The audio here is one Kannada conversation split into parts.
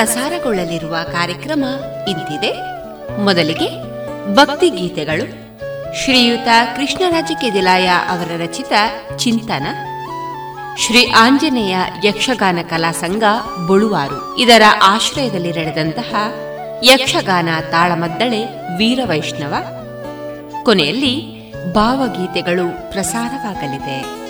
ಪ್ರಸಾರಗೊಳ್ಳಲಿರುವ ಕಾರ್ಯಕ್ರಮ ಇಂತಿದೆ. ಮೊದಲಿಗೆ ಭಕ್ತಿ ಗೀತೆಗಳು. ಶ್ರೀಯುತ ಕೃಷ್ಣರಾಜ ಕೆದಿಲಾಯ ಅವರ ರಚಿತ ಚಿಂತನ. ಶ್ರೀ ಆಂಜನೇಯ ಯಕ್ಷಗಾನ ಕಲಾ ಸಂಘ ಬೊಳುವಾರು. ಇದರ ಆಶ್ರಯದಲ್ಲಿ ನಡೆದಂತಹ ಯಕ್ಷಗಾನ ತಾಳಮದ್ದಳೆ ವೀರವೈಷ್ಣವ. ಕೊನೆಯಲ್ಲಿ ಭಾವಗೀತೆಗಳು ಪ್ರಸಾರವಾಗಲಿದೆ.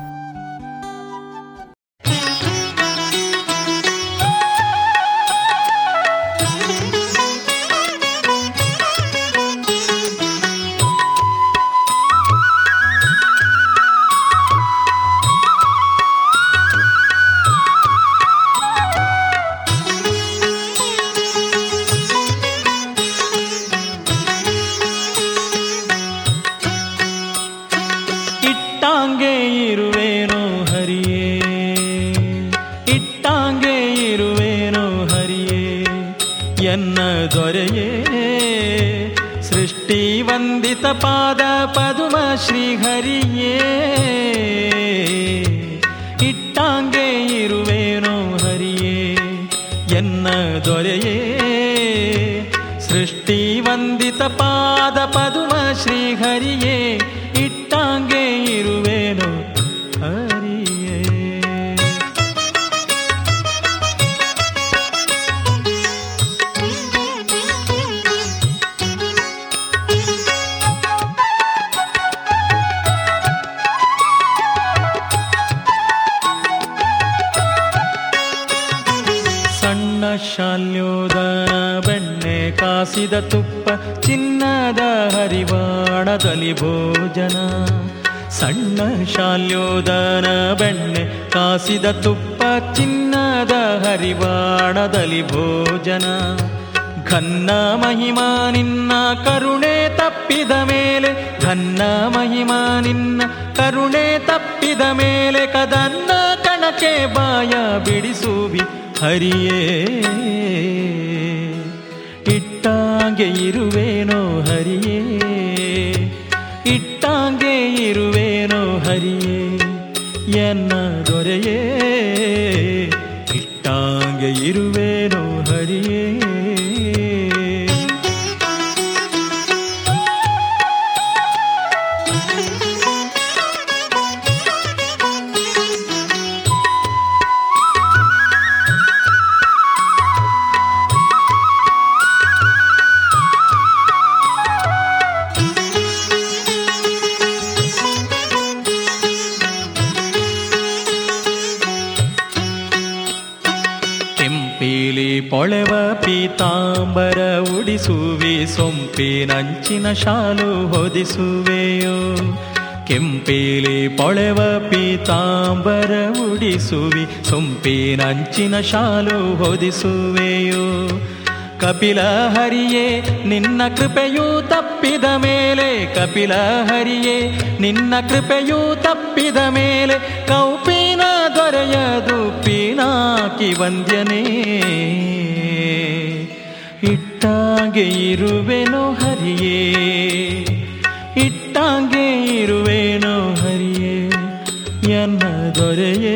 ಪಾದ ಪದುಮ ಶ್ರೀಹರಿಯೇ ಇಟ್ಟಾಂಗೆ ಇರುವೇನೋ ಹರಿಯೇ ಎನ್ನ ದೊರೆಯೇ. ಸೃಷ್ಟಿ ವಂದಿತ ಪಾದ ಪದುಮ ಶ್ರೀಹರಿಯೇ ತುಪ್ಪ, ಚಿನ್ನದ ಹರಿವಾಣದಲ್ಲಿ ಭೋಜನ. ಸಣ್ಣ ಶಾಲ್ಯೋದನ ಬೆಣ್ಣೆ ಕಾಸಿದ ತುಪ್ಪ, ಚಿನ್ನದ ಹರಿವಾಣದಲ್ಲಿ ಭೋಜನ. ಘನ್ನ ಮಹಿಮಾ ನಿನ್ನ ಕರುಣೆ ತಪ್ಪಿದ ಮೇಲೆ, ಘನ್ನ ಮಹಿಮಾ ನಿನ್ನ ಕರುಣೆ ತಪ್ಪಿದ ಮೇಲೆ, ಕದನ್ನ ಕಣಕೆ ಬಾಯ ಬಿಡಿಸುವಿ ಹರಿಯೇ. ಇಟ್ಟಾಂಗೆ ಇರುವೇನೋ ಹರಿಯೇ? ಇಟ್ಟಾಂಗೆ ಇರುವೇನೋ ಹರಿಯೇ? ಎನ್ನ ಉಡಿಸುವೆ ಸೊಂಪಿನಂಚಿನ ಶಾಲು ಹೊದಿಸುವೆಯೋ? ಕೆಂಪೇಲಿ ಪೊಳೆವ ಪೀತಾಂಬರ ಉಡಿಸುವಿ ಸೊಂಪಿನಂಚಿನ ಶಾಲು ಹೊದಿಸುವೆಯೋ? ಕಪಿಲ ಹರಿಯೇ, ನಿನ್ನ ಕೃಪೆಯೂ ತಪ್ಪಿದ ಮೇಲೆ. ಕಪಿಲ ಹರಿಯೇ, ನಿನ್ನ ಕೃಪೆಯೂ ತಪ್ಪಿದ ಮೇಲೆ. ಕೌಪಿನ ದೊರೆಯದು ಪೀನಾಕಿ ವಂದ್ಯನೇ. ಇಟ್ಟಾಗೆ ಇರುವೆನೋ ಹರಿಯೇ ಇಟ್ಟಾಗೆ ಇರುವೆನೋ ಹರಿಯೇ ಎನ್ನ ದೊರೆಯೇ.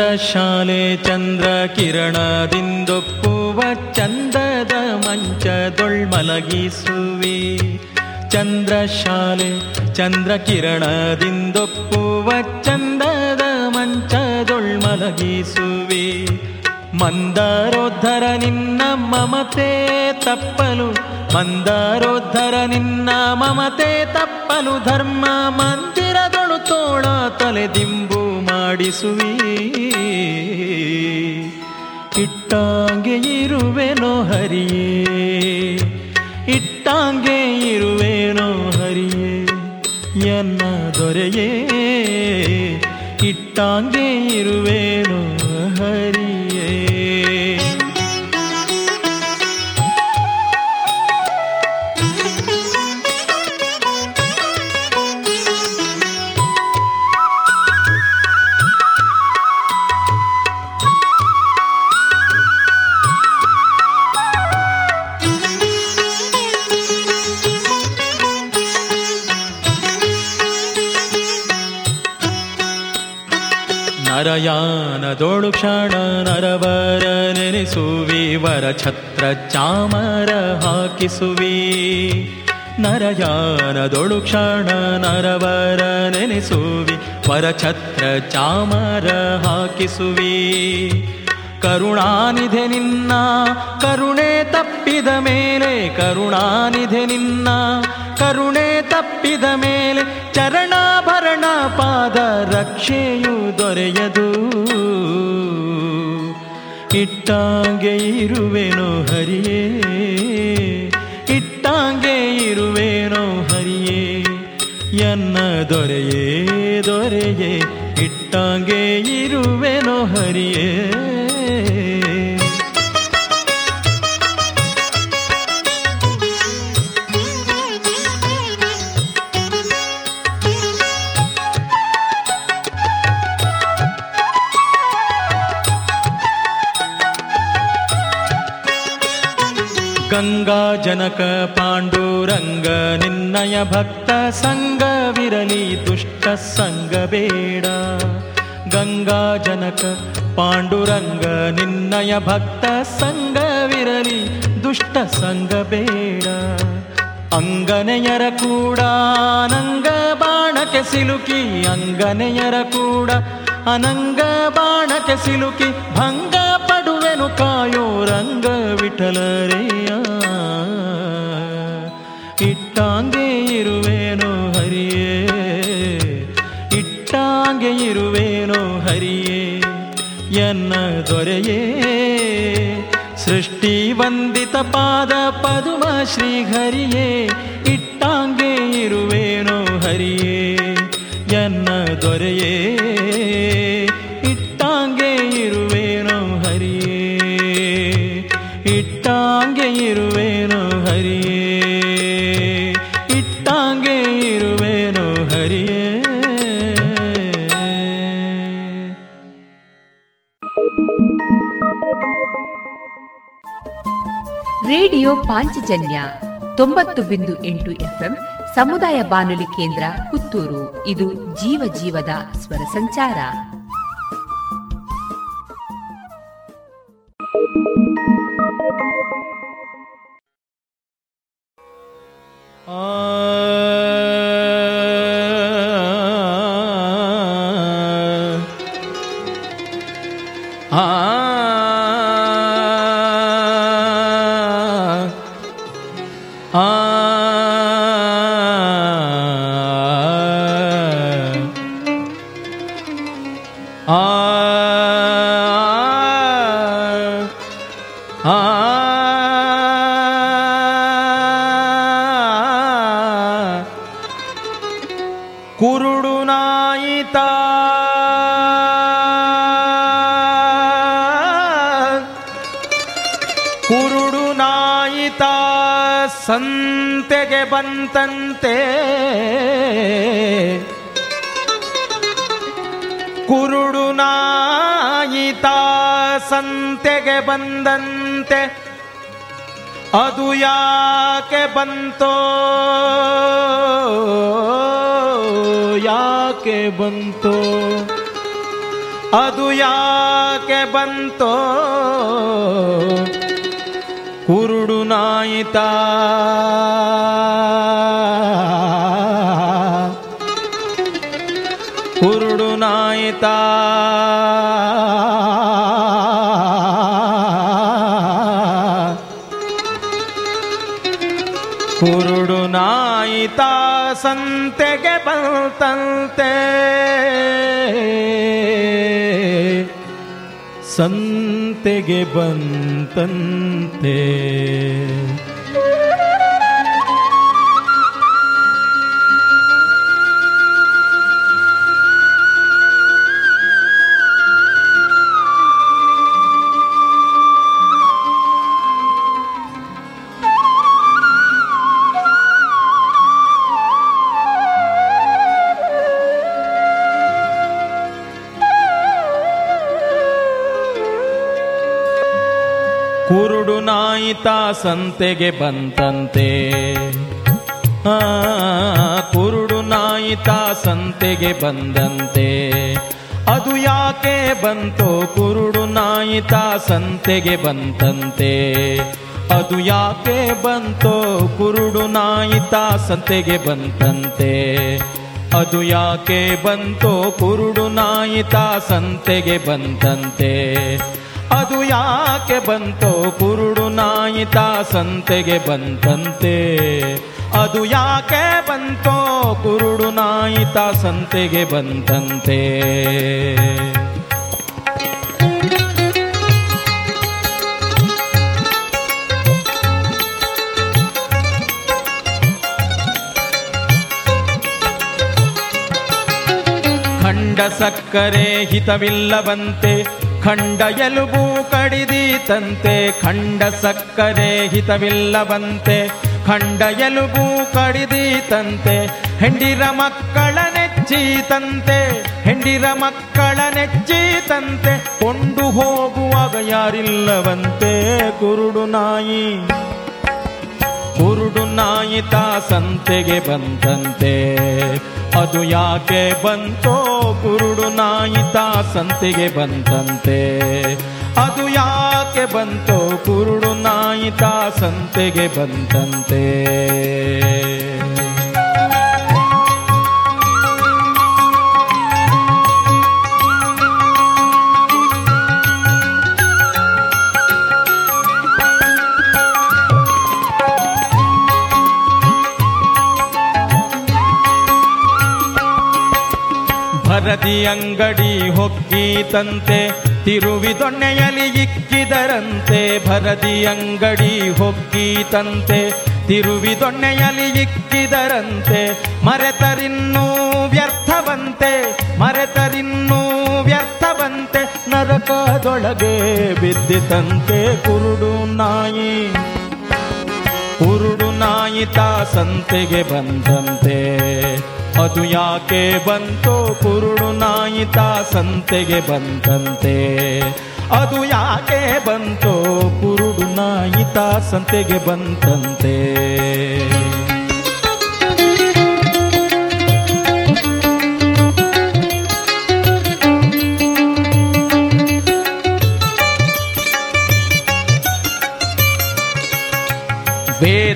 ಚಂದ್ರ ಶಾಲೆ ಚಂದ್ರ ಕಿರಣದಿಂದೊಪ್ಪುವ ಚಂದದ ಮಂಚದೊಳ್ಮಲಗಿಸುವಿ. ಚಂದ್ರ ಶಾಲೆ ಚಂದ್ರ ಕಿರಣದಿಂದೊಪ್ಪುವ ಚಂದದ ಮಂಚದೊಳ್ಮಲಗಿಸುವಿ. ಮಂದಾರೋದ್ಧರ ನಿನ್ನ ಮಮತೆ ತಪ್ಪಲು, ಮಂದಾರೋದ್ಧರ ನಿನ್ನ ಮಮತೆ ತಪ್ಪಲು ಧರ್ಮ ಮಂದಿರದೊಳು ತೋಳ ತಲೆದಿಂಬು ಮಾಡಿಸುವಿ. ಇಟ್ಟಾಂಗೆ ಇರುವೆನೋ ಹರಿಯೇ. ಇಟ್ಟಾಂಗೆ ಇರುವೆನೋ ಹರಿಯೇ. ಎನ್ನ ದೊರೆಯೇ. ಇಟ್ಟಾಂಗೆ ಇರುವೆನೋ ಹರಿಯೇ. ನರಯಾನದೋಳು ಕ್ಷಣ ನರವರ ನೆನೆಸುವಿ, ವರ ಛತ್ರ ಚಾಮರ ಹಾಕಿಸುವಿ. ನರಯಾನದೊಳು ಕ್ಷಣ ನರವರ ನೆನೆಸುವಿ, ವರ ಛತ್ರ ಚಾಮರ ಹಾಕಿಸುವಿ. ಕರುಣಾನಿಧೆ ನಿನ್ನ, ಕರುಣೆ ತಪ್ಪಿದ ಮೇಲೆ, ಕರುಣಾನಿಧೆ ನಿನ್ನ, ಕರುಣೆ ತಪ್ಪಿದ ಮೇಲೆ ಚರಣಾಭರಣ ಪಾದ ರಕ್ಷೆಯು ದೊರೆಯದು. ಇಟ್ಟಾಂಗೆ ಇರುವೆನೋ ಹರಿಯೇ, ಇಟ್ಟಾಂಗೆ ಇರುವೆನೋ ಹರಿಯೇ, ಎನ್ನ ದೊರೆಯೇ ದೊರೆಯೇ, ಇಟ್ಟಾಂಗೆ ಇರುವೆನೋ ಹರಿಯೇ. ಗಂಗಾ ಜನಕ ಪಾಂಡುರಂಗ, ನಿನ್ನಯ ಭಕ್ತ ಸಂಗವಿರಲಿ ದುಷ್ಟ ಸಂಗ ಬೇಡ. ಗಂಗಾ ಜನಕ ಪಾಂಡುರಂಗ, ನಿನ್ನಯ ಭಕ್ತ ಸಂಗವಿರಲಿ ದುಷ್ಟ ಸಂಗ ಬೇಡ. ಅಂಗನೆಯರ ಕೂಡ ಅನಂಗ ಬಾಣಕ್ಕೆ ಸಿಲುಕಿ, ಅಂಗನೆಯರ ಕೂಡ ಅನಂಗ ಬಾಣಕ್ಕೆ ಸಿಲುಕಿ, ಭಂಗ ಪಡುವೆನು ಕಾಯೋ ರಂಗ ವಿಠಲರೆಯ ಇಟ್ಟಾಂಗೆ ಇರುವೇನೋ ಹರಿಯೇ, ಇಟ್ಟಾಂಗೆ ಇರುವೇನೋ ಹರಿಯೇ, ಎನ್ನ ದೊರೆಯೇ. ಸೃಷ್ಟಿ ವಂದಿತ ಪಾದ ಪದುಮ ಶ್ರೀ ಹರಿಯೇ ಇಟ್ಟಾಂಗೆ ಇರುವೇನೋ ಹರಿಯೇ, ಎನ್ನ ದೊರೆಯೇ. ಇಟ್ಟಾಂಗೆ ಇರುವೇನು ಹರಿಯೇ? ಇಟ್ಟಾಂಗೆ ಇರುವೇನು ಹರಿಯೇ? ರೇಡಿಯೋ ಪಾಂಚಜನ್ಯ ತೊಂಬತ್ತು ಬಿಂದು ಎಂಟು ಎಫ್ಎಂ ಸಮುದಾಯ ಬಾನುಲಿ ಕೇಂದ್ರ ಪುತ್ತೂರು. ಇದು ಜೀವ ಜೀವದ ಸ್ವರ ಸಂಚಾರ. ಆ ಕುರುಡು ನಾಯಿತ ಸಂತೆಗೆ ಬಂತಂತೆ. ಕುರುಡು ನಾಯಿತ ಸಂತೆಗೆ ಬಂದಂತೆ. ಅದು ಯಾಕೆ ಬಂತೋ? ಯಾಕೆ ಬಂತೋ? ಅದು ಯಾಕೆ ಬಂತೋ? ಕುರುಡು ನಾಯಿತ ಕುರುಡು ನಾಯಿತ ಕುರುಡು ನಾಯಿತ ಸಂತೆಗೆ ಬಂತಂತೆ ಸಂತೆಗೆ ಬಂತಂತೆ. ನಾಯಿತ ಸಂತೆಗೆ ಬಂತಂತೆ. ಕುರುಡು ನಾಯಿತ ಸಂತೆಗೆ ಬಂದಂತೆ. ಅದು ಯಾಕೆ ಬಂತೋ ಕುರುಡು ನಾಯಿತ ಸಂತೆಗೆ ಬಂತಂತೆ. ಅದು ಯಾಕೆ ಬಂತೋ ಕುರುಡು ನಾಯಿತ ಸಂತೆಗೆ ಬಂತಂತೆ. ಅದು ಯಾಕೆ ಬಂತೋ ಕುರುಡು ನಾಯಿತ ಸಂತೆಗೆ ಬಂತಂತೆ. ಅದು ಯಾಕೆ ಬಂತೋ ಕುರುಡು ನಾಯಿತ ಸಂತೆಗೆ ಬಂತಂತೆ. ಅದು ಯಾಕೆ ಬಂತೋ ಕುರುಡು ನಾಯಿತ ಸಂತೆಗೆ ಬಂತಂತೆ. ಖಂಡ ಸಕ್ಕರೆ ಹಿತವಿಲ್ಲವಂತೆ. ಖಂಡ ಎಲುಬು ಕಡಿದೀತಂತೆ, ಖಂಡ ಸಕ್ಕರೆ ಹಿತವಿಲ್ಲವಂತೆ. ಖಂಡ ಎಲುಬು ಕಡಿದೀತಂತೆ, ಹೆಂಡಿರ ಮಕ್ಕಳ ನೆಚ್ಚೀತಂತೆ. ಹೆಂಡಿರ ಮಕ್ಕಳ ನೆಚ್ಚೀತಂತೆ, ಕೊಂಡು ಹೋಗುವಾಗ ಯಾರಿಲ್ಲವಂತೆ, ಕುರುಡು ನಾಯಿ. ಕುರುಡು ನಾಯಿತ ಸಂತೆಗೆ ಬಂತಂತೆ ಅದು ಯಾಕೆ ಬಂತೋ ಕುರುಡು ನಾಯಿತ ಸಂತೆಗೆ ಬಂತಂತೆ ಅದು ಯಾಕೆ ಬಂತೋ ಕುರುಡು ನಾಯಿತ ಸಂತೆಗೆ ಬಂತಂತೆ ಭರದಿ ಅಂಗಡಿ ಹೊಕ್ಕೀತಂತೆ ತಿರುವಿದೊಣ್ಣೆಯಲಿ ಇಕ್ಕಿದರಂತೆ. ಭರದಿ ಅಂಗಡಿ ಹೊಕ್ಕೀತಂತೆ ತಿರುವಿದೊಣ್ಣೆಯಲಿ ಇಕ್ಕಿದರಂತೆ. ಮರೆತರಿನ್ನೂ ವ್ಯರ್ಥವಂತೆ ಮರೆತರಿನ್ನೂ ವ್ಯರ್ಥವಂತೆ. ನರಕದೊಳಗೆ ಬಿದ್ದಿತಂತೆ ಕುರುಡು ನಾಯಿ. ನಾಯಿತ ಸಂತೆಗೆ ಬಂದಂತೆ. ಅದು ಯಾಕೆ ಬಂತೋ ಕುರುಡು ನಾಯಿತ ಸಂತೆಗೆ ಬಂದಂತೆ. ಅದು ಯಾಕೆ ಬಂತೋ ಕುರುಡು ನಾಯಿತ ಸಂತೆಗೆ ಬಂತಂತೆ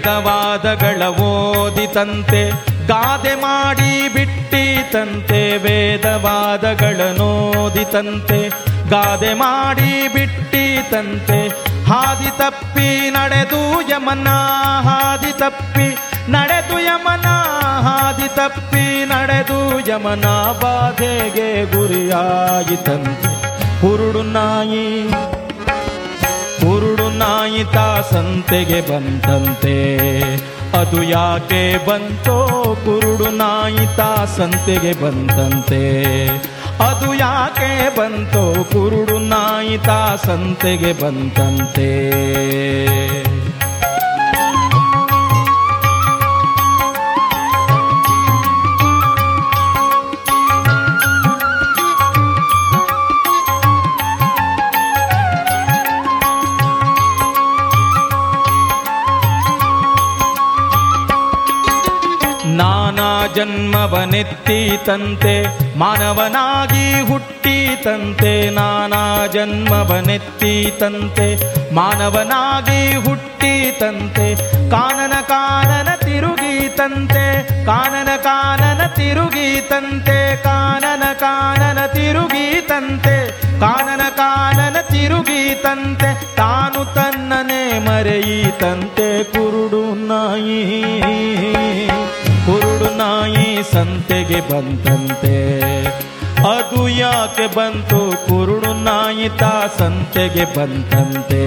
ವೇದವಾದಗಳ ಓದಿತಂತೆ, ಗಾದೆ ಮಾಡಿ ಬಿಟ್ಟಿತಂತೆ, ವೇದವಾದಗಳ ನೋದಿತಂತೆ, ಗಾದೆ ಮಾಡಿ ಬಿಟ್ಟಿತಂತೆ, ಹಾದಿ ತಪ್ಪಿ ನಡೆದು ಯಮನ, ಹಾದಿ ತಪ್ಪಿ ನಡೆದು ಯಮನ, ಹಾದಿ ತಪ್ಪಿ ನಡೆದು ಯಮನ ಬಾಧೆಗೆ ಗುರಿಯಾಯಿತಂತೆ ಹುರುಡು ನಾಯಿ ಕುರುಡು ನಾಯಿತ ಸಂತೆಗೆ ಬಂತಂತೆ. ಅದು ಯಾಕೆ ಬಂತೋ ಕುರುಡು ನಾಯಿತ ಸಂತೆಗೆ ಬಂತಂತೆ. ಅದು ಯಾಕೆ ಬಂತೋ ಕುರುಡು ನಾಯಿತ ಸಂತೆಗೆ ಬಂತಂತೆ. ಜನ್ಮವನೆತ್ತೀತಂತೆ, ಮಾನವನಾಗಿ ಹುಟ್ಟೀತಂತೆ, ನಾನಾ ಜನ್ಮವನೆತ್ತೀತಂತೆ, ಮಾನವನಾಗಿ ಹುಟ್ಟೀತಂತೆ, ಕಾನನ ಕಾನನ ತಿರುಗೀತಂತೆ, ಕಾನನ ಕಾನನ ತಿರುಗೀತಂತೆ, ಕಾನನ ಕಾನನ ತಿರುಗೀತಂತೆ, ಕಾನನ ಕಾನನ ತಿರುಗೀತಂತೆ, ತಾನು ತನ್ನನೆ ಮರೆಯೀತಂತೆ, ಕುರುಡು ನಾಯಿ. ಕುರುಡು ನಾಯಿ ಸಂತೆಗೆ ಬಂತಂತೆ ಅದು ಯಾಕೆ ಬಂತು? ಕುರುಡು ನಾಯಿ ತಾ ಸಂತೆಗೆ ಬಂತಂತೆ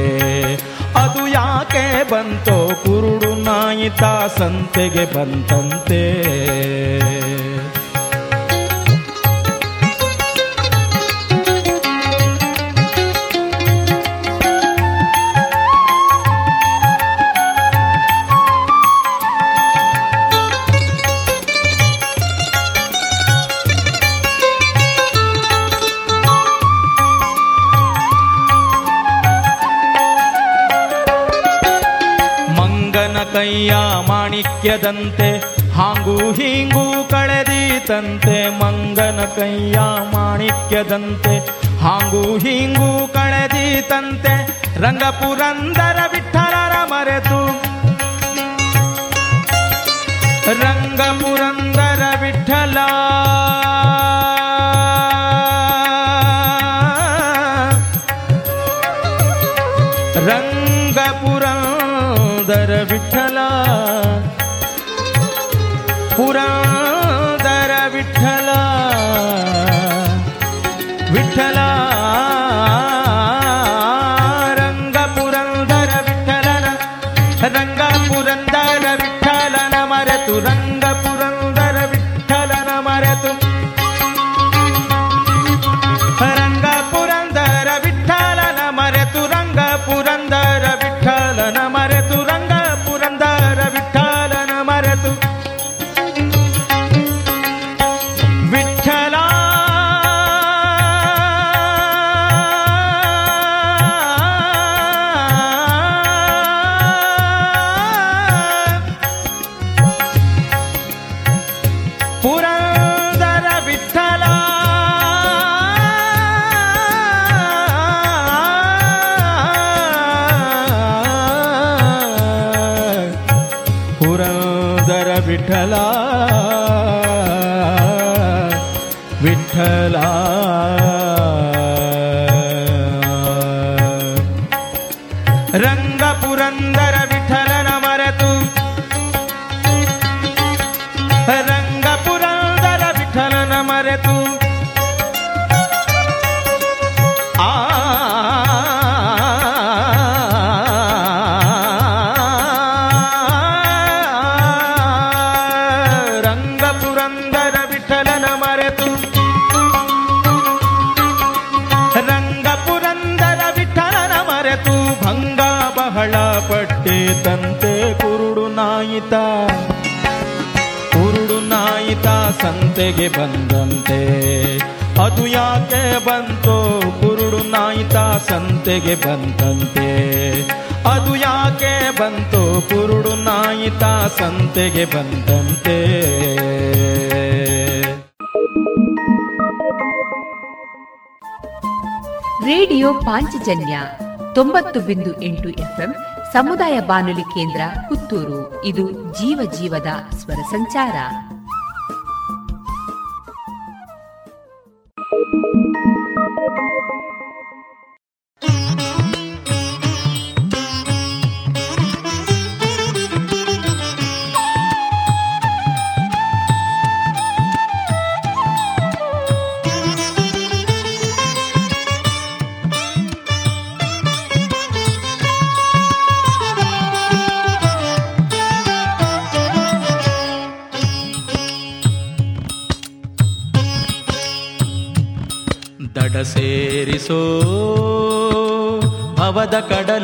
ಅದು ಯಾಕೆ ಬಂತು? ಕುರುಡು ನಾಯಿ ತಾ ಸಂತೆಗೆ ಬಂತಂತೆ ಕೈಯ ಮಾಣಿಕ್ಯದಂತೆ, ಹಾಂಗೂ ಹೀಂಗೂ ಕಳೆದೀತಂತೆ ಮಂಗನ ಕೈಯ ಮಾಣಿಕ್ಯದಂತೆ, ಹಾಂಗೂ ಹೀಂಗೂ ಕಳೆದೀತಂತೆ ರಂಗಪುರಂದರ ವಿಠಲರ ಮರೆತು. ರಂಗಪುರಂದರ ವಿಠಲ विठ्ठला ಸಂತೆಗೆ ಬಂದಂತೆ. ಅದು ಯಾಕೆ ಬಂತೋ ಕುರುಡು ನಾಯಿತ ಸಂತೆಗೆ ಬಂತಂತೆ. ಅದು ಯಾಕೆ ಬಂತೋ ಕುರುಡು ನಾಯಿತ ಸಂತೆಗೆ ಬಂತಂತೆ. ರೇಡಿಯೋ ಪಾಂಚಜನ್ಯ ತೊಂಬತ್ತು ಬಿಂದು ಎಂಟು ಎಫ್ಎಂ ಸಮುದಾಯ ಬಾನುಲಿ ಕೇಂದ್ರ ಪುತ್ತೂರು. ಇದು ಜೀವ ಜೀವದ ಸ್ವರ ಸಂಚಾರ.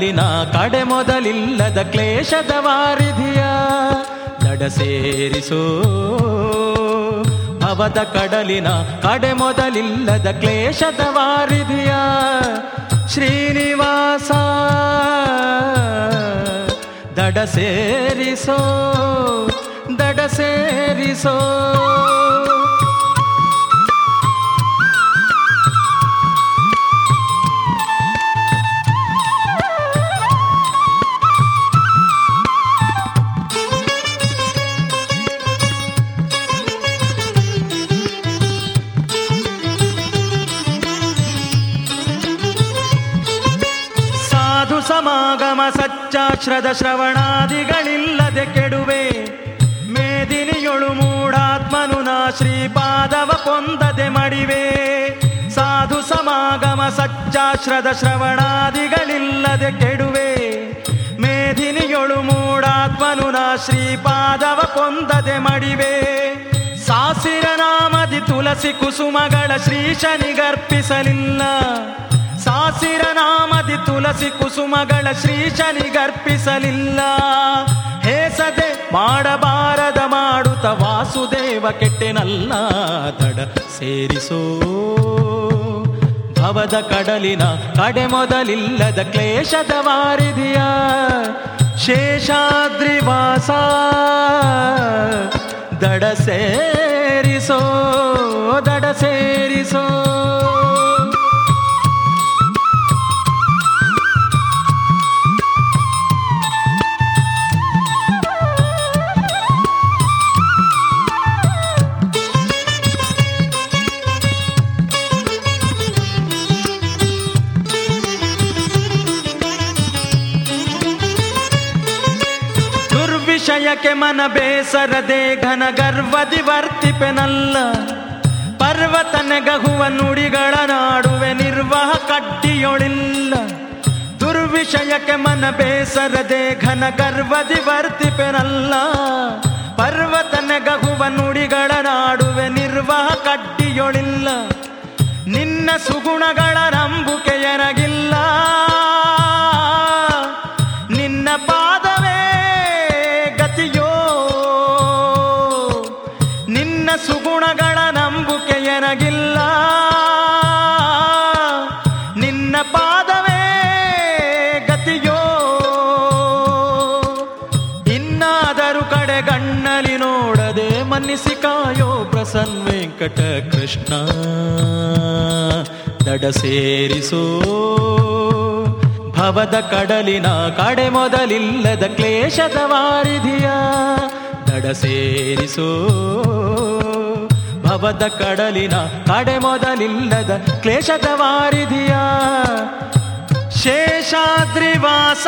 ಕಡಲಿನ ಕಡೆ ಮೊದಲಿಲ್ಲದ ಕ್ಲೇಶದ ವಾರಿಧಿಯ ದಡ ಸೇರಿಸೋ. ಭವದ ಕಡಲಿನ ಕಡೆ ಮೊದಲಿಲ್ಲದ ಕ್ಲೇಶದ ವಾರಿಧಿಯ ಶ್ರೀನಿವಾಸ ದಡ ಸೇರಿಸೋ ದಡ ಸೇರಿಸೋ. ಸಚ್ಚಾಶ್ರದ ಶ್ರವಣಾದಿಗಳಿಲ್ಲದೆ ಕೆಡುವೆ. ಮೇದಿನಿಯೊಳು ಮೂಡಾತ್ಮನು ನಾ ಶ್ರೀಪಾದವ ಪೊಂದದೆ ಮಡಿವೆ. ಸಾಧು ಸಮಾಗಮ ಸಚ್ಚಾಶ್ರದ ಶ್ರವಣಾದಿಗಳಿಲ್ಲದೆ ಕೆಡುವೆ. ಮೇದಿನಿಯೊಳು ಮೂಡಾತ್ಮನು ನಾ ಶ್ರೀಪಾದವ ಪೊಂದದೆ ಮಡಿವೆ. ಸಾಸಿರ ನಾಮದಿ ತುಳಸಿ ಕುಸುಮಗಳ ಶ್ರೀಶನಿಗರ್ಪಿಸಲಿಲ್ಲ. ಸಾಸಿರ ನಾಮದಿ ತುಳಸಿ ಕುಸುಮಗಳ ಶ್ರೀಶನಿಗರ್ಪಿಸಲಿಲ್ಲ ಹೇಸದೆ ಮಾಡಬಾರದ ಮಾಡುತ್ತ ವಾಸುದೇವ ಕೆಟ್ಟೆನಲ್ಲ ತಡ ಸೇರಿಸೋ. ಭವದ ಕಡಲಿನ ಕಡೆ ಮೊದಲಿಲ್ಲದ ಕ್ಲೇಶದ ವಾರಿಧಿಯ ಶೇಷಾದ್ರಿವಾಸ ದಡ ಸೇರಿಸೋ ದಡ ಸೇರಿಸೋ. ಮನ ಬೇಸರದೆ ಘನ ಗರ್ವದಿ ವರ್ತಿಪೆನಲ್ಲ ಪರ್ವತನೆಗಹುವ ನುಡಿಗಳ ನಾಡುವೆ ನಿರ್ವಹ ಕಡ್ಡಿಯೊಳಿಲ್ಲ ದುರ್ವಿಷಯಕ್ಕೆ ಮನ ಬೇಸರದೆ ಘನ ಗರ್ವದಿ ವರ್ತಿಪೆನಲ್ಲ ಪರ್ವತನೆಗಹುವ ನುಡಿಗಳ ನಾಡುವೆ ನಿರ್ವಹ ಕಡ್ಡಿಯೊಳಿಲ್ಲ ನಿನ್ನ ಸುಗುಣಗಳ ನಂಬುಕೆಯರಗಿಲ್ಲ ನೋಡದೆ ಮನ್ನಿಸಿ ಕಾಯೋ ಪ್ರಸನ್ ವೆಂಕಟ ಕೃಷ್ಣ. ದಡ ಸೇರಿಸೋ ಭವದ ಕಡಲಿನ ಕಡೆ ಮೊದಲಿಲ್ಲದ ಕ್ಲೇಶದ ವಾರಿಧಿಯ. ದಡ ಸೇರಿಸೋ ಭವದ ಕಡಲಿನ ಕಡೆ ಮೊದಲಿಲ್ಲದ ಕ್ಲೇಶದ ವಾರಿಧಿಯ. ಶೇಷಾದ್ರಿವಾಸ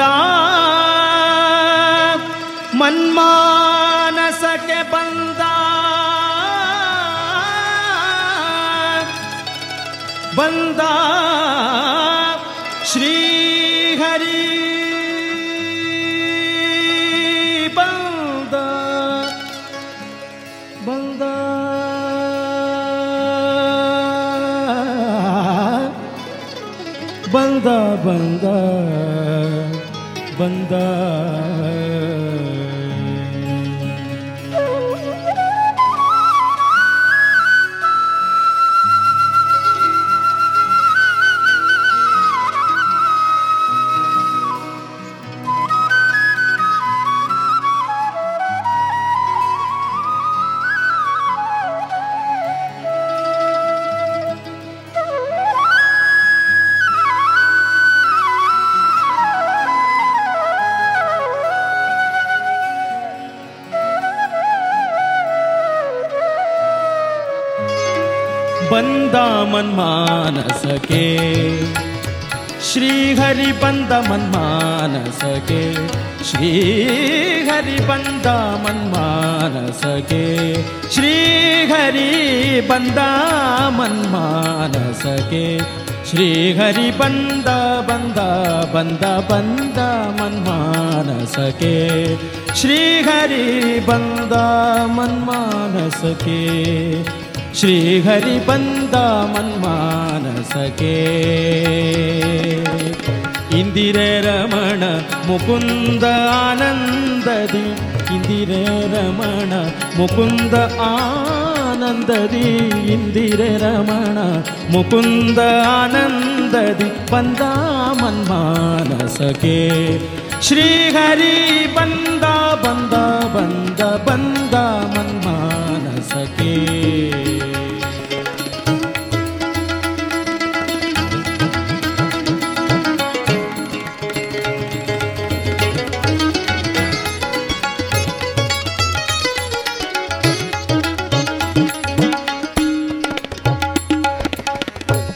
सदा मनमानस बंदा। बंदा श्री हरि बंदा। बंदा। बंदा बंदा। 我们的。मन मानसके श्रीघरि बन्द मन मानसके श्रीघरि बन्द मनमानसके श्रीघरि बन्द मनमानसके श्रीघरि बन्द बन्द बन्द बन्द मनमानसके श्रीघरि बन्द मन मानसके ಮನ್ಮಾನಸಕ್ಕೆ ಶ್ರೀಹರಿ ಬಂದ ಮನ್ಮಾನಸಕ್ಕೆ ಇಂದಿರೆ ರಮಣ ಮುಕುಂದ ಆನಂದದಿ ಇಂದಿರೆ ರಮಣ ಮುಕುಂದ ಆನಂದದಿ ಇಂದಿರೆ ರಮಣ ಮುಕುಂದ ಆನಂದದಿ ಬಂದ ಮನ್ಮಾನಸಕ್ಕೆ ಶ್ರೀಹರಿ ಬಂದ ಬಂದ ಬಂದ ಬಂದ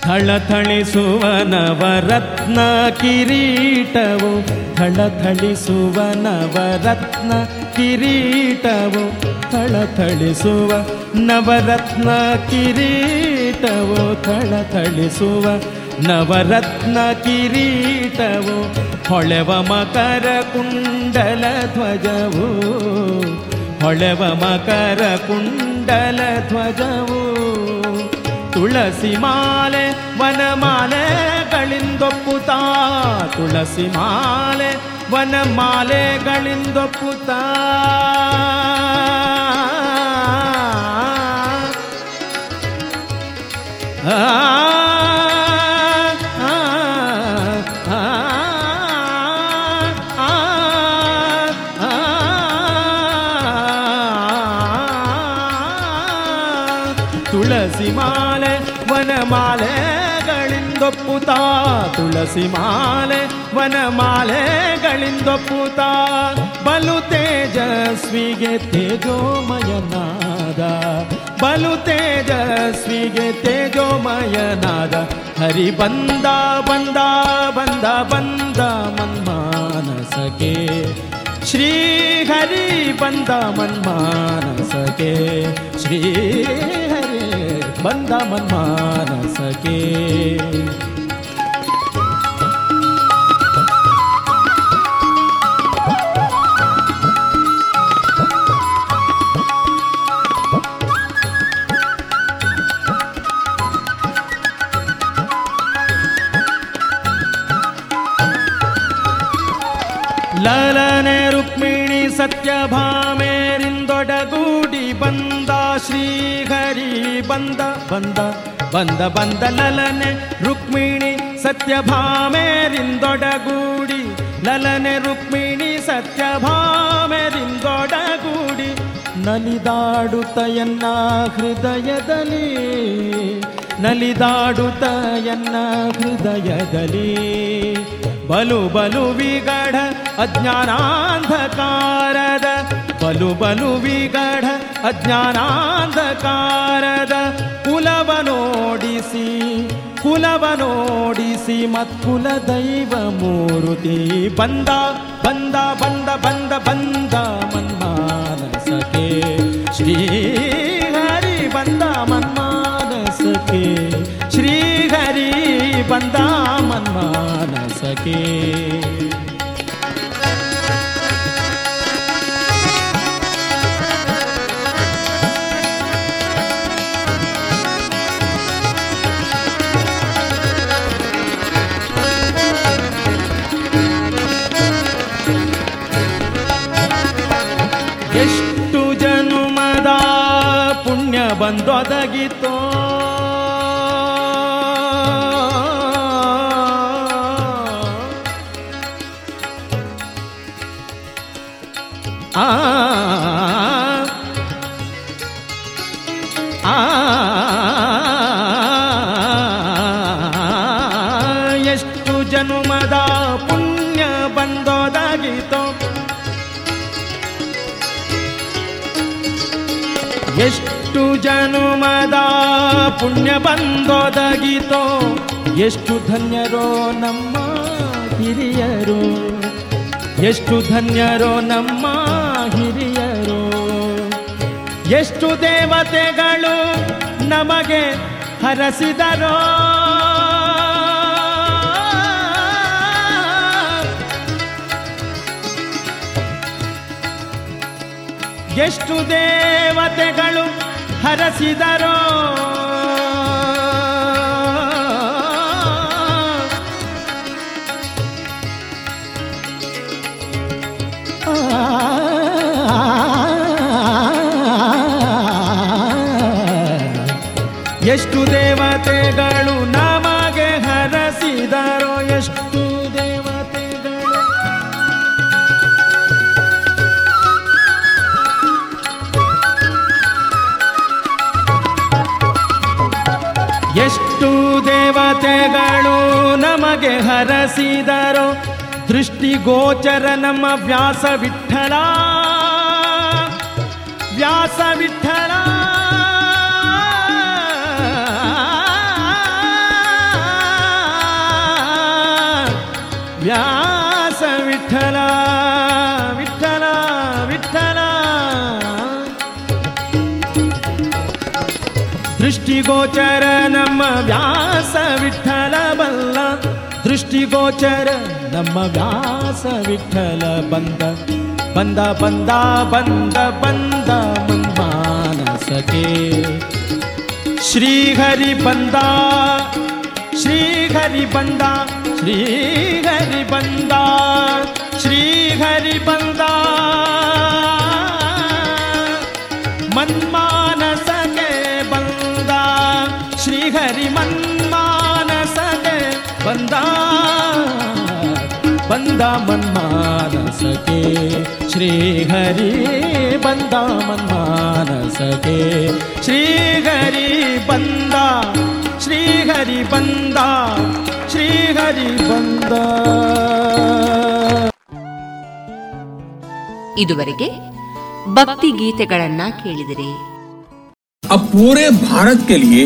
ಥಳಥಳಿಸುವ ನವರತ್ನ ಕಿರೀಟವು ಥಳಥಳಿಸುವ ನವರತ್ನ ಕಿರೀಟವು ಥಳಥಳಿಸುವ ನವರತ್ನ ಕಿರೀಟವು ಥಳಥಳಿಸುವ ನವರತ್ನ ಕಿರೀಟವು ಹೊಳೆವ ಮಕರ ಕುಂಡಲ ಧ್ವಜವು ಹೊಳೆವ ಮಕರ ಕುಂಡಲ ಧ್ವಜವು ತುಳಸಿ ಮಾಲೆ ವನಮಾಲೆಗಳಿಂದೊಪ್ಪುತ್ತ ತುಳಸಿ ಮಾಲೆ ವನಮಾಲೆಗಳಿಂದೊಪ್ಪುತ್ತ ತುಳಸಿ ಮಾಲೆ ವನಮಾಲೆಗಳಿಂದೊಪ್ಪುತ್ತ ತುಳಸಿ ಮಾಲೆ ವನಮಾಲೆಗಳಿಂದೊಪ್ಪುತ್ತ ಬಲು ತೇಜಸ್ವಿಗೆ ತೇಜೋಮಯನಾದ, ಬಲು ತೇಜಸ್ವಿಗೆ ತೇಜೋಮಯನಾದ, ಹರಿ ಬಂದ ಬಂದ ಬಂದ ಬಂದ ಮನ್ಮಾನಸಕೆ ಶ್ರೀ ಹರಿ ಬಂದ ಮನ್ಮಾನಸಕೆ ಶ್ರೀ ಹರಿ ಬಂದ ಮನ್ಮಾನಸಕೆ ಲಲನೆ ರುಕ್ಮಿಣಿ ಸತ್ಯಭಾಮೇರಿಂದೊಡಗೂಡಿ ಬಂದ ಶ್ರೀಹರಿ ಬಂದ ಬಂದ ಬಂದ ಬಂದ ಲಲನೆ ರುಕ್ಮಿಣಿ ಸತ್ಯಭಾಮೇರಿಂದೊಡಗೂಡಿ, ಲಲನೆ ರುಕ್ಮಿಣಿ ಸತ್ಯಭಾಮೇರಿಂದೊಡಗೂಡಿ ನಲಿದಾಡುತ್ತ ಎನ್ನ ಹೃದಯದಲ್ಲಿ ನಲಿದಾಡುತ್ತಯನ್ನ ಹೃದಯದಲ್ಲಿ. ಬಲು ಬಲು ವಿಗಢ ಅಜ್ಞಾನಾಂಧಕಾರದ ಬಲು ಬಲು ವಿಗಢ ಅಜ್ಞಾನಾಂಧಕಾರದ ಕುಲವನೋಡಿಸಿ ಕುಲವನೋಡಿಸಿ ಮತ್ಕುಲ ದೈವ ಮೂರುತಿ ಬಂದ ಬಂದ ಬಂದ ಬಂದ ಬಂದ ಮನ್ಮಾನಸಕೆ ಶ್ರೀ ಹರಿ ಬಂದ ಮನ್ಮಾನಸಕೆ ಶ್ರೀ ಹರಿ ಬಂದ ಮನ್ಮಾನಸಕೆ ಬಂದೊದಗಿತೋ ಪುಣ್ಯ ಬಂದೋದಾಗಿತೋ, ಎಷ್ಟು ಧನ್ಯರೋ ನಮ್ಮ ಹಿರಿಯರು. ಎಷ್ಟು ಧನ್ಯರೋ ನಮ್ಮ ಹಿರಿಯರು. ಎಷ್ಟು ದೇವತೆಗಳು ನಮಗೆ ಹರಸಿದರೋ. ಎಷ್ಟು ದೇವತೆಗಳು ಹರಸಿದರೋ. ದೇವತೆಗಳು ನಮಗೆ ಹರಸಿದರೋ ಎಷ್ಟು ದೇವತೆಗಳು. ಎಷ್ಟು ದೇವತೆಗಳು ನಮಗೆ ಹರಸಿದರೋ. ದೃಷ್ಟಿಗೋಚರ ನಮ್ಮ ವ್ಯಾಸ ವಿಠಲ ವ್ಯಾಸ ವಿಠಲ ನಮ್ಮ ವ್ಯಾಸ ವಿಠಲ ಬಲ್ಲ ದೃಷ್ಟಿಗೋಚರ ನಮ್ಮ ವ್ಯಾಸ ವಿಠಲ ಬಂದ ಬಂದ ಬಂದ ಬಂದ ಬಂದ ಮನ್ಮಾನಸಕೆ ಶ್ರೀಹರಿ ಬಂದ ಶ್ರೀಹರಿ ಬಂದ ಶ್ರೀಹರಿ ಬಂದ ಶ್ರೀಹರಿ ಬಂದ ಮನ್ಮಾನಸಗೆ ಮನ್ಮಾನಸಗೆ ಬಂದ ಬಂದ ಮನ್ಮಾನಸಗೆ ಶ್ರೀಹರಿ ಬಂದ ಮನ್ಮಾನಸಗೆ ಶ್ರೀಹರಿ ಬಂದ ಶ್ರೀಹರಿ ಬಂದ ಶ್ರೀಹರಿ ಬಂದ ಇದುವರೆಗೆ ಭಕ್ತಿ ಗೀತೆಗಳನ್ನ ಕೇಳಿದಿರಿ अब पूरे भारत के लिए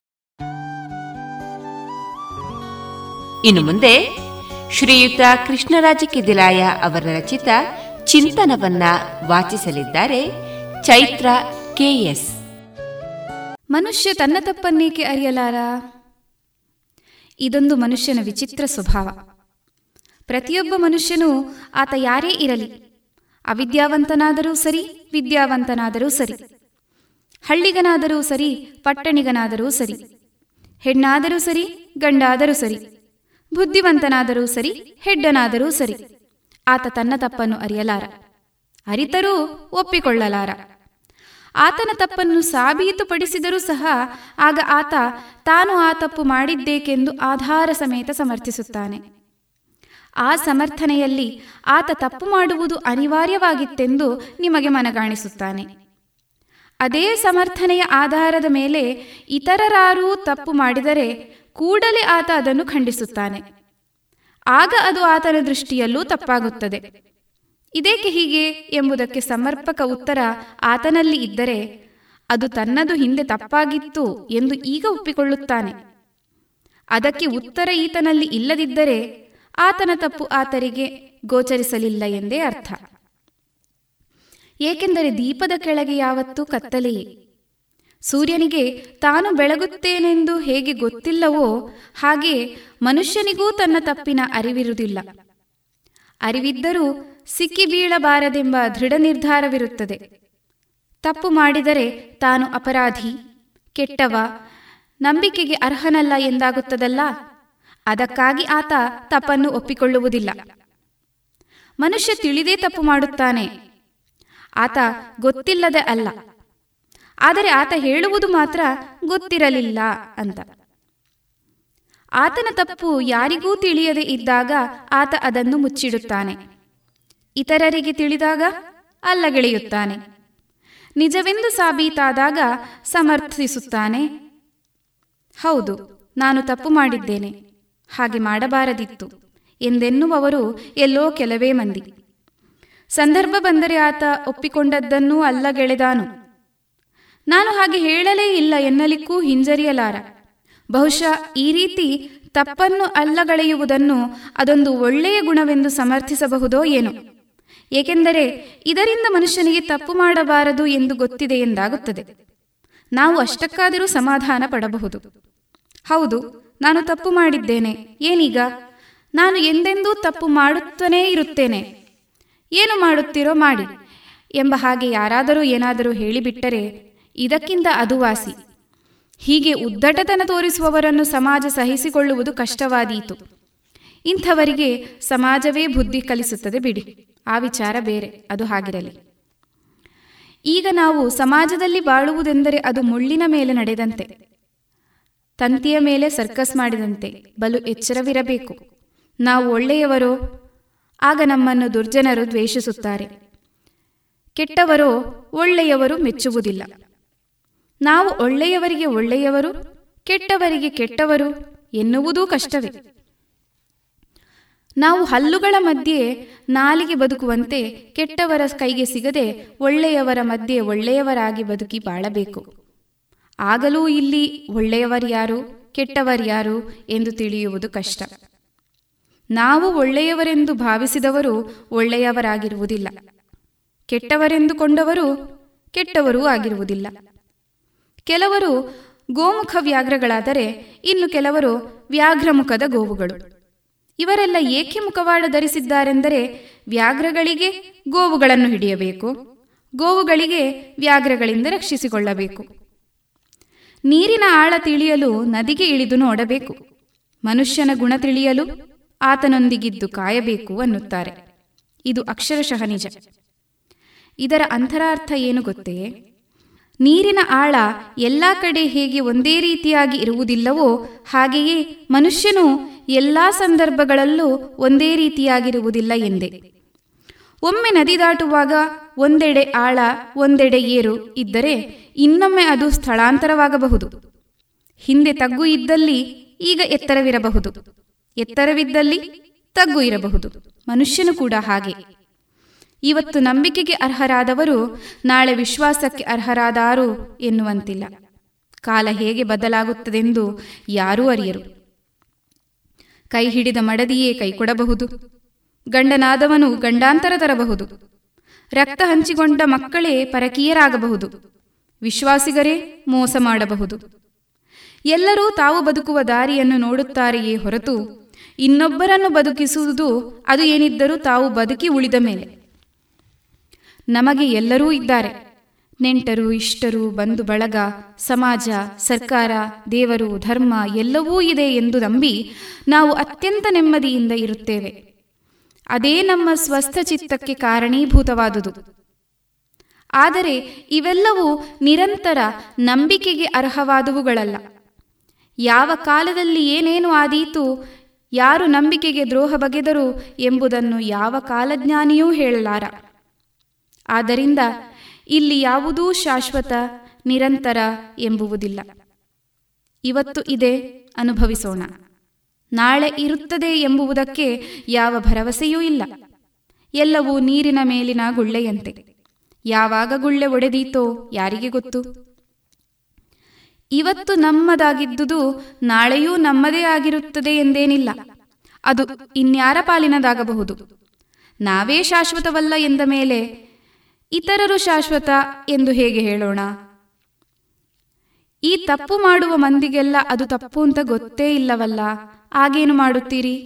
ಇನ್ನು ಮುಂದೆ ಶ್ರೀಯುತ ಕೃಷ್ಣರಾಜ ಕಿದಿಲಾಯ ಅವರ ರಚಿತ ಚಿಂತನವನ್ನ ವಾಚಿಸಲಿದ್ದಾರೆ ಚೈತ್ರ ಕೆಎಸ್ ಮನುಷ್ಯ ತನ್ನ ತಪ್ಪನ್ನೇಕೆ ಅರಿಯಲಾರ? ಇದೊಂದು ಮನುಷ್ಯನ ವಿಚಿತ್ರ ಸ್ವಭಾವ. ಪ್ರತಿಯೊಬ್ಬ ಮನುಷ್ಯನೂ ಆತ ಯಾರೇ ಇರಲಿ, ಅವಿದ್ಯಾವಂತನಾದರೂ ಸರಿ, ವಿದ್ಯಾವಂತನಾದರೂ ಸರಿ, ಹಳ್ಳಿಗನಾದರೂ ಸರಿ, ಪಟ್ಟಣಿಗನಾದರೂ ಸರಿ, ಹೆಣ್ಣಾದರೂ ಸರಿ, ಗಂಡಾದರೂ ಸರಿ ಬುದ್ಧಿವಂತನಾದರೂ ಸರಿ, ಹೆಡ್ಡನಾದರೂ ಸರಿ. ಆತ ತನ್ನ ತಪ್ಪನ್ನು ಅರಿಯಲಾರ. ಅರಿತರೂ ಒಪ್ಪಿಕೊಳ್ಳಲಾರ. ಆತನ ತಪ್ಪನ್ನು ಸಾಬೀತುಪಡಿಸಿದರೂ ಸಹ ಆಗ ಆತ ತಾನು ಆ ತಪ್ಪು ಮಾಡಿದ್ದೇಕೆಂದು ಆಧಾರ ಸಮೇತ ಸಮರ್ಥಿಸುತ್ತಾನೆ. ಆ ಸಮರ್ಥನೆಯಲ್ಲಿ ಆತ ತಪ್ಪು ಮಾಡುವುದು ಅನಿವಾರ್ಯವಾಗಿತ್ತೆಂದು ನಿಮಗೆ ಮನಗಾಣಿಸುತ್ತಾನೆ. ಅದೇ ಸಮರ್ಥನೆಯ ಆಧಾರದ ಮೇಲೆ ಇತರರಾರೂ ತಪ್ಪು ಮಾಡಿದರೆ ಕೂಡಲೇ ಆತ ಅದನ್ನು ಖಂಡಿಸುತ್ತಾನೆ. ಆಗ ಅದು ಆತನ ದೃಷ್ಟಿಯಲ್ಲೂ ತಪ್ಪಾಗುತ್ತದೆ. ಇದೇಕೆ ಹೀಗೆ ಎಂಬುದಕ್ಕೆ ಸಮರ್ಪಕ ಉತ್ತರ ಆತನಲ್ಲಿ ಇದ್ದರೆ, ಅದು ತನ್ನದು ಹಿಂದೆ ತಪ್ಪಾಗಿತ್ತು ಎಂದು ಈಗ ಒಪ್ಪಿಕೊಳ್ಳುತ್ತಾನೆ. ಅದಕ್ಕೆ ಉತ್ತರ ಈತನಲ್ಲಿ ಇಲ್ಲದಿದ್ದರೆ, ಆತನ ತಪ್ಪು ಆತರಿಗೆ ಗೋಚರಿಸಲಿಲ್ಲ ಎಂದೇ ಅರ್ಥ. ಏಕೆಂದರೆ ದೀಪದ ಕೆಳಗೆ ಯಾವತ್ತೂ ಕತ್ತಲೆಯೇ. ಸೂರ್ಯನಿಗೆ ತಾನು ಬೆಳಗುತ್ತೇನೆಂದು ಹೇಗೆ ಗೊತ್ತಿಲ್ಲವೋ ಹಾಗೆ ಮನುಷ್ಯನಿಗೂ ತನ್ನ ತಪ್ಪಿನ ಅರಿವಿರುವುದಿಲ್ಲ. ಅರಿವಿದ್ದರೂ ಸಿಕ್ಕಿ ಬೀಳಬಾರದೆಂಬ ದೃಢ ನಿರ್ಧಾರವಿರುತ್ತದೆ. ತಪ್ಪು ಮಾಡಿದರೆ ತಾನು ಅಪರಾಧಿ, ಕೆಟ್ಟವ, ನಂಬಿಕೆಗೆ ಅರ್ಹನಲ್ಲ ಎಂದಾಗುತ್ತದಲ್ಲ? ಅದಕ್ಕಾಗಿ ಆತ ತಪ್ಪನ್ನು ಒಪ್ಪಿಕೊಳ್ಳುವುದಿಲ್ಲ. ಮನುಷ್ಯ ತಿಳಿದೇ ತಪ್ಪು ಮಾಡುತ್ತಾನೆ. ಆತ ಗೊತ್ತಿಲ್ಲದೆ ಅಲ್ಲ. ಆದರೆ ಆತ ಹೇಳುವುದು ಮಾತ್ರ ಗೊತ್ತಿರಲಿಲ್ಲ ಅಂತ. ಆತನ ತಪ್ಪು ಯಾರಿಗೂ ತಿಳಿಯದೆ ಇದ್ದಾಗ ಆತ ಅದನ್ನು ಮುಚ್ಚಿಡುತ್ತಾನೆ. ಇತರರಿಗೆ ತಿಳಿದಾಗ ಅಲ್ಲಗೆಳೆಯುತ್ತಾನೆ. ನಿಜವೆಂದು ಸಾಬೀತಾದಾಗ ಸಮರ್ಥಿಸುತ್ತಾನೆ. ಹೌದು, ನಾನು ತಪ್ಪು ಮಾಡಿದ್ದೇನೆ. ಹಾಗೆ ಮಾಡಬಾರದಿತ್ತು ಎಂದೆನ್ನುವವರು ಎಲ್ಲೋ ಕೆಲವೇ ಮಂದಿ. ಸಂದರ್ಭ ಬಂದರೆ ಆತ ಒಪ್ಪಿಕೊಂಡದ್ದನ್ನೂ ಅಲ್ಲಗೆಳೆದಾನು. ನಾನು ಹಾಗೆ ಹೇಳಲೇ ಇಲ್ಲ ಎನ್ನಲಿಕ್ಕೂ ಹಿಂಜರಿಯಲಾರ. ಬಹುಶಃ ಈ ರೀತಿ ತಪ್ಪನ್ನು ಅಲ್ಲಗಳೆಯುವುದನ್ನು ಅದೊಂದು ಒಳ್ಳೆಯ ಗುಣವೆಂದು ಸಮರ್ಥಿಸಬಹುದೋ ಏನೋ. ಏಕೆಂದರೆ ಇದರಿಂದ ಮನುಷ್ಯನಿಗೆ ತಪ್ಪು ಮಾಡಬಾರದು ಎಂದು ಗೊತ್ತಿದೆ ಎಂದಾಗುತ್ತದೆ. ನಾವು ಅಷ್ಟಕ್ಕಾದರೂ ಸಮಾಧಾನ ಪಡಬಹುದು. ಹೌದು, ನಾನು ತಪ್ಪು ಮಾಡಿದ್ದೇನೆ. ಏನೀಗ? ನಾನು ಎಂದೆಂದೂ ತಪ್ಪು ಮಾಡುತ್ತನೇ ಇರುತ್ತೇನೆ. ಏನು ಮಾಡುತ್ತೀರೋ ಮಾಡಿ ಎಂಬ ಹಾಗೆ ಯಾರಾದರೂ ಏನಾದರೂ ಹೇಳಿಬಿಟ್ಟರೆ ಇದಕ್ಕಿಂತ ಅದುವಾಸಿ ಹೀಗೆ ಉದ್ದಟತನ ತೋರಿಸುವವರನ್ನು ಸಮಾಜ ಸಹಿಸಿಕೊಳ್ಳುವುದು ಕಷ್ಟವಾದೀತು. ಇಂಥವರಿಗೆ ಸಮಾಜವೇ ಬುದ್ಧಿ ಕಲಿಸುತ್ತದೆ ಬಿಡಿ. ಆ ವಿಚಾರ ಬೇರೆ, ಅದು ಹಾಗಿರಲಿ. ಈಗ ನಾವು ಸಮಾಜದಲ್ಲಿ ಬಾಳುವುದೆಂದರೆ ಅದು ಮುಳ್ಳಿನ ಮೇಲೆ ನಡೆದಂತೆ. ತಂತಿಯ ಮೇಲೆ ಸರ್ಕಸ್ ಮಾಡಿದಂತೆ, ಬಲು ಎಚ್ಚರವಿರಬೇಕು. ನಾವು ಒಳ್ಳೆಯವರೋ, ಆಗ ನಮ್ಮನ್ನು ದುರ್ಜನರು ದ್ವೇಷಿಸುತ್ತಾರೆ. ಕೆಟ್ಟವರೋ, ಒಳ್ಳೆಯವರು ಮೆಚ್ಚುವುದಿಲ್ಲ. ನಾವು ಒಳ್ಳೆಯವರಿಗೆ ಒಳ್ಳೆಯವರು, ಕೆಟ್ಟವರಿಗೆ ಕೆಟ್ಟವರು ಎನ್ನುವುದೂ ಕಷ್ಟವೇ. ನಾವು ಹಲ್ಲುಗಳ ಮಧ್ಯೆ ನಾಲಿಗೆ ಬದುಕುವಂತೆ ಕೆಟ್ಟವರ ಕೈಗೆ ಸಿಗದೆ ಒಳ್ಳೆಯವರ ಮಧ್ಯೆ ಒಳ್ಳೆಯವರಾಗಿ ಬದುಕಿ ಬಾಳಬೇಕು. ಆಗಲೂ ಇಲ್ಲಿ ಒಳ್ಳೆಯವರ್ಯಾರು ಕೆಟ್ಟವರ್ಯಾರು ಎಂದು ತಿಳಿಯುವುದು ಕಷ್ಟ. ನಾವು ಒಳ್ಳೆಯವರೆಂದು ಭಾವಿಸಿದವರು ಒಳ್ಳೆಯವರಾಗಿರುವುದಿಲ್ಲ. ಕೆಟ್ಟವರೆಂದುಕೊಂಡವರು ಕೆಟ್ಟವರೂ ಆಗಿರುವುದಿಲ್ಲ. ಕೆಲವರು ಗೋಮುಖ ವ್ಯಾಘ್ರಗಳಾದರೆ ಇನ್ನು ಕೆಲವರು ವ್ಯಾಘ್ರಮುಖದ ಗೋವುಗಳು. ಇವರೆಲ್ಲ ಏಕೆ ಮುಖವಾಡ ಧರಿಸಿದ್ದಾರೆಂದರೆ ವ್ಯಾಘ್ರಗಳಿಗೆ ಗೋವುಗಳನ್ನು ಹಿಡಿಯಬೇಕು. ಗೋವುಗಳಿಗೆ ವ್ಯಾಘ್ರಗಳಿಂದ ರಕ್ಷಿಸಿಕೊಳ್ಳಬೇಕು. ನೀರಿನ ಆಳ ತಿಳಿಯಲು ನದಿಗೆ ಇಳಿದು ನೋಡಬೇಕು. ಮನುಷ್ಯನ ಗುಣ ತಿಳಿಯಲು ಆತನೊಂದಿಗಿದ್ದು ಕಾಯಬೇಕು ಅನ್ನುತ್ತಾರೆ. ಇದು ಅಕ್ಷರಶಃ ನಿಜ. ಇದರ ಅಂತರಾರ್ಥ ಏನು ಗೊತ್ತೇ? ನೀರಿನ ಆಳ ಎಲ್ಲ ಕಡೆ ಹೇಗೆ ಒಂದೇ ರೀತಿಯಾಗಿ ಇರುವುದಿಲ್ಲವೋ ಹಾಗೆಯೇ ಮನುಷ್ಯನು ಎಲ್ಲ ಸಂದರ್ಭಗಳಲ್ಲೂ ಒಂದೇ ರೀತಿಯಾಗಿರುವುದಿಲ್ಲ ಎಂದೆ. ಒಮ್ಮೆ ನದಿ ದಾಟುವಾಗ ಒಂದೆಡೆ ಆಳ, ಒಂದೆಡೆ ಏರು ಇದ್ದರೆ ಇನ್ನೊಮ್ಮೆ ಅದು ಸ್ಥಳಾಂತರವಾಗಬಹುದು. ಹಿಂದೆ ತಗ್ಗು ಇದ್ದಲ್ಲಿ ಈಗ ಎತ್ತರವಿರಬಹುದು. ಎತ್ತರವಿದ್ದಲ್ಲಿ ತಗ್ಗು ಇರಬಹುದು. ಮನುಷ್ಯನು ಕೂಡ ಹಾಗೆ. ಇವತ್ತು ನಂಬಿಕೆಗೆ ಅರ್ಹರಾದವರು ನಾಳೆ ವಿಶ್ವಾಸಕ್ಕೆ ಅರ್ಹರಾದಾರು ಎನ್ನುವಂತಿಲ್ಲ. ಕಾಲ ಹೇಗೆ ಬದಲಾಗುತ್ತದೆಂದು ಯಾರೂ ಅರಿಯರು. ಕೈ ಹಿಡಿದ ಮಡದಿಯೇ ಕೈ ಕೊಡಬಹುದು. ಗಂಡನಾದವನು ಗಂಡಾಂತರ ತರಬಹುದು. ರಕ್ತ ಹಂಚಿಕೊಂಡ ಮಕ್ಕಳೇ ಪರಕೀಯರಾಗಬಹುದು. ವಿಶ್ವಾಸಿಗರೇ ಮೋಸ ಮಾಡಬಹುದು. ಎಲ್ಲರೂ ತಾವು ಬದುಕುವ ದಾರಿಯನ್ನು ನೋಡುತ್ತಾರೆಯೇ ಹೊರತು ಇನ್ನೊಬ್ಬರನ್ನು ಬದುಕಿಸುವುದು ಅದು ಏನಿದ್ದರೂ ತಾವು ಬದುಕಿ ಉಳಿದ ಮೇಲೆ. ನಮಗೆ ಎಲ್ಲರೂ ಇದ್ದಾರೆ. ನೆಂಟರು, ಇಷ್ಟರು, ಬಂಧು ಬಳಗ, ಸಮಾಜ, ಸರ್ಕಾರ, ದೇವರು, ಧರ್ಮ ಎಲ್ಲವೂ ಇದೆ ಎಂದು ನಂಬಿ ನಾವು ಅತ್ಯಂತ ನೆಮ್ಮದಿಯಿಂದ ಇರುತ್ತೇವೆ. ಅದೇ ನಮ್ಮ ಸ್ವಸ್ಥ ಚಿತ್ತಕ್ಕೆ ಕಾರಣೀಭೂತವಾದುದು. ಆದರೆ ಇವೆಲ್ಲವೂ ನಿರಂತರ ನಂಬಿಕೆಗೆ ಅರ್ಹವಾದವುಗಳಲ್ಲ. ಯಾವ ಕಾಲದಲ್ಲಿ ಏನೇನು ಆದೀತು, ಯಾರು ನಂಬಿಕೆಗೆ ದ್ರೋಹ ಬಗೆದರು ಎಂಬುದನ್ನು ಯಾವ ಕಾಲಜ್ಞಾನಿಯೂ ಹೇಳಲಾರ. ಆದ್ದರಿಂದ ಇಲ್ಲಿ ಯಾವುದೂ ಶಾಶ್ವತ, ನಿರಂತರ ಎಂಬುವುದಿಲ್ಲ. ಇವತ್ತು ಇದೆ ಅನುಭವಿಸೋಣ. ನಾಳೆ ಇರುತ್ತದೆ ಎಂಬುವುದಕ್ಕೆ ಯಾವ ಭರವಸೆಯೂ ಇಲ್ಲ. ಎಲ್ಲವೂ ನೀರಿನ ಮೇಲಿನ ಗುಳ್ಳೆಯಂತೆ. ಯಾವಾಗ ಗುಳ್ಳೆ ಒಡೆದೀತೋ ಯಾರಿಗೆ ಗೊತ್ತು? ಇವತ್ತು ನಮ್ಮದಾಗಿದ್ದುದು ನಾಳೆಯೂ ನಮ್ಮದೇ ಆಗಿರುತ್ತದೆ ಎಂದೇನಿಲ್ಲ. ಅದು ಇನ್ಯಾರ ಪಾಲಿನದಾಗಬಹುದು? ನಾವೇ ಶಾಶ್ವತವಲ್ಲ ಎಂದ ಮೇಲೆ ಇತರರು ಶಾಶ್ವತ ಎಂದು ಹೇಗೆ ಹೇಳೋಣ? ಈ ತಪ್ಪು ಮಾಡುವ ಮಂದಿಗೆಲ್ಲ ಅದು ತಪ್ಪು ಅಂತ ಗೊತ್ತೇ ಇಲ್ಲವಲ್ಲ. ಆಗೇನು ಮಾಡುತ್ತೀರಿ?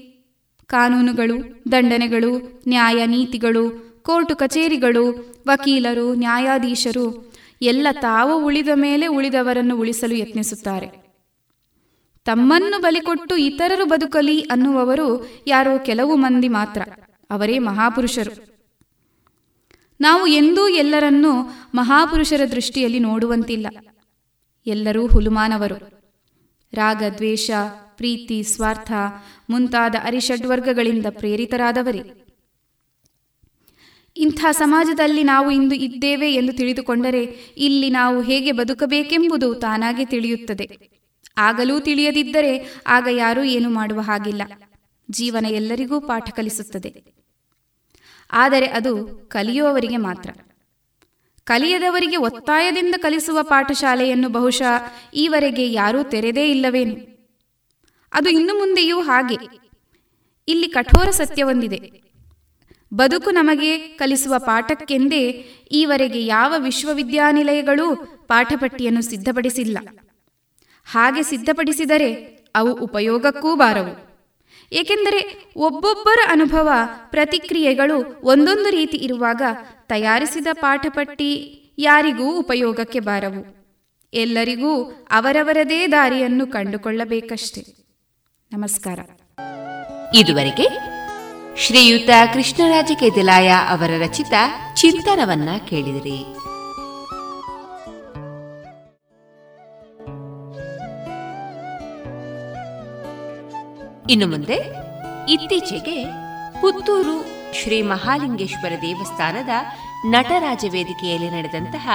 ಕಾನೂನುಗಳು, ದಂಡನೆಗಳು, ನ್ಯಾಯ ನೀತಿಗಳು, ಕೋರ್ಟು ಕಚೇರಿಗಳು, ವಕೀಲರು, ನ್ಯಾಯಾಧೀಶರು, ಎಲ್ಲ ತಾವು ಉಳಿದ ಮೇಲೆ ಉಳಿದವರನ್ನು ಉಳಿಸಲು ಯತ್ನಿಸುತ್ತಾರೆ. ತಮ್ಮನ್ನು ಬಲಿಕೊಟ್ಟು ಇತರರು ಬದುಕಲಿ ಅನ್ನುವವರು ಯಾರೋ ಕೆಲವು ಮಂದಿ ಮಾತ್ರ. ಅವರೇ ಮಹಾಪುರುಷರು. ನಾವು ಎಂದೂ ಎಲ್ಲರನ್ನೂ ಮಹಾಪುರುಷರ ದೃಷ್ಟಿಯಲ್ಲಿ ನೋಡುವಂತಿಲ್ಲ. ಎಲ್ಲರೂ ಹುಲುಮಾನವರು. ರಾಗ, ದ್ವೇಷ, ಪ್ರೀತಿ, ಸ್ವಾರ್ಥ ಮುಂತಾದ ಅರಿಷಡ್ವರ್ಗಗಳಿಂದ ಪ್ರೇರಿತರಾದವರೇ. ಇಂಥ ಸಮಾಜದಲ್ಲಿ ನಾವು ಇಂದು ಇದ್ದೇವೆ ಎಂದು ತಿಳಿದುಕೊಂಡರೆ ಇಲ್ಲಿ ನಾವು ಹೇಗೆ ಬದುಕಬೇಕೆಂಬುದು ತಾನಾಗೆ ತಿಳಿಯುತ್ತದೆ. ಆಗಲೂ ತಿಳಿಯದಿದ್ದರೆ ಆಗ ಯಾರೂ ಏನು ಮಾಡುವ ಹಾಗಿಲ್ಲ. ಜೀವನ ಎಲ್ಲರಿಗೂ ಪಾಠ ಕಲಿಸುತ್ತದೆ. ಆದರೆ ಅದು ಕಲಿಯುವವರಿಗೆ ಮಾತ್ರ. ಕಲಿಯದವರಿಗೆ ಒತ್ತಾಯದಿಂದ ಕಲಿಸುವ ಪಾಠಶಾಲೆಯನ್ನು ಬಹುಶಃ ಈವರೆಗೆ ಯಾರೂ ತೆರೆದೇ ಇಲ್ಲವೇನು? ಅದು ಇನ್ನು ಮುಂದೆಯೂ ಹಾಗೆ. ಇಲ್ಲಿ ಕಠೋರ ಸತ್ಯವೊಂದಿದೆ. ಬದುಕು ನಮಗೆ ಕಲಿಸುವ ಪಾಠಕ್ಕೆಂದೇ ಈವರೆಗೆ ಯಾವ ವಿಶ್ವವಿದ್ಯಾನಿಲಯಗಳೂ ಪಾಠಪಟ್ಟಿಯನ್ನು ಸಿದ್ಧಪಡಿಸಿಲ್ಲ. ಹಾಗೆ ಸಿದ್ಧಪಡಿಸಿದರೆ ಅವು ಉಪಯೋಗಕ್ಕೂ ಬಾರವು. ಏಕೆಂದರೆ ಒಬ್ಬೊಬ್ಬರ ಅನುಭವ, ಪ್ರತಿಕ್ರಿಯೆಗಳು ಒಂದೊಂದು ರೀತಿ ಇರುವಾಗ ತಯಾರಿಸಿದ ಪಾಠಪಟ್ಟಿ ಯಾರಿಗೂ ಉಪಯೋಗಕ್ಕೆ ಬಾರವು. ಎಲ್ಲರಿಗೂ ಅವರವರದೇ ದಾರಿಯನ್ನು ಕಂಡುಕೊಳ್ಳಬೇಕಷ್ಟೆ. ನಮಸ್ಕಾರ. ಇದುವರೆಗೆ ಶ್ರೀಯುತ ಕೃಷ್ಣರಾಜ ಕೆದಿಲಾಯ ಅವರ ರಚಿತ ಚಿಂತನವನ್ನ ಕೇಳಿದಿರಿ. ಇನ್ನು ಮುಂದೆ ಇತ್ತೀಚೆಗೆ ಪುತ್ತೂರು ಶ್ರೀ ಮಹಾಲಿಂಗೇಶ್ವರ ದೇವಸ್ಥಾನದ ನಟರಾಜ ವೇದಿಕೆಯಲ್ಲಿ ನಡೆದಂತಹ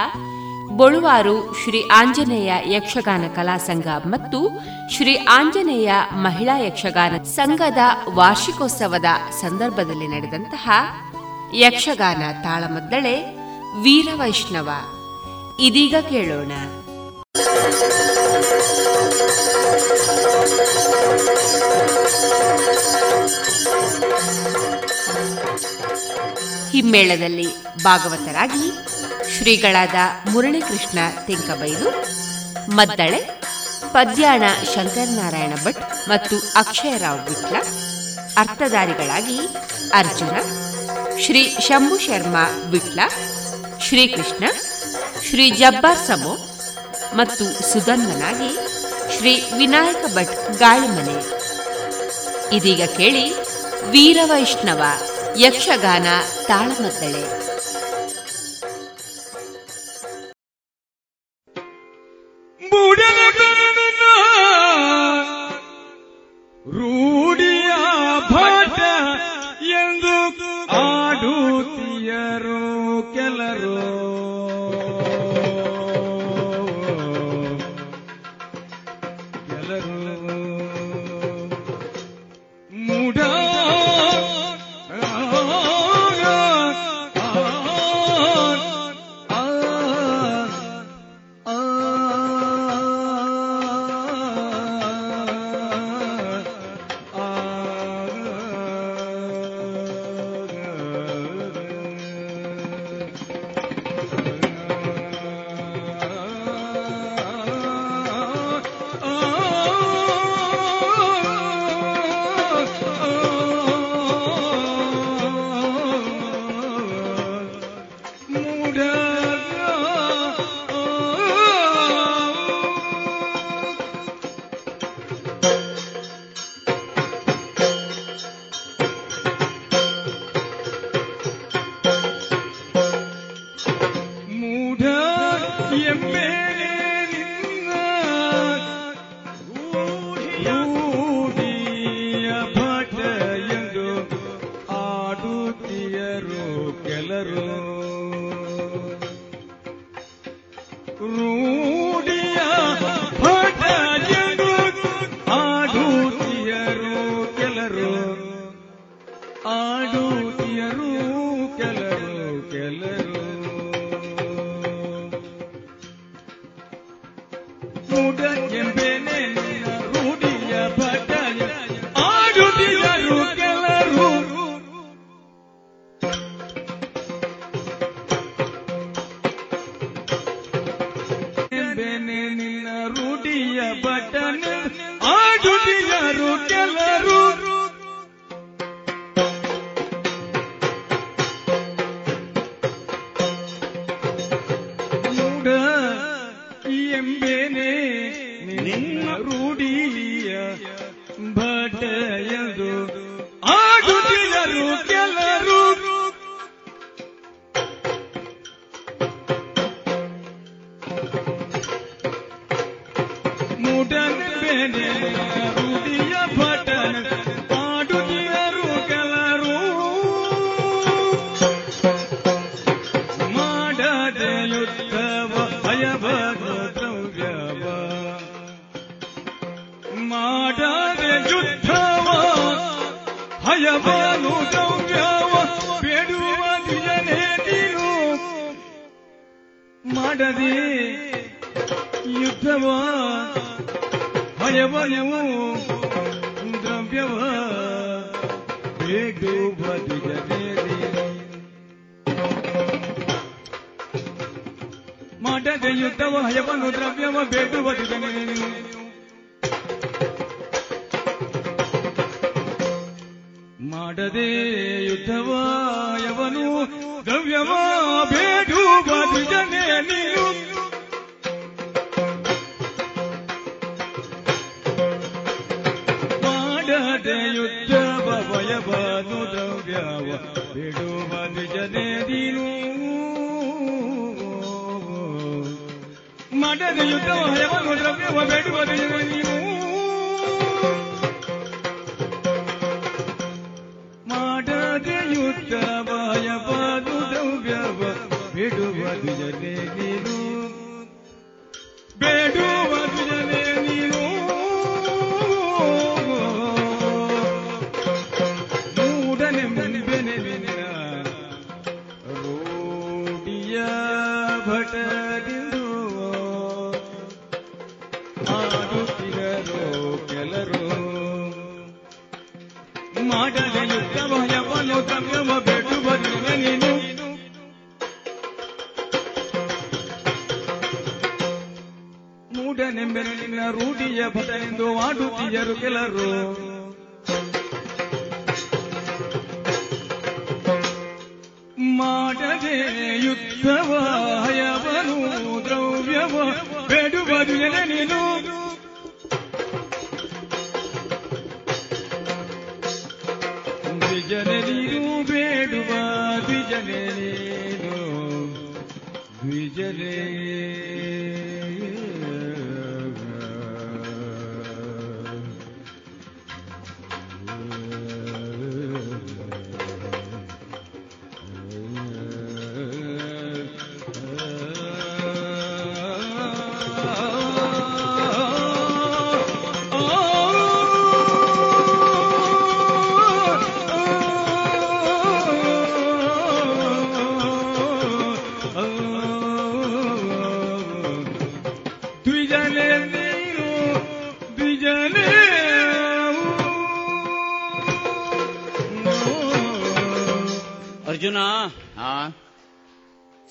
ಬೊಳುವಾರು ಶ್ರೀ ಆಂಜನೇಯ ಯಕ್ಷಗಾನ ಕಲಾ ಸಂಘ ಮತ್ತು ಶ್ರೀ ಆಂಜನೇಯ ಮಹಿಳಾ ಯಕ್ಷಗಾನ ಸಂಘದ ವಾರ್ಷಿಕೋತ್ಸವದ ಸಂದರ್ಭದಲ್ಲಿ ನಡೆದಂತಹ ಯಕ್ಷಗಾನ ತಾಳಮದ್ದಳೆ ವೀರವೈಷ್ಣವ. ಇದೀಗ ಕೇಳೋಣ. ಹಿಮ್ಮೇಳದಲ್ಲಿ ಭಾಗವತರಾಗಿ ಶ್ರೀಗಳಾದ ಮುರಳೀಕೃಷ್ಣ ತೆಂಕಬೈಲು, ಮದ್ದಳೆ, ಪದ್ಯಾಣ ಶಂಕರನಾರಾಯಣ ಭಟ್ ಮತ್ತು ಅಕ್ಷಯರಾವ್ ವಿಟ್ಲ, ಅರ್ಥಧಾರಿಗಳಾಗಿ ಅರ್ಜುನ, ಶ್ರೀ ಶಂಭು ಶರ್ಮಾ ವಿಟ್ಲ, ಶ್ರೀಕೃಷ್ಣ, ಶ್ರೀ ಜಬ್ಬಾರ್ ಸಮೋ ಮತ್ತು ಸುಧನ್ವನಾಗಿ ಶ್ರೀ ವಿನಾಯಕ ಭಟ್ ಗಾಳಿಮನೆ ಇದೀಗ ಕೇಳಿ ವೀರವೈಷ್ಣವ ಯಕ್ಷಗಾನ ತಾಳಮದ್ದಳೆ.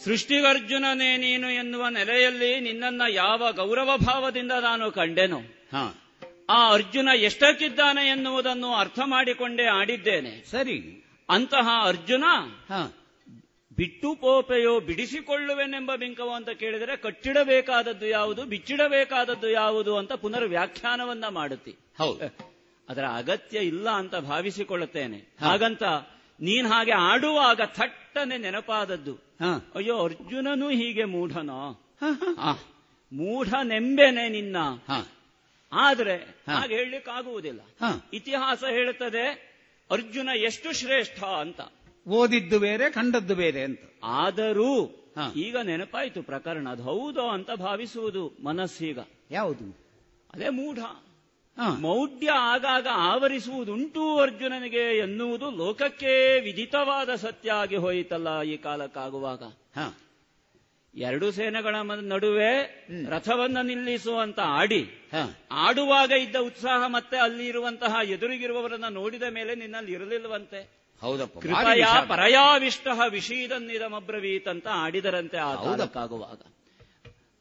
ಸೃಷ್ಟಿಗರ್ಜುನನೇ ನೀನು ಎನ್ನುವ ನೆಲೆಯಲ್ಲಿ ನಿನ್ನನ್ನ ಯಾವ ಗೌರವ ಭಾವದಿಂದ ನಾನು ಕಂಡೆನು? ಆ ಅರ್ಜುನ ಎಷ್ಟಕ್ಕಿದ್ದಾನೆ ಎನ್ನುವುದನ್ನು ಅರ್ಥ ಮಾಡಿಕೊಂಡೇ ಆಡಿದ್ದೇನೆ. ಸರಿ. ಅಂತಹ ಅರ್ಜುನ ಬಿಟ್ಟು ಪೋಪೆಯೋ ಬಿಡಿಸಿಕೊಳ್ಳುವೆನೆಂಬ ಬಿಂಕವೋ ಅಂತ ಕೇಳಿದರೆ ಕಟ್ಟಿಡಬೇಕಾದದ್ದು ಯಾವುದು ಬಿಚ್ಚಿಡಬೇಕಾದದ್ದು ಯಾವುದು ಅಂತ ಪುನರ್ ವ್ಯಾಖ್ಯಾನವನ್ನ ಮಾಡುತ್ತಿ. ಹೌದು. ಅದರ ಅಗತ್ಯ ಇಲ್ಲ ಅಂತ ಭಾವಿಸಿಕೊಳ್ಳುತ್ತೇನೆ. ಹಾಗಂತ ನೀನ್ ಹಾಗೆ ಆಡುವಾಗ ಥಟ್ಟನೆ ನೆನಪಾದದ್ದು. ಅಯ್ಯೋ ಅರ್ಜುನನು ಹೀಗೆ ಮೂಢನೋ? ಮೂಢನೆಂಬೆನೆ ನಿನ್ನ. ಆದ್ರೆ ಹಾಗೆ ಹೇಳಲಿಕ್ಕಾಗುವುದಿಲ್ಲ. ಇತಿಹಾಸ ಹೇಳುತ್ತದೆ ಅರ್ಜುನ ಎಷ್ಟು ಶ್ರೇಷ್ಠ ಅಂತ. ಓದಿದ್ದು ಬೇರೆ ಕಂಡದ್ದು ಬೇರೆ ಅಂತ. ಆದರೂ ಈಗ ನೆನಪಾಯಿತು ಪ್ರಕರಣ. ಅದು ಹೌದೋ ಅಂತ ಭಾವಿಸುವುದು ಮನಸ್ಸೀಗ. ಯಾವುದು? ಅದೇ ಮೂಢ. ಮೌಢ್ಯ ಆಗಾಗ ಆವರಿಸುವುದುಂಟು ಅರ್ಜುನನಿಗೆ ಎನ್ನುವುದು ಲೋಕಕ್ಕೆ ವಿಧಿತವಾದ ಸತ್ಯ ಆಗಿ ಹೋಯಿತಲ್ಲ ಈ ಕಾಲಕ್ಕಾಗುವಾಗ. ಎರಡು ಸೇನೆಗಳ ನಡುವೆ ರಥವನ್ನ ನಿಲ್ಲಿಸುವಂತ ಆಡಿ ಆಡುವಾಗ ಇದ್ದ ಉತ್ಸಾಹ ಮತ್ತೆ ಅಲ್ಲಿ ಇರುವಂತಹ ಎದುರಿಗಿರುವವರನ್ನ ನೋಡಿದ ಮೇಲೆ ನಿನ್ನಲ್ಲಿ ಇರಲಿಲ್ಲವಂತೆ. ಹೌದಪ್ಪ ಕೃಪಯ. ಪರಯಾವಿಷ್ಟ ವಿಷೀದನ್ನಿದಮಬ್ರವೀತ್ ಅಂತ ಆಡಿದರಂತೆ ಆ ಕಾಲಕ್ಕಾಗುವಾಗ.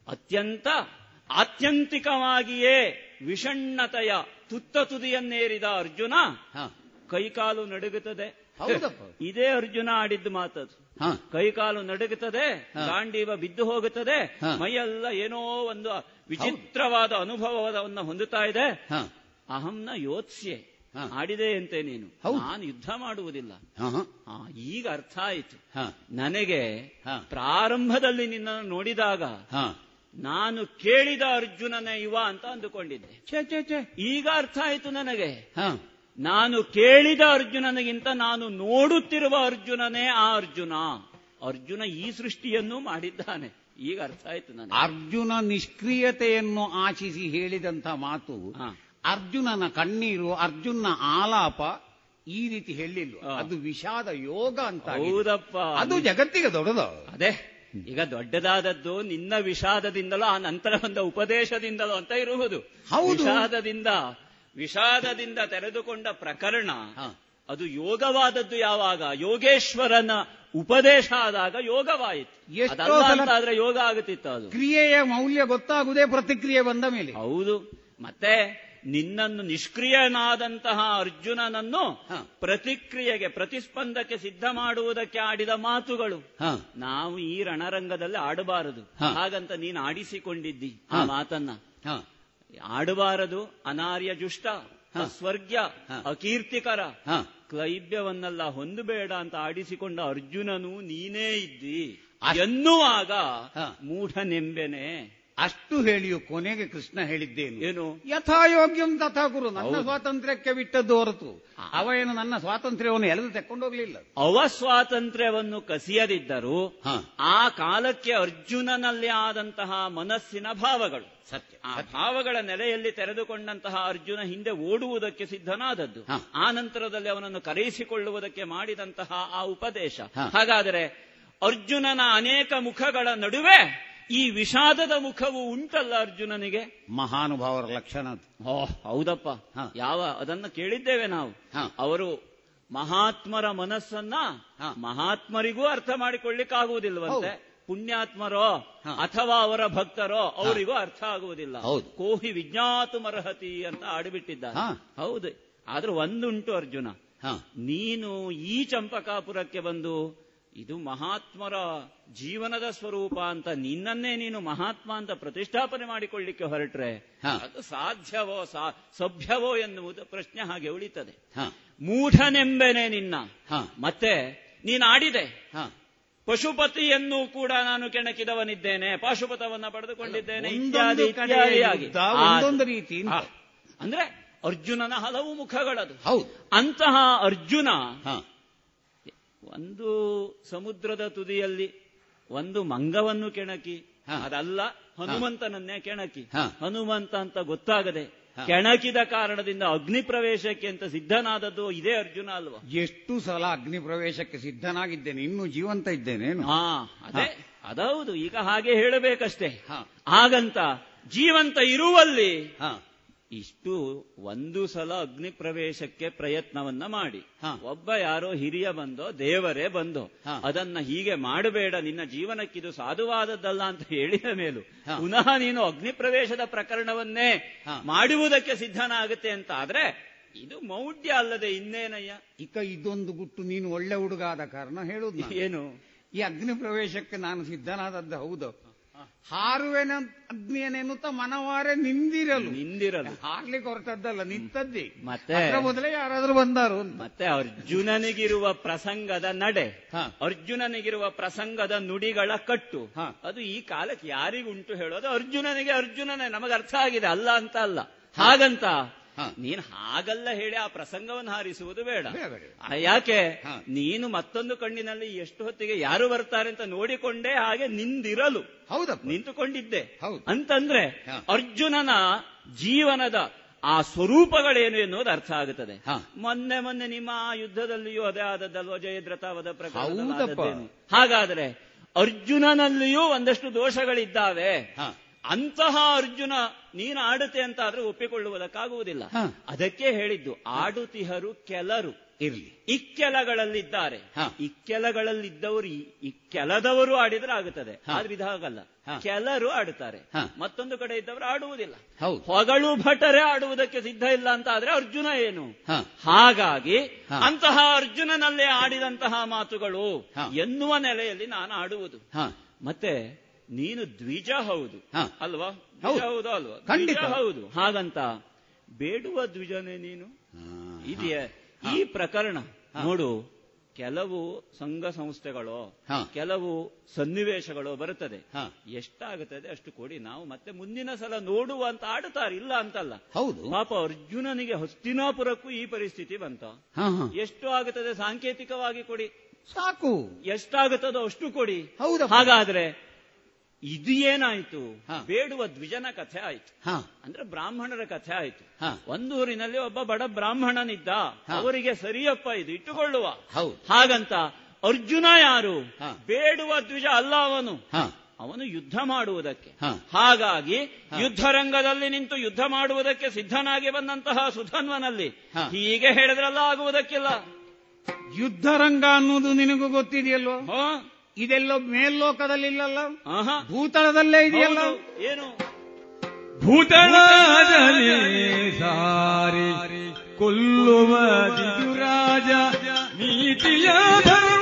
ಅತ್ಯಂತ ಆತ್ಯಂತಿಕವಾಗಿಯೇ ವಿಷಣ್ಣತೆಯ ತುತ್ತ ತುದಿಯನ್ನೇರಿದ ಅರ್ಜುನ ಕೈಕಾಲು ನಡುಗುತ್ತದೆ. ಇದೇ ಅರ್ಜುನ ಆಡಿದ್ದು ಮಾತದು. ಕೈಕಾಲು ನಡುಗುತ್ತದೆ. ಗಾಂಡೀವ ಬಿದ್ದು ಹೋಗುತ್ತದೆ. ಮೈಯೆಲ್ಲ ಏನೋ ಒಂದು ವಿಚಿತ್ರವಾದ ಅನುಭವವನ್ನು ಹೊಂದುತ್ತಾ ಇದೆ ಅಹಂನ ಯೋತ್ಸ್ಯೆ ಆಡಿದೆ ಅಂತೆ ನೀನು. ನಾನು ಯುದ್ಧ ಮಾಡುವುದಿಲ್ಲ ಈಗ ಅರ್ಥ ಆಯಿತು ನನಗೆ. ಪ್ರಾರಂಭದಲ್ಲಿ ನಿನ್ನನ್ನು ನೋಡಿದಾಗ. ನಾನು ಕೇಳಿದ ಅರ್ಜುನನೇ ಇವ ಅಂತ ಅಂದುಕೊಂಡಿದ್ದೆ. ಛೇ ಛೇ ಛೇ. ಈಗ ಅರ್ಥ ಆಯಿತು ನನಗೆ. ಹ. ನಾನು ಕೇಳಿದ ಅರ್ಜುನನಿಗಿಂತ ನಾನು ನೋಡುತ್ತಿರುವ ಅರ್ಜುನನೇ ಆ ಅರ್ಜುನ. ಅರ್ಜುನ ಈ ಸೃಷ್ಟಿಯನ್ನು ಮಾಡಿದ್ದಾನೆ. ಈಗ ಅರ್ಥ ಆಯ್ತು ನನಗೆ. ಅರ್ಜುನ ನಿಷ್ಕ್ರಿಯತೆಯನ್ನು ಆಶಿಸಿ ಹೇಳಿದಂತ ಮಾತು ಹ. ಅರ್ಜುನನ ಕಣ್ಣೀರು ಅರ್ಜುನ ಆಲಾಪ ಈ ರೀತಿ ಹೇಳಿಲ್ಲ ಅದು ವಿಷಾದ ಯೋಗ ಅಂತ. ಹೌದಪ್ಪ. ಅದು ಜಗತ್ತಿಗೆ ದೊಡ್ಡದು. ಅದೇ. ಈಗ ದೊಡ್ಡದಾದದ್ದು ನಿನ್ನ ವಿಷಾದದಿಂದಲೋ ಆ ನಂತರ ಬಂದ ಉಪದೇಶದಿಂದಲೋ ಅಂತ ಇರುವುದು. ವಿಷಾದದಿಂದ ವಿಷಾದದಿಂದ ತೆರೆದುಕೊಂಡ ಪ್ರಕರಣ ಅದು ಯೋಗವಾದದ್ದು ಯಾವಾಗ? ಯೋಗೇಶ್ವರನ ಉಪದೇಶ ಆದಾಗ ಯೋಗವಾಯಿತು. ಆದ್ರೆ ಯೋಗ ಆಗುತ್ತಿತ್ತು ಅದು. ಕ್ರಿಯೆಯ ಮೌಲ್ಯ ಗೊತ್ತಾಗುವುದೇ ಪ್ರತಿಕ್ರಿಯೆ ಬಂದ ಮೇಲೆ. ಹೌದು. ಮತ್ತೆ ನಿನ್ನನ್ನು ನಿಷ್ಕ್ರಿಯನಾದಂತಹ ಅರ್ಜುನನನ್ನು ಪ್ರತಿಕ್ರಿಯೆಗೆ ಪ್ರತಿಸ್ಪಂದಕ್ಕೆ ಸಿದ್ಧ ಮಾಡುವುದಕ್ಕೆ ಆಡಿದ ಮಾತುಗಳು. ನಾವು ಈ ರಣರಂಗದಲ್ಲಿ ಆಡಬಾರದು. ಹಾಗಂತ ನೀನು ಆಡಿಸಿಕೊಂಡಿದ್ದಿ ಆ ಮಾತನ್ನ. ಆಡಬಾರದು ಅನಾರ್ಯ ಜುಷ್ಟ ಹ. ಅಸ್ವರ್ಗ್ಯ ಅಕೀರ್ತಿಕರ. ಕ್ಲೈಬ್ಯವನ್ನೆಲ್ಲ ಹೊಂದಬೇಡ ಅಂತ ಆಡಿಸಿಕೊಂಡ ಅರ್ಜುನನು ನೀನೇ ಇದ್ದಿ. ಎನ್ನುವಾಗ ಮೂಢನೆಂಬೆನೆ ಅಷ್ಟು ಹೇಳಿಯು ಕೊನೆಗೆ ಕೃಷ್ಣ ಹೇಳಿದ್ದೇನು. ಏನು? ಯಥಾಯೋಗ್ಯಂ ತಥಾ ಗುರು ನನ್ನ ಸ್ವಾತಂತ್ರ್ಯಕ್ಕೆ ಬಿಟ್ಟದ್ದು ಹೊರತು. ಅವ ಏನು ನನ್ನ ಸ್ವಾತಂತ್ರ್ಯವನ್ನು ಎಳೆದು ತೆಕ್ಕೊಂಡೋಗ್ಲಿಲ್ಲ ಅವ ಸ್ವಾತಂತ್ರ್ಯವನ್ನು ಕಸಿಯದಿದ್ದರೂ ಆ ಕಾಲಕ್ಕೆ ಅರ್ಜುನನಲ್ಲಿ ಆದಂತಹ ಮನಸ್ಸಿನ ಭಾವಗಳು ಸತ್ಯ. ಆ ಭಾವಗಳ ನೆಲೆಯಲ್ಲಿ ತೆರೆದುಕೊಂಡಂತಹ ಅರ್ಜುನ ಹಿಂದೆ ಓಡುವುದಕ್ಕೆ ಸಿದ್ಧನಾದದ್ದು. ಆ ನಂತರದಲ್ಲಿ ಅವನನ್ನು ಕರೆಯಿಸಿಕೊಳ್ಳುವುದಕ್ಕೆ ಮಾಡಿದಂತಹ ಆ ಉಪದೇಶ. ಹಾಗಾದರೆ ಅರ್ಜುನನ ಅನೇಕ ಮುಖಗಳ ನಡುವೆ ಈ ವಿಷಾದದ ಮುಖವು ಉಂಟಲ್ಲ ಅರ್ಜುನನಿಗೆ ಮಹಾನುಭಾವರ ಲಕ್ಷಣ ಓ ಹೌದಪ್ಪ. ಯಾವ ಅದನ್ನ ಕೇಳಿದ್ದೇವೆ ನಾವು. ಅವರು ಮಹಾತ್ಮರ ಮನಸ್ಸನ್ನ. ಮಹಾತ್ಮರಿಗೂ ಅರ್ಥ ಮಾಡಿಕೊಳ್ಳಿಕ್ಕಾಗುವುದಿಲ್ವಂತೆ. ಪುಣ್ಯಾತ್ಮರೋ. ಅಥವಾ ಅವರ ಭಕ್ತರೋ ಅವರಿಗೂ ಅರ್ಥ ಆಗುವುದಿಲ್ಲ ಹೌದು. ಕೋಹಿ ವಿಜ್ಞಾತು ಮರಹತಿ ಅಂತ ಆಡಿಬಿಟ್ಟಿದ್ದ. ಹೌದು ಆದ್ರೆ ಒಂದುಂಟು ಅರ್ಜುನ ಹ. ನೀನು ಈ ಚಂಪಕಾಪುರಕ್ಕೆ ಬಂದು ಇದು ಮಹಾತ್ಮರ ಜೀವನದ ಸ್ವರೂಪ ಅಂತ ನಿನ್ನನ್ನೇ ನೀನು ಮಹಾತ್ಮ ಅಂತ ಪ್ರತಿಷ್ಠಾಪನೆ ಮಾಡಿಕೊಳ್ಳಿಕ್ಕೆ ಹೊರಟ್ರೆ. ಅದು ಸಾಧ್ಯವೋ ಸಭ್ಯವೋ ಎನ್ನುವುದು ಪ್ರಶ್ನೆ ಹಾಗೆ ಉಳಿತದೆ ಹ. ಮೂಢನೆಂಬೆನೆ ನಿನ್ನ ಹ. ಮತ್ತೆ ನೀನಾಡಿದೆ ಪಶುಪತಿಯನ್ನು ಕೂಡ ನಾನು ಕೆಣಕಿದವನಿದ್ದೇನೆ ಪಾಶುಪತವನ್ನ ಪಡೆದುಕೊಂಡಿದ್ದೇನೆ ಇತ್ಯಾದಿ ಇತ್ಯಾದಿಯಾಗಿ ರೀತಿ. ಅಂದ್ರೆ ಅರ್ಜುನನ ಹಲವು ಮುಖಗಳದು ಹೌದು ಅಂತಹ ಅರ್ಜುನ ಹ. ಒಂದು ಸಮುದ್ರದ ತುದಿಯಲ್ಲಿ ಒಂದು ಮಂಗವನ್ನು ಕೆಣಕಿ. ಅದಲ್ಲ ಹನುಮಂತನನ್ನೇ ಕೆಣಕಿ. ಹನುಮಂತ ಅಂತ ಗೊತ್ತಾಗದೆ ಕೆಣಕಿದ ಕಾರಣದಿಂದ ಅಗ್ನಿ ಪ್ರವೇಶಕ್ಕೆ ಅಂತ ಸಿದ್ಧನಾದದ್ದು ಇದೇ ಅರ್ಜುನ ಅಲ್ವಾ ಎಷ್ಟು ಸಲ ಅಗ್ನಿ ಪ್ರವೇಶಕ್ಕೆ ಸಿದ್ಧನಾಗಿದ್ದೇನೆ ಇನ್ನು ಜೀವಂತ ಇದ್ದೇನೆ ಹಾ ಅದೇ ಅದೌದು ಈಗ ಹಾಗೆ ಹೇಳಬೇಕಷ್ಟೇ ಹ. ಹಾಗಂತ ಜೀವಂತ ಇರುವಲ್ಲಿ ಹ. ಇಷ್ಟು ಒಂದು ಸಲ ಅಗ್ನಿ ಪ್ರವೇಶಕ್ಕೆ ಪ್ರಯತ್ನವನ್ನ ಮಾಡಿ. ಒಬ್ಬ ಯಾರೋ ಹಿರಿಯ ಬಂದೋ ದೇವರೇ ಬಂದೋ. ಅದನ್ನ ಹೀಗೆ ಮಾಡಬೇಡ ನಿನ್ನ ಜೀವನಕ್ಕಿದು ಸಾಧುವಾದದ್ದಲ್ಲ ಅಂತ ಹೇಳಿದ ಮೇಲೂ. ಪುನಃ ನೀನು ಅಗ್ನಿ ಪ್ರವೇಶದ ಪ್ರಕರಣವನ್ನೇ ಮಾಡುವುದಕ್ಕೆ ಸಿದ್ಧನಾಗುತ್ತೆ ಅಂತ ಆದ್ರೆ ಇದು ಮೌಢ್ಯ ಅಲ್ಲದೆ ಇನ್ನೇನಯ್ಯ ಇಕ ಇದೊಂದು ಗುಟ್ಟು ನೀನು ಒಳ್ಳೆ ಹುಡುಗ ಆದ ಕಾರಣ ಹೇಳುದು. ಏನು ಈ ಅಗ್ನಿ ಪ್ರವೇಶಕ್ಕೆ ನಾನು ಸಿದ್ಧನಾದದ್ದು ಹೌದು ಹಾರುವೆನ ಅಗ್ನಿಯನೆನ್ನುತ್ತ ಮನವಾರೆ ನಿಂದಿರಲು ನಿಂದಿರಲು ಹಾರ್ಲಿಕ್ಕೆ ಕೊರತದ್ದಲ್ಲ ನಿಂತದ್ದಿ ಮತ್ತೆ? ಮೊದಲೇ ಯಾರಾದ್ರೂ ಬಂದಾರು. ಮತ್ತೆ ಅರ್ಜುನನಿಗಿರುವ ಪ್ರಸಂಗದ ನಡೆ. ಅರ್ಜುನನಿಗಿರುವ ಪ್ರಸಂಗದ ನುಡಿಗಳ ಕಟ್ಟು. ಅದು ಈ ಕಾಲಕ್ಕೆ ಯಾರಿಗುಂಟು ಹೇಳೋದು ಅರ್ಜುನನಿಗೆ ಅರ್ಜುನನೇ ನಮಗೆ ಅರ್ಥ ಆಗಿದೆ ಅಲ್ಲ ಅಂತ ಅಲ್ಲ ಹಾಗಂತ. ನೀನ್ ಹಾಗಲ್ಲ ಹೇಳಿ ಆ ಪ್ರಸಂಗವನ್ನು ಹಾರಿಸುವುದು ಬೇಡ. ಯಾಕೆ? ನೀನು ಮತ್ತೊಂದು ಕಣ್ಣಿನಲ್ಲಿ ಎಷ್ಟು ಹೊತ್ತಿಗೆ ಯಾರು ಬರ್ತಾರೆ ಅಂತ ನೋಡಿಕೊಂಡೇ ಹಾಗೆ ನಿಂದಿರಲು. ಹೌದ ನಿಂತುಕೊಂಡಿದ್ದೆ. ಅಂತಂದ್ರೆ ಅರ್ಜುನನ ಜೀವನದ ಆ ಸ್ವರೂಪಗಳೇನು ಎನ್ನುವುದು ಅರ್ಥ ಆಗುತ್ತದೆ. ಮೊನ್ನೆ ಮೊನ್ನೆ ನಿಮ್ಮ ಆ ಯುದ್ಧದಲ್ಲಿಯೂ ಅದೇ ಆದದ್ದಲ್ವ? ಜಯದ್ರತಾವದ ಪ್ರಕಾರ ಹಾಗಾದ್ರೆ ಅರ್ಜುನನಲ್ಲಿಯೂ ಒಂದಷ್ಟು ದೋಷಗಳಿದ್ದಾವೆ. ಅಂತಹ ಅರ್ಜುನ ನೀನು ಆಡುತ್ತೆ ಅಂತ ಆದ್ರೆ ಒಪ್ಪಿಕೊಳ್ಳುವುದಕ್ಕಾಗುವುದಿಲ್ಲ. ಅದಕ್ಕೆ ಹೇಳಿದ್ದು ಆಡುತಿಹರು ಕೆಲರು. ಇರ್ಲಿ. ಇಕ್ಕೆಲಗಳಲ್ಲಿದ್ದಾರೆ. ಇಕ್ಕೆಲಗಳಲ್ಲಿದ್ದವರು ಈ- ಇಕ್ಕೆಲದವರು ಆಡಿದ್ರೆ ಆಗುತ್ತದೆ. ಆದ್ರೆ ಇದಾಗಲ್ಲ ಕೆಲರು ಆಡುತ್ತಾರೆ. ಮತ್ತೊಂದು ಕಡೆ ಇದ್ದವರು ಆಡುವುದಿಲ್ಲ. ಹೊಗಳು ಭಟರೇ ಆಡುವುದಕ್ಕೆ ಸಿದ್ಧ ಇಲ್ಲ ಅಂತ ಆದ್ರೆ ಅರ್ಜುನ ಏನು? ಹಾಗಾಗಿ ಅಂತಹ ಅರ್ಜುನನಲ್ಲೇ ಆಡಿದಂತಹ ಮಾತುಗಳು ಎನ್ನುವ ನೆಲೆಯಲ್ಲಿ ನಾನು ಆಡುವುದು. ಮತ್ತೆ ನೀನು ದ್ವಿಜ ಹೌದು. ಹ. ಅಲ್ವಾ? ಹೌದು. ಅಲ್ವಾ? ಖಂಡಿತ. ಹೌದು. ಹಾಗಂತ ಬೇಡುವ ದ್ವಿಜನೇ ನೀನು? ಇದೆಯೇ? ಈ ಪ್ರಕರಣ ನೋಡು. ಕೆಲವು ಸಂಘ ಸಂಸ್ಥೆಗಳು ಕೆಲವು ಸನ್ನಿವೇಶಗಳು ಬರುತ್ತದೆ. ಹ. ಎಷ್ಟಾಗುತ್ತದೆ ಅಷ್ಟು ಕೊಡಿ. ನಾವು ಮತ್ತೆ ಮುಂದಿನ ಸಲ ನೋಡುವ ಅಂತ ಆಡುತ್ತಾರೆ. ಇಲ್ಲ ಅಂತಲ್ಲ. ಹೌದು. ಪಾಪ ಅರ್ಜುನನಿಗೆ ಹಸ್ತಿನಾಪುರಕ್ಕೂ ಈ ಪರಿಸ್ಥಿತಿ ಬಂತ. ಎಷ್ಟು ಆಗುತ್ತದೆ ಸಾಂಕೇತಿಕವಾಗಿ ಕೊಡಿ. ಸಾಕು. ಎಷ್ಟಾಗುತ್ತದೋ ಅಷ್ಟು ಕೊಡಿ. ಹೌದು ಹಾಗಾದ್ರೆ ಇದು ಏನಾಯ್ತು ಬೇಡುವ ದ್ವಿಜನ ಕಥೆ ಆಯ್ತು. ಅಂದ್ರೆ ಬ್ರಾಹ್ಮಣರ ಕಥೆ ಆಯ್ತು. ಒಂದೂರಿನಲ್ಲಿ ಒಬ್ಬ ಬಡ ಬ್ರಾಹ್ಮಣನಿದ್ದ. ಅವರಿಗೆ ಸರಿಯಪ್ಪ ಇದು ಇಟ್ಟುಕೊಳ್ಳುವ. ಹಾಗಂತ ಅರ್ಜುನ ಯಾರು? ಬೇಡುವ ದ್ವಿಜ ಅಲ್ಲ ಅವನು. ಅವನು ಯುದ್ಧ ಮಾಡುವುದಕ್ಕೆ. ಹಾಗಾಗಿ. ಯುದ್ಧ ರಂಗದಲ್ಲಿ ನಿಂತು ಯುದ್ಧ ಮಾಡುವುದಕ್ಕೆ ಸಿದ್ಧನಾಗಿ ಬಂದಂತಹ ಸುಧನ್ವನಲ್ಲಿ. ಹೀಗೆ ಹೇಳಿದ್ರಲ್ಲ ಆಗುವುದಕ್ಕಿಲ್ಲ. ಯುದ್ಧರಂಗ ಅನ್ನೋದು ನಿನಗೂ ಗೊತ್ತಿದೆಯಲ್ವೋ? ಇದೆಲ್ಲೋ ಮೇಲ್ಲೋಕದಲ್ಲಿ ಇಲ್ಲಲ್ಲ ಭೂತಳದಲ್ಲೇ ಇದೆಯಲ್ಲ. ಏನು? ಭೂತಳದಲ್ಲಿ ಸಾರಿ ಕೊಲ್ಲುವ ರಾಜ. ನೀತಿಯ ಧರ್ಮವೇನೋ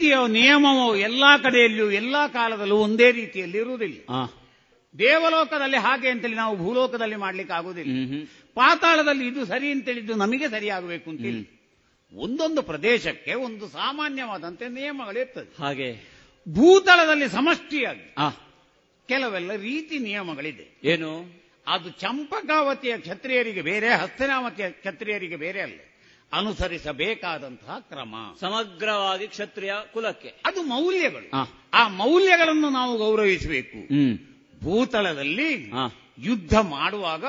ನೀತಿಯ ನಿಯಮವು ಎಲ್ಲಾ ಕಡೆಯಲ್ಲೂ ಎಲ್ಲಾ ಕಾಲದಲ್ಲೂ ಒಂದೇ ರೀತಿಯಲ್ಲಿ ಇರುವುದಿಲ್ಲ. ದೇವಲೋಕದಲ್ಲಿ ಹಾಗೆ ಅಂತೇಳಿ ನಾವು ಭೂಲೋಕದಲ್ಲಿ ಮಾಡ್ಲಿಕ್ಕೆ ಆಗುದಿಲ್ಲ. ಪಾತಾಳದಲ್ಲಿ ಇದು ಸರಿ ಅಂತೇಳಿದ್ದು ನಮಗೆ ಸರಿಯಾಗಬೇಕು ಅಂತೇಳಿ. ಒಂದೊಂದು ಪ್ರದೇಶಕ್ಕೆ ಒಂದು ಸಾಮಾನ್ಯವಾದಂತೆ ನಿಯಮಗಳಿರ್ತದೆ ಹಾಗೆ. ಭೂತಳದಲ್ಲಿ ಸಮಷ್ಟಿಯಾಗಿ ಕೆಲವೆಲ್ಲ ರೀತಿ ನಿಯಮಗಳಿದೆ. ಏನು? ಅದು ಚಂಪಕಾವತಿಯ ಕ್ಷತ್ರಿಯರಿಗೆ ಬೇರೆ ಹಸ್ತಿನಾವತಿಯ ಕ್ಷತ್ರಿಯರಿಗೆ ಬೇರೆ ಅಲ್ಲ. ಅನುಸರಿಸಬೇಕಾದಂತಹ ಕ್ರಮ. ಸಮಗ್ರವಾಗಿ ಕ್ಷತ್ರಿಯ ಕುಲಕ್ಕೆ. ಅದು ಮೌಲ್ಯಗಳು. ಆ. ಮೌಲ್ಯಗಳನ್ನು ನಾವು ಗೌರವಿಸಬೇಕು. ಭೂತಳದಲ್ಲಿ ಯುದ್ಧ ಮಾಡುವಾಗ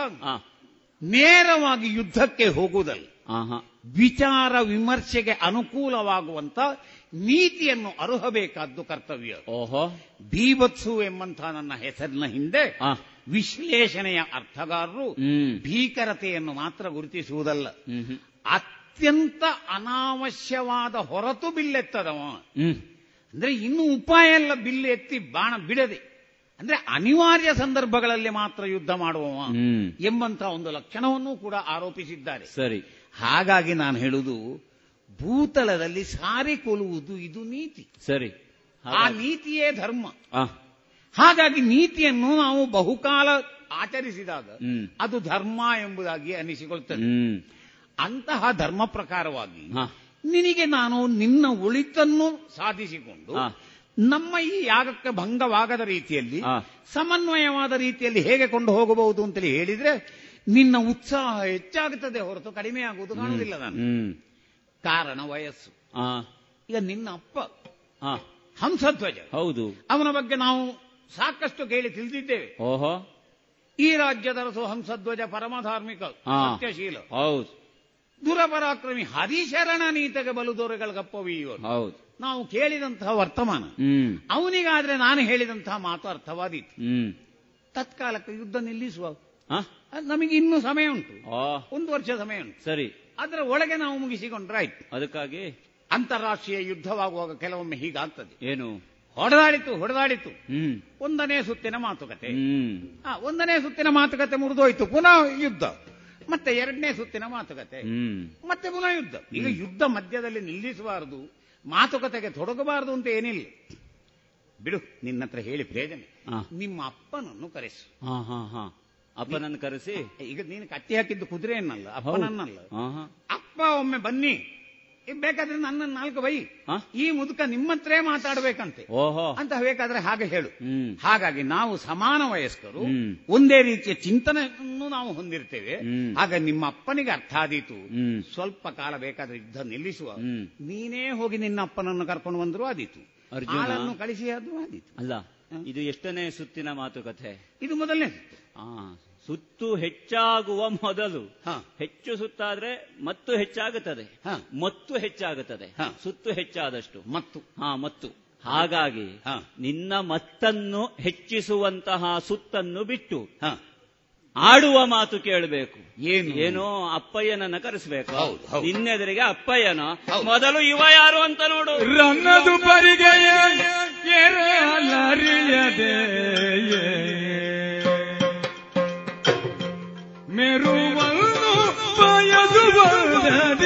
ನೇರವಾಗಿ ಯುದ್ಧಕ್ಕೆ ಹೋಗುವುದಲ್ಲ. ವಿಚಾರ ವಿಮರ್ಶೆಗೆ ಅನುಕೂಲವಾಗುವಂತ ನೀತಿಯನ್ನು ಅರುಹಬೇಕಾದ್ದು ಕರ್ತವ್ಯ. ಓಹೋ. ಬೀಭತ್ಸು ಎಂಬಂತಹ ನನ್ನ ಹೆಸರಿನ ಹಿಂದೆ ವಿಶ್ಲೇಷಣೆಯ ಅರ್ಥಗಾರರು ಭೀಕರತೆಯನ್ನು ಮಾತ್ರ ಗುರುತಿಸುವುದಲ್ಲ. ಅತ್ಯಂತ ಅನಾವಶ್ಯವಾದ ಹೊರತು ಬಿಲ್ಲೆತ್ತದವ. ಅಂದ್ರೆ ಇನ್ನು ಉಪಾಯ ಎಲ್ಲ ಬಿಲ್ಲು ಎತ್ತಿ ಬಾಣ ಬಿಡದೆ. ಅಂದ್ರೆ ಅನಿವಾರ್ಯ ಸಂದರ್ಭಗಳಲ್ಲಿ ಮಾತ್ರ ಯುದ್ಧ ಮಾಡುವವ ಎಂಬಂತಹ ಒಂದು ಲಕ್ಷಣವನ್ನು ಕೂಡ ಆರೋಪಿಸಿದ್ದಾರೆ. ಸರಿ. ಹಾಗಾಗಿ ನಾನು ಹೇಳುದು ಭೂತಳದಲ್ಲಿ ಸಾರಿಕೊಳ್ಳುವುದು ಇದು ನೀತಿ. ಸರಿ. ಆ ನೀತಿಯೇ ಧರ್ಮ. ಹಾಗಾಗಿ ನೀತಿಯನ್ನು ನಾವು ಬಹುಕಾಲ ಆಚರಿಸಿದಾಗ ಅದು ಧರ್ಮ ಎಂಬುದಾಗಿ ಅನಿಸಿಕೊಳ್ತದೆ ಅಂತಹ ಧರ್ಮ ಪ್ರಕಾರವಾಗಿ ನಿನಗೆ ನಾನು ನಿನ್ನ ಉಳಿತನ್ನು ಸಾಧಿಸಿಕೊಂಡು ನಮ್ಮ ಈ ಯಾಗಕ್ಕೆ ಭಂಗವಾಗದ ರೀತಿಯಲ್ಲಿ ಸಮನ್ವಯವಾದ ರೀತಿಯಲ್ಲಿ ಹೇಗೆ ಕೊಂಡು ಹೋಗಬಹುದು ಅಂತೇಳಿ ಹೇಳಿದ್ರೆ ನಿನ್ನ ಉತ್ಸಾಹ ಹೆಚ್ಚಾಗುತ್ತದೆ ಹೊರತು ಕಡಿಮೆ ಆಗುವುದು ಕಾಣುವುದಿಲ್ಲ ನಾನು. ಕಾರಣ ವಯಸ್ಸು. ಈಗ ನಿನ್ನ ಅಪ್ಪ ಹಂಸಧ್ವಜ. ಹೌದು. ಅವನ ಬಗ್ಗೆ ನಾವು ಸಾಕಷ್ಟು ಕೇಳಿ ತಿಳಿದಿದ್ದೇವೆ. ಓಹೋ. ಈ ರಾಜ್ಯದ ರಸು ಹಂಸಧ್ವಜ ಪರಮಧಾರ್ಮಿಕ ಸತ್ಯಶೀಲ. ಹೌದು. ದುರಪರಾಕ್ರಮಿ ಹರಿಶರಣ ನೀತಗೆ ಬಲು ದೊರೆಗಳಿಗಪ್ಪವೀಯೋರು ಹೌದು. ನಾವು ಕೇಳಿದಂತಹ ವರ್ತಮಾನ ಅವನಿಗಾದ್ರೆ ನಾನು ಹೇಳಿದಂತಹ ಮಾತು ಅರ್ಥವಾದೀತು. ತತ್ಕಾಲಕ್ಕೆ ಯುದ್ಧ ನಿಲ್ಲಿಸುವ ನಮಗೆ ಇನ್ನೂ ಸಮಯ ಉಂಟು. ಆ. ಒಂದು ವರ್ಷ ಸಮಯ ಉಂಟು. ಸರಿ. ಅದರ ಒಳಗೆ ನಾವು ಮುಗಿಸಿಕೊಂಡ್ರೆ ಆಯ್ತು ಅದಕ್ಕಾಗಿ? ಅಂತಾರಾಷ್ಟ್ರೀಯ ಯುದ್ಧವಾಗುವಾಗ ಕೆಲವೊಮ್ಮೆ ಹೀಗಾಗ್ತದೆ. ಏನು? ಹೊಡೆದಾಡಿತು ಹೊಡೆದಾಡಿತು. ಒಂದನೇ ಸುತ್ತಿನ ಮಾತುಕತೆ. ಒಂದನೇ ಸುತ್ತಿನ ಮಾತುಕತೆ ಮುರಿದೋಯ್ತು. ಪುನಃ ಯುದ್ಧ. ಮತ್ತೆ ಎರಡನೇ ಸುತ್ತಿನ ಮಾತುಕತೆ. ಮತ್ತೆ ಪುನಃ ಯುದ್ಧ. ಈಗ ಯುದ್ಧ ಮಧ್ಯದಲ್ಲಿ ನಿಲ್ಲಿಸಬಾರದು ಮಾತುಕತೆಗೆ ತೊಡಗಬಾರದು ಅಂತ ಏನಿಲ್ಲ. ಬಿಡು ನಿನ್ನ ಹತ್ರ ಹೇಳಿ ಪ್ರೇಜನೆ. ನಿಮ್ಮ ಅಪ್ಪನನ್ನು ಕರೆಸು. ಹಾ ಹಾ ಹಾ. ಅಪ್ಪನನ್ನು ಕರೆಸಿ? ಈಗ ನೀನು ಕಟ್ಟಿ ಹಾಕಿದ್ದು ಕುದುರೆಯನ್ನಲ್ಲ ಅಪ್ಪನನ್ನಲ್ಲ. ಅಪ್ಪ ಒಮ್ಮೆ ಬನ್ನಿ. ಬೇಕಾದ್ರೆ ನನ್ನ ನಾಲ್ಕು ಬೈ? ಈ ಮುದುಕ ನಿಮ್ಮತ್ರೇ ಮಾತಾಡ್ಬೇಕಂತೆ. ಓಹೋ. ಅಂತ ಬೇಕಾದ್ರೆ ಹಾಗೆ ಹೇಳು. ಹಾಗಾಗಿ ನಾವು ಸಮಾನ ವಯಸ್ಕರು. ಒಂದೇ ರೀತಿಯ ಚಿಂತನೆಯನ್ನು ನಾವು ಹೊಂದಿರ್ತೇವೆ. ಆಗ ನಿಮ್ಮ ಅಪ್ಪನಿಗೆ ಅರ್ಥ ಆದೀತು. ಸ್ವಲ್ಪ ಕಾಲ ಬೇಕಾದ್ರೆ ಯುದ್ಧ ನಿಲ್ಲಿಸುವ. ನೀನೇ ಹೋಗಿ ನಿನ್ನ ಅಪ್ಪನನ್ನು ಕರ್ಕೊಂಡು ಬಂದರೂ ಆದೀತು. ಅರ್ಜುನನ್ನು ಕಳಿಸಿ ಅದು ಆದೀತು. ಅಲ್ಲ ಇದು ಎಷ್ಟನೇ ಸುತ್ತಿನ ಮಾತುಕತೆ? ಇದು ಮೊದಲನೇ ಆ. ಸುತ್ತು ಹೆಚ್ಚಾಗುವ ಮೊದಲು ಹಾ. ಹೆಚ್ಚು ಸುತ್ತಾದ್ರೆ ಮತ್ತು ಹೆಚ್ಚಾಗುತ್ತದೆ ಹಾ. ಮತ್ತು ಹೆಚ್ಚಾಗುತ್ತದೆ ಹಾ. ಸುತ್ತು ಹೆಚ್ಚಾದಷ್ಟು ಮತ್ತು ಹಾ ಮತ್ತು ಹಾಗಾಗಿ ಹಾ. ನಿನ್ನ ಮತ್ತನ್ನು ಹೆಚ್ಚಿಸುವಂತಹ ಸುತ್ತನ್ನು ಬಿಟ್ಟು ಹ ಆಡುವ ಮಾತು ಕೇಳಬೇಕು ಏನು? ಏನೋ ಅಪ್ಪಯ್ಯನನ್ನ ಕರೆಸಬೇಕು. ನಿನ್ನೆದುರಿಗೆ ಅಪ್ಪಯ್ಯನ ಮೊದಲು ಇವ ಯಾರು ಅಂತ ನೋಡು ರನ್ನದು ಪರಿಗೆಯ Me roban, vaya su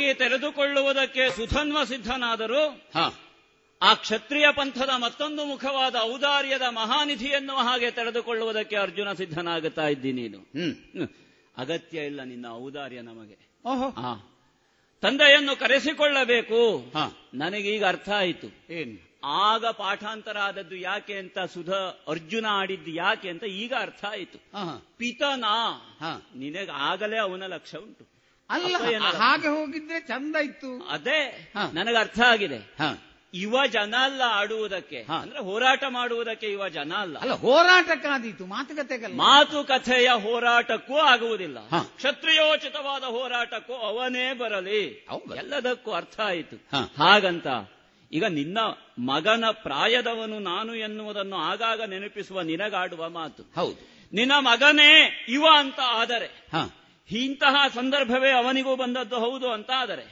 ಕ್ಷತ್ರಿಯೋಚಿತವಾಗಿ ತೆರೆದುಕೊಳ್ಳುವುದಕ್ಕೆ Sudhanva ಸಿದ್ಧನಾದರೂ ಆ ಕ್ಷತ್ರಿಯ ಪಂಥದ ಮತ್ತೊಂದು ಮುಖವಾದ ಔದಾರ್ಯದ ಮಹಾನಿಧಿಯನ್ನು ಹಾಗೆ ತೆರೆದುಕೊಳ್ಳುವುದಕ್ಕೆ ಅರ್ಜುನ ಸಿದ್ಧನಾಗುತ್ತಾ ಇದ್ದಿ ನೀನು. ಅಗತ್ಯ ಇಲ್ಲ ನಿನ್ನ ಔದಾರ್ಯ ನಮಗೆ. ತಂದೆಯನ್ನು ಕರೆಸಿಕೊಳ್ಳಬೇಕು. ಹ. ನನಗೀಗ ಅರ್ಥ ಆಯಿತು. ಏನು? ಆಗ ಪಾಠಾಂತರ ಆದದ್ದು ಯಾಕೆ ಅಂತ ಸುಧ ಅರ್ಜುನ ಆಡಿದ್ದು ಯಾಕೆ ಅಂತ ಈಗ ಅರ್ಥ ಆಯಿತು. ಪಿತನ. ನಿನಗೆ ಆಗಲೇ ಅವನ ಲಕ್ಷ್ಯ ಉಂಟು. ಅಲ್ಲ ಹಾಗೆ ಹೋಗಿದ್ರೆ ಚಂದ ಇತ್ತು. ಅದೇ ನನಗೆ ಅರ್ಥ ಆಗಿದೆ. ಯುವ ಜನ ಅಲ್ಲ ಆಡುವುದಕ್ಕೆ. ಅಂದ್ರೆ ಹೋರಾಟ ಮಾಡುವುದಕ್ಕೆ ಯುವ ಜನ ಅಲ್ಲ. ಅಲ್ಲ ಹೋರಾಟಕ್ಕಾದೀತು ಮಾತುಕತೆಗಲ್ಲ. ಮಾತುಕಥೆಯ ಹೋರಾಟಕ್ಕೂ ಆಗುವುದಿಲ್ಲ. ಕ್ಷತ್ರಿಯೋಚಿತವಾದ ಹೋರಾಟಕ್ಕೂ ಅವನೇ ಬರಲಿ. ಎಲ್ಲದಕ್ಕೂ ಅರ್ಥ ಆಯಿತು. ಹಾಗಂತ ಈಗ ನಿನ್ನ ಮಗನ ಪ್ರಾಯದವನು ನಾನು ಎನ್ನುವುದನ್ನು ಆಗಾಗ ನೆನಪಿಸುವ ನಿನಗಾಡುವ ಮಾತು. ಹೌದು. ನಿನ್ನ ಮಗನೇ ಯುವ ಅಂತ ಆದರೆ ಇಂತಹ ಸಂದರ್ಭವೇ ಅವನಿಗೂ ಬಂದದ್ದು ಹೌದು ಅಂತ ಆದರೆ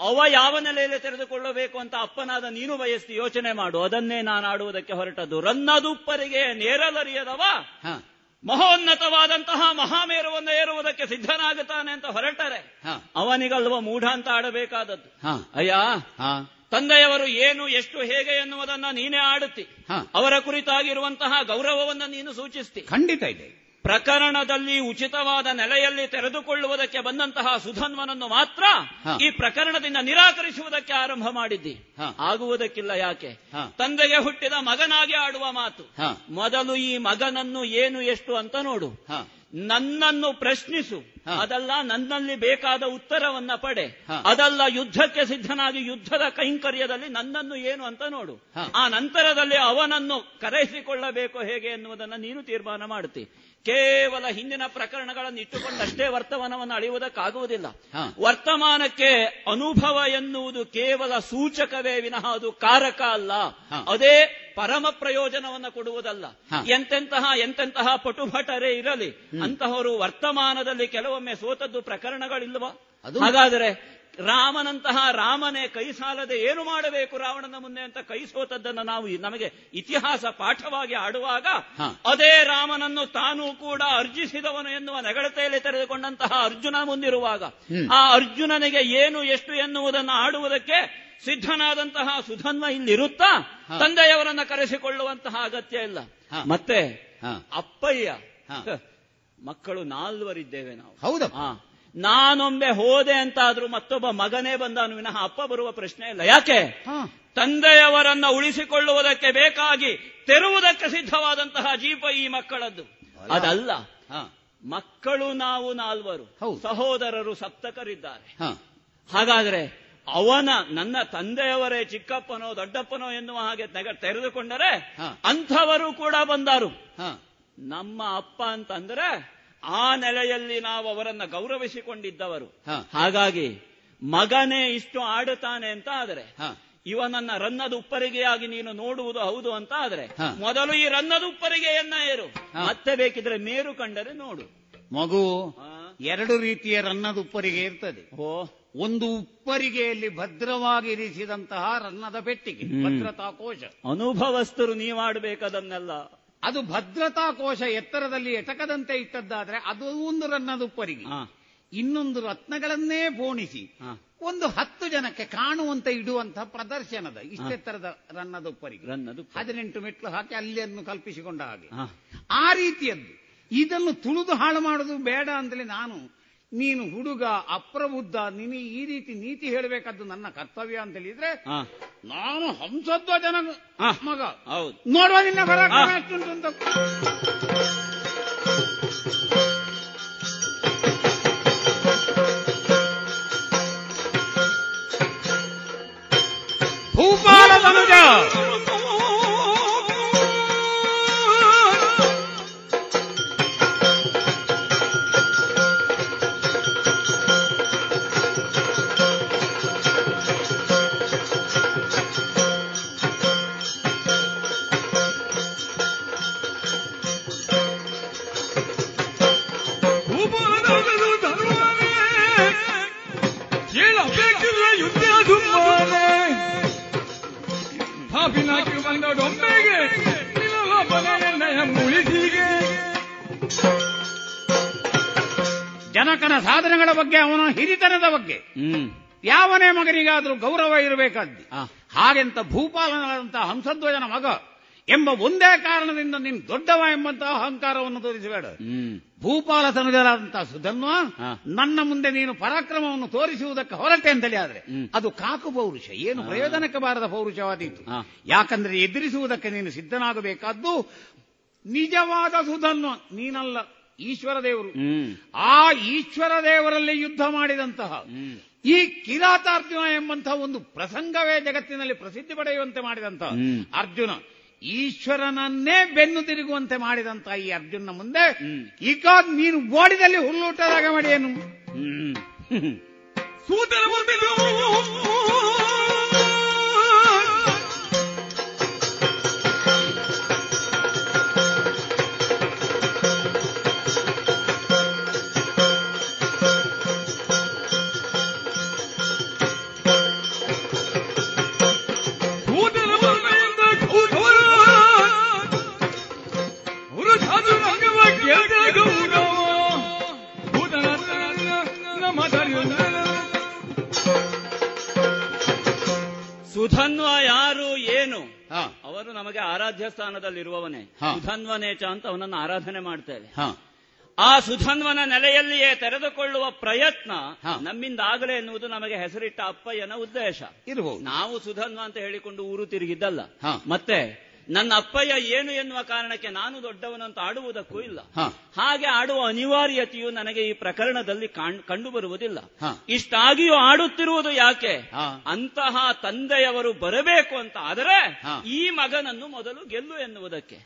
ಅವ ಯಾವ ನೆಲೆಯಲ್ಲಿ ತೆರೆದುಕೊಳ್ಳಬೇಕು ಅಂತ ಅಪ್ಪನಾದ ನೀನು ಬಯಸ್ತಿ ಯೋಚನೆ ಮಾಡು. ಅದನ್ನೇ ನಾನು ಆಡುವುದಕ್ಕೆ ಹೊರಟದ್ದು. ರನ್ನದುಪ್ಪರಿಗೆ ನೇರಲರಿಯದವ ಮಹೋನ್ನತವಾದಂತಹ ಮಹಾಮೇರುವನ್ನು ಏರುವುದಕ್ಕೆ ಸಿದ್ಧನಾಗುತ್ತಾನೆ ಅಂತ ಹೊರಟರೆ. ಅವನಿಗಲ್ವ ಮೂಢ ಅಂತ ಆಡಬೇಕಾದದ್ದು. ಅಯ್ಯ ತಂದೆಯವರು ಏನು ಎಷ್ಟು ಹೇಗೆ ಎನ್ನುವುದನ್ನ ನೀನೇ ಆಡುತ್ತಿ. ಅವರ ಕುರಿತಾಗಿರುವಂತಹ ಗೌರವವನ್ನು ನೀನು ಸೂಚಿಸ್ತಿ. ಖಂಡಿತ ಇದೆ. ಪ್ರಕರಣದಲ್ಲಿ ಉಚಿತವಾದ ನೆಲೆಯಲ್ಲಿ ತೆರೆದುಕೊಳ್ಳುವುದಕ್ಕೆ ಬಂದಂತಹ ಸುಧನ್ವನನ್ನು ಮಾತ್ರ ಈ ಪ್ರಕರಣದಿಂದ ನಿರಾಕರಿಸುವುದಕ್ಕೆ ಆರಂಭ ಮಾಡಿದ್ದಿ. ಆಗುವುದಕ್ಕಿಲ್ಲ ಯಾಕೆ? ತಂದೆಗೆ ಹುಟ್ಟಿದ ಮಗನಾಗಿ ಆಡುವ ಮಾತು. ಮೊದಲು ಈ ಮಗನನ್ನು ಏನು ಎಷ್ಟು ಅಂತ ನೋಡು. ನನ್ನನ್ನು ಪ್ರಶ್ನಿಸು. ಅದಲ್ಲ ನನ್ನಲ್ಲಿ ಬೇಕಾದ ಉತ್ತರವನ್ನ ಪಡೆ. ಅದಲ್ಲ ಯುದ್ಧಕ್ಕೆ ಸಿದ್ಧನಾಗಿ ಯುದ್ಧದ ಕೈಂಕರ್ಯದಲ್ಲಿ ನನ್ನನ್ನು ಏನು ಅಂತ ನೋಡು. ಆ ನಂತರದಲ್ಲಿ ಅವನನ್ನು ಕರೆಸಿಕೊಳ್ಳಬೇಕು ಹೇಗೆ ಎನ್ನುವುದನ್ನು ನೀನು ತೀರ್ಮಾನ ಮಾಡುತ್ತಿ ಕೇವಲ ಹಿಂದಿನ ಪ್ರಕರಣಗಳನ್ನು ಇಟ್ಟುಕೊಂಡಷ್ಟೇ ವರ್ತಮಾನವನ್ನು ಅಳೆಯುವುದಕ್ಕಾಗುವುದಿಲ್ಲ. ವರ್ತಮಾನಕ್ಕೆ ಅನುಭವ ಎನ್ನುವುದು ಕೇವಲ ಸೂಚಕವೇ ವಿನಃ ಅದು ಕಾರಕ ಅಲ್ಲ. ಅದೇ ಪರಮ ಪ್ರಯೋಜನವನ್ನು ಕೊಡುವುದಲ್ಲ. ಎಂತೆಂತಹ ಎಂತೆಂತಹ ಪಟುಭಟರೇ ಇರಲಿ ಅಂತಹವರು ವರ್ತಮಾನದಲ್ಲಿ ಕೆಲವೊಮ್ಮೆ ಸೋತದ್ದು ಪ್ರಕರಣಗಳಿಲ್ವ? ಹಾಗಾದರೆ ರಾಮನಂತಹ ರಾಮನೇ ಕೈ ಸಾಲದೆ ಏನು ಮಾಡಬೇಕು ರಾವಣನ ಮುಂದೆ ಅಂತ ಕೈ ಸೋತದ್ದನ್ನು ನಾವು ನಮಗೆ ಇತಿಹಾಸ ಪಾಠವಾಗಿ ಆಡುವಾಗ ಅದೇ ರಾಮನನ್ನು ತಾನೂ ಕೂಡ ಅರ್ಜಿಸಿದವನು ಎನ್ನುವ ನೆಗಳತೆಯಲ್ಲಿ ತೆರೆದುಕೊಂಡಂತಹ ಅರ್ಜುನ ಮುಂದಿರುವಾಗ ಆ ಅರ್ಜುನನಿಗೆ ಏನು ಎಷ್ಟು ಎನ್ನುವುದನ್ನು ಆಡುವುದಕ್ಕೆ ಸಿದ್ಧನಾದಂತಹ ಸುಧನ್ವ ಇಲ್ಲಿರುತ್ತಾ? ತಂದೆಯವರನ್ನ ಕರೆಸಿಕೊಳ್ಳುವಂತಹ ಅಗತ್ಯ ಇಲ್ಲ. ಮತ್ತೆ ಅಪ್ಪಯ್ಯ ಮಕ್ಕಳು ನಾಲ್ವರಿದ್ದೇವೆ ನಾವು. ಹೌದಾ ನಾನೊಮ್ಮೆ ಹೋದೆ ಅಂತಾದ್ರೂ ಮತ್ತೊಬ್ಬ ಮಗನೇ ಬಂದಾನು ವಿನಃ ಅಪ್ಪ ಬರುವ ಪ್ರಶ್ನೆ ಇಲ್ಲ. ಯಾಕೆ? ತಂದೆಯವರನ್ನ ಉಳಿಸಿಕೊಳ್ಳುವುದಕ್ಕೆ ಬೇಕಾಗಿ ತೆರುವುದಕ್ಕೆ ಸಿದ್ಧವಾದಂತಹ ಜೀಪ ಈ ಮಕ್ಕಳದ್ದು. ಅದಲ್ಲ. ಮಕ್ಕಳು ನಾವು ನಾಲ್ವರು. ಸಹೋದರರು ಸಪ್ತಕರಿದ್ದಾರೆ. ಹಾಗಾದ್ರೆ ಅವನ ನನ್ನ ತಂದೆಯವರೇ ಚಿಕ್ಕಪ್ಪನೋ ದೊಡ್ಡಪ್ಪನೋ ಎನ್ನುವ ಹಾಗೆ ತೆರೆದುಕೊಂಡರೆ ಅಂಥವರು ಕೂಡ ಬಂದರು. ನಮ್ಮ ಅಪ್ಪ ಅಂತಂದ್ರೆ ಆ ನೆಲೆಯಲ್ಲಿ ನಾವು ಅವರನ್ನ ಗೌರವಿಸಿಕೊಂಡಿದ್ದವರು. ಹಾಗಾಗಿ ಮಗನೇ ಇಷ್ಟು ಆಡುತ್ತಾನೆ ಅಂತ ಆದರೆ ಇವನನ್ನ ರನ್ನದ ಉಪ್ಪರಿಗೆಯಾಗಿ ನೀನು ನೋಡುವುದು ಹೌದು ಅಂತ ಆದರೆ ಮೊದಲು ಈ ರನ್ನದ ಉಪ್ಪರಿಗೆಯನ್ನ ಏರು ಮತ್ತೆ ಬೇಕಿದ್ರೆ ಮೇರು ಕಂಡರೆ ನೋಡು. ಮಗು ಎರಡು ರೀತಿಯ ರನ್ನದ ಉಪ್ಪರಿಗೆ ಇರ್ತದೆ. ಓ. ಒಂದು ಉಪ್ಪರಿಗೆಯಲ್ಲಿ ಭದ್ರವಾಗಿ ಇರಿಸಿದಂತಹ ರನ್ನದ ಪೆಟ್ಟಿಗೆ ಭದ್ರತಾ ಕೋಶ. ಅನುಭವಸ್ಥರು ನೀವಾಡಬೇಕದನ್ನೆಲ್ಲ. ಅದು ಭದ್ರತಾ ಕೋಶ ಎತ್ತರದಲ್ಲಿ ಎಟಕದಂತೆ ಇಟ್ಟದ್ದಾದ್ರೆ ಅದು ಒಂದು ರನ್ನದ ಉಪ್ಪರಿಗೆ. ಇನ್ನೊಂದು ರತ್ನಗಳನ್ನೇ ಪೋಣಿಸಿ ಒಂದು ಹತ್ತು ಜನಕ್ಕೆ ಕಾಣುವಂತೆ ಇಡುವಂತಹ ಪ್ರದರ್ಶನದ ಇಷ್ಟೆತ್ತರದ ರನ್ನದ ರನ್ನದು ಹದಿನೆಂಟು ಮೆಟ್ಲು ಹಾಕಿ ಅಲ್ಲಿಯನ್ನು ಕಲ್ಪಿಸಿಕೊಂಡ ಹಾಗೆ. ಆ ರೀತಿಯದ್ದು. ಇದನ್ನು ತುಳಿದು ಹಾಳು ಮಾಡುದು ಬೇಡ ಅಂತಲೇ ನಾನು ನೀನು ಹುಡುಗ ಅಪ್ರಬುದ್ಧ ನೀನು ಈ ರೀತಿ ನೀತಿ ಹೇಳಬೇಕಾದ್ದು ನನ್ನ ಕರ್ತವ್ಯ ಅಂತ ಹೇಳಿದ್ರೆ ನಾನು ಹಂಸಧ್ವಜನ ಮಗ. ನೋಡುವ ನಿನ್ನ ಬರ ಎಷ್ಟುಂಟು ಅಂತ. ಭೂಪಾಲ ಸಾಧನೆಗಳ ಬಗ್ಗೆ ಅವನ ಹಿರಿತನದ ಬಗ್ಗೆ. ಯಾವನೇ ಮಗನಿಗಾದರೂ ಗೌರವ ಇರಬೇಕಾದ್ದು. ಹಾಗೆಂತ ಭೂಪಾಲನಾದಂತಹ ಹಂಸಧ್ವಜನ ಮಗ ಎಂಬ ಒಂದೇ ಕಾರಣದಿಂದ ನೀನು ದೊಡ್ಡವ ಎಂಬಂತಹ ಅಹಂಕಾರವನ್ನು ತೋರಿಸಬೇಡ. ಭೂಪಾಲ ತನುಜರಾದಂತಹ ಸುಧನ್ವ ನನ್ನ ಮುಂದೆ ನೀನು ಪರಾಕ್ರಮವನ್ನು ತೋರಿಸುವುದಕ್ಕೆ ಹೊರಟೆ ಅಂತಲೇ ಆದ್ರೆ ಅದು ಕಾಕು ಪೌರುಷ ಏನು ಪ್ರಯೋಜನಕ್ಕೆ ಬಾರದ ಪೌರುಷವಾದೀತು. ಯಾಕಂದ್ರೆ ಎದುರಿಸುವುದಕ್ಕೆ ನೀನು ಸಿದ್ಧನಾಗಬೇಕಾದ್ದು ನಿಜವಾದ ಸುಧನ್ವ ನೀನಲ್ಲ. ಈಶ್ವರ ದೇವರು. ಆ ಈಶ್ವರ ದೇವರಲ್ಲಿ ಯುದ್ಧ ಮಾಡಿದಂತಹ ಈ ಕಿರಾತಾರ್ಜುನ ಎಂಬಂತಹ ಒಂದು ಪ್ರಸಂಗವೇ ಜಗತ್ತಿನಲ್ಲಿ ಪ್ರಸಿದ್ಧಿ ಪಡೆಯುವಂತೆ ಮಾಡಿದಂತ ಅರ್ಜುನ ಈಶ್ವರನನ್ನೇ ಬೆನ್ನು ತಿರುಗುವಂತೆ ಮಾಡಿದಂತ ಈ ಅರ್ಜುನ ಮುಂದೆ ಈಗ ನೀನು ಓಡಿದಲ್ಲಿ ಹುಲ್ಲೂಟದಾಗ ಮಾಡಿಯೇನು ಸೂತನ ನಮಗೆ ಆರಾಧ್ಯ ಸ್ಥಾನದಲ್ಲಿರುವವನೇ. ಸುಧನ್ವನೇಚ ಅಂತ ಅವನನ್ನು ಆರಾಧನೆ ಮಾಡ್ತೇವೆ. ಆ ಸುಧನ್ವನ ನೆಲೆಯಲ್ಲಿಯೇ ತೆರೆದುಕೊಳ್ಳುವ ಪ್ರಯತ್ನ ನಮ್ಮಿಂದ ಆಗಲೇ ಎನ್ನುವುದು ನಮಗೆ ಹೆಸರಿಟ್ಟ ಅಪ್ಪಯ್ಯನ ಉದ್ದೇಶ. ಇರಬಹುದು ನಾವು ಸುಧನ್ವ ಅಂತ ಹೇಳಿಕೊಂಡು ಊರು ತಿರುಗಿದ್ದಲ್ಲ. ಮತ್ತೆ ನನ್ನ ಅಪ್ಪಯ್ಯ ಏನು ಎನ್ನುವ ಕಾರಣಕ್ಕೆ ನಾನು ದೊಡ್ಡವನಂತ ಆಡುವುದಕ್ಕೂ ಇಲ್ಲ. ಹಾಗೆ ಆಡುವ ಅನಿವಾರ್ಯತೆಯು ನನಗೆ ಈ ಪ್ರಕರಣದಲ್ಲಿ ಕಂಡುಬರುವುದಿಲ್ಲ. ಕಂಡು ಬರುವುದಿಲ್ಲ ಇಷ್ಟಾಗಿಯೂ ಆಡುತ್ತಿರುವುದು ಯಾಕೆ? ಅಂತಹ ತಂದೆಯವರು ಬರಬೇಕು ಅಂತ ಆದರೆ ಈ ಮಗನನ್ನು ಮೊದಲು ಗೆಲ್ಲು ಎನ್ನುವುದಕ್ಕೆ.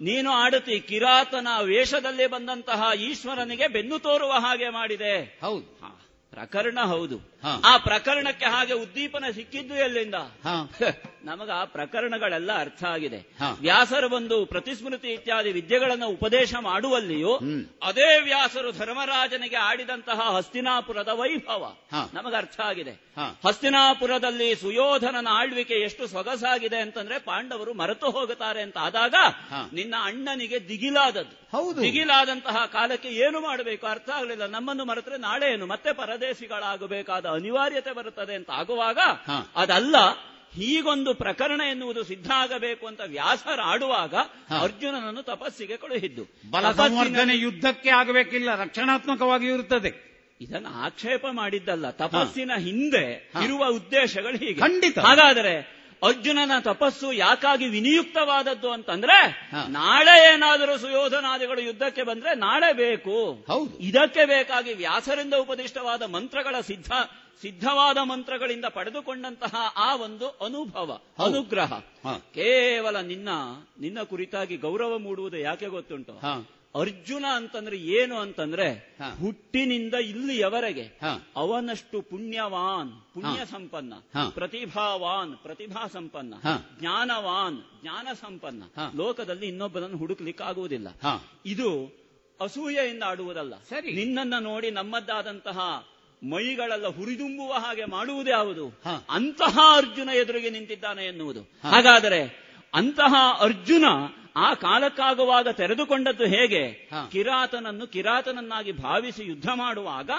ನೀನು ಆಡುತ್ತಿ ಕಿರಾತನ ವೇಷದಲ್ಲಿ ಬಂದಂತಹ ಈಶ್ವರನಿಗೆ ಬೆನ್ನು ತೋರುವ ಹಾಗೆ ಮಾಡಿದೆ. ಹೌದು. ಪ್ರಕರಣ ಹೌದು. ಆ ಪ್ರಕರಣಕ್ಕೆ ಹಾಗೆ ಉದ್ದೀಪನ ಸಿಕ್ಕಿದ್ದು ಎಲ್ಲಿಂದ? ನಮಗ ಆ ಪ್ರಕರಣಗಳೆಲ್ಲ ಅರ್ಥ ಆಗಿದೆ. ವ್ಯಾಸರು ಬಂದು ಪ್ರತಿಸ್ಮೃತಿ ಇತ್ಯಾದಿ ವಿದ್ಯೆಗಳನ್ನು ಉಪದೇಶ ಮಾಡುವಲ್ಲಿಯೂ ಅದೇ ವ್ಯಾಸರು ಧರ್ಮರಾಜನಿಗೆ ಆಡಿದಂತಹ ಹಸ್ತಿನಾಪುರದ ವೈಭವ ನಮಗ ಅರ್ಥ ಆಗಿದೆ. ಹಸ್ತಿನಾಪುರದಲ್ಲಿ ಸುಯೋಧನನ ಆಳ್ವಿಕೆ ಎಷ್ಟು ಸೊಗಸಾಗಿದೆ ಅಂತಂದ್ರೆ ಪಾಂಡವರು ಮರೆತು ಹೋಗುತ್ತಾರೆ ಅಂತ ಆದಾಗ ನಿನ್ನ ಅಣ್ಣನಿಗೆ ದಿಗಿಲಾದದ್ದು. ಹೌದು. ದಿಗಿಲಾದಂತಹ ಕಾಲಕ್ಕೆ ಏನು ಮಾಡಬೇಕು? ಅರ್ಥ ಆಗಲಿಲ್ಲ. ನಮ್ಮನ್ನು ಮರೆತರೆ ನಾಳೆ ಏನು ಮತ್ತೆ ಪರದೇಶಿಗಳಾಗಬೇಕಾದ ಅನಿವಾರ್ಯತೆ ಬರುತ್ತದೆ ಅಂತ ಆಗುವಾಗ ಅದಲ್ಲ ಹೀಗೊಂದು ಪ್ರಕರಣ ಎನ್ನುವುದು ಸಿದ್ಧ ಆಗಬೇಕು ಅಂತ ವ್ಯಾಸರಾಡುವಾಗ ಅರ್ಜುನನನ್ನು ತಪಸ್ಸಿಗೆ ಕಳುಹಿದ್ದು. ಬಲಸಂವರ್ಧನೆ ಯುದ್ಧಕ್ಕೆ ಆಗಬೇಕಿಲ್ಲ ರಕ್ಷಣಾತ್ಮಕವಾಗಿ ಇರುತ್ತದೆ. ಇದನ್ನು ಆಕ್ಷೇಪ ಮಾಡಿದ್ದಲ್ಲ ತಪಸ್ಸಿನ ಹಿಂದೆ ಇರುವ ಉದ್ದೇಶಗಳು ಹೀಗೆ. ಖಂಡಿತ. ಹಾಗಾದರೆ ಅರ್ಜುನನ ತಪಸ್ಸು ಯಾಕಾಗಿ ವಿನಿಯುಕ್ತವಾದದ್ದು ಅಂತಂದ್ರೆ ನಾಳೆ ಏನಾದರೂ ಸುಯೋಧನಾದಿಗಳು ಯುದ್ಧಕ್ಕೆ ಬಂದ್ರೆ ನಾಳೆ ಬೇಕು. ಹೌದು. ಇದಕ್ಕೆ ಬೇಕಾಗಿ ವ್ಯಾಸರಿಂದ ಉಪದಿಷ್ಟವಾದ ಮಂತ್ರಗಳ ಸಿದ್ಧ ಸಿದ್ಧವಾದ ಮಂತ್ರಗಳಿಂದ ಪಡೆದುಕೊಂಡಂತಹ ಆ ಒಂದು ಅನುಭವ ಅನುಗ್ರಹ. ಕೇವಲ ನಿನ್ನ ನಿನ್ನ ಕುರಿತಾಗಿ ಗೌರವ ಮೂಡುವುದು ಯಾಕೆ ಗೊತ್ತುಂಟು? ಅರ್ಜುನ ಅಂತಂದ್ರೆ ಏನು ಅಂತಂದ್ರೆ ಹುಟ್ಟಿನಿಂದ ಇಲ್ಲಿಯವರೆಗೆ ಅವನಷ್ಟು ಪುಣ್ಯವಾನ್ ಪುಣ್ಯ ಸಂಪನ್ನ ಪ್ರತಿಭಾವಾನ್ ಪ್ರತಿಭಾ ಸಂಪನ್ನ ಜ್ಞಾನವಾನ್ ಜ್ಞಾನ ಸಂಪನ್ನ. ಲೋಕದಲ್ಲಿ ಇನ್ನೊಬ್ಬನನ್ನು ಹುಡುಕ್ಲಿಕ್ಕಾಗುವುದಿಲ್ಲ. ಇದು ಅಸೂಯೆಯಿಂದ ಆಡುವುದಲ್ಲ. ನಿನ್ನನ್ನ ನೋಡಿ ನಮ್ಮದ್ದಾದಂತಹ ಮೈಗಳೆಲ್ಲ ಹುರಿದುಂಬುವ ಹಾಗೆ ಮಾಡುವುದೇ ಯಾವುದು ಅಂತಹ ಅರ್ಜುನ ಎದುರಿಗೆ ನಿಂತಿದ್ದಾನೆ ಎನ್ನುವುದು. ಹಾಗಾದರೆ ಅಂತಹ ಅರ್ಜುನ ಆ ಕಾಲಕ್ಕಾಗುವಾಗ ತೆರೆದುಕೊಂಡದ್ದು ಹೇಗೆ? ಕಿರಾತನನ್ನು ಕಿರಾತನನ್ನಾಗಿ ಭಾವಿಸಿ ಯುದ್ಧ ಮಾಡುವಾಗ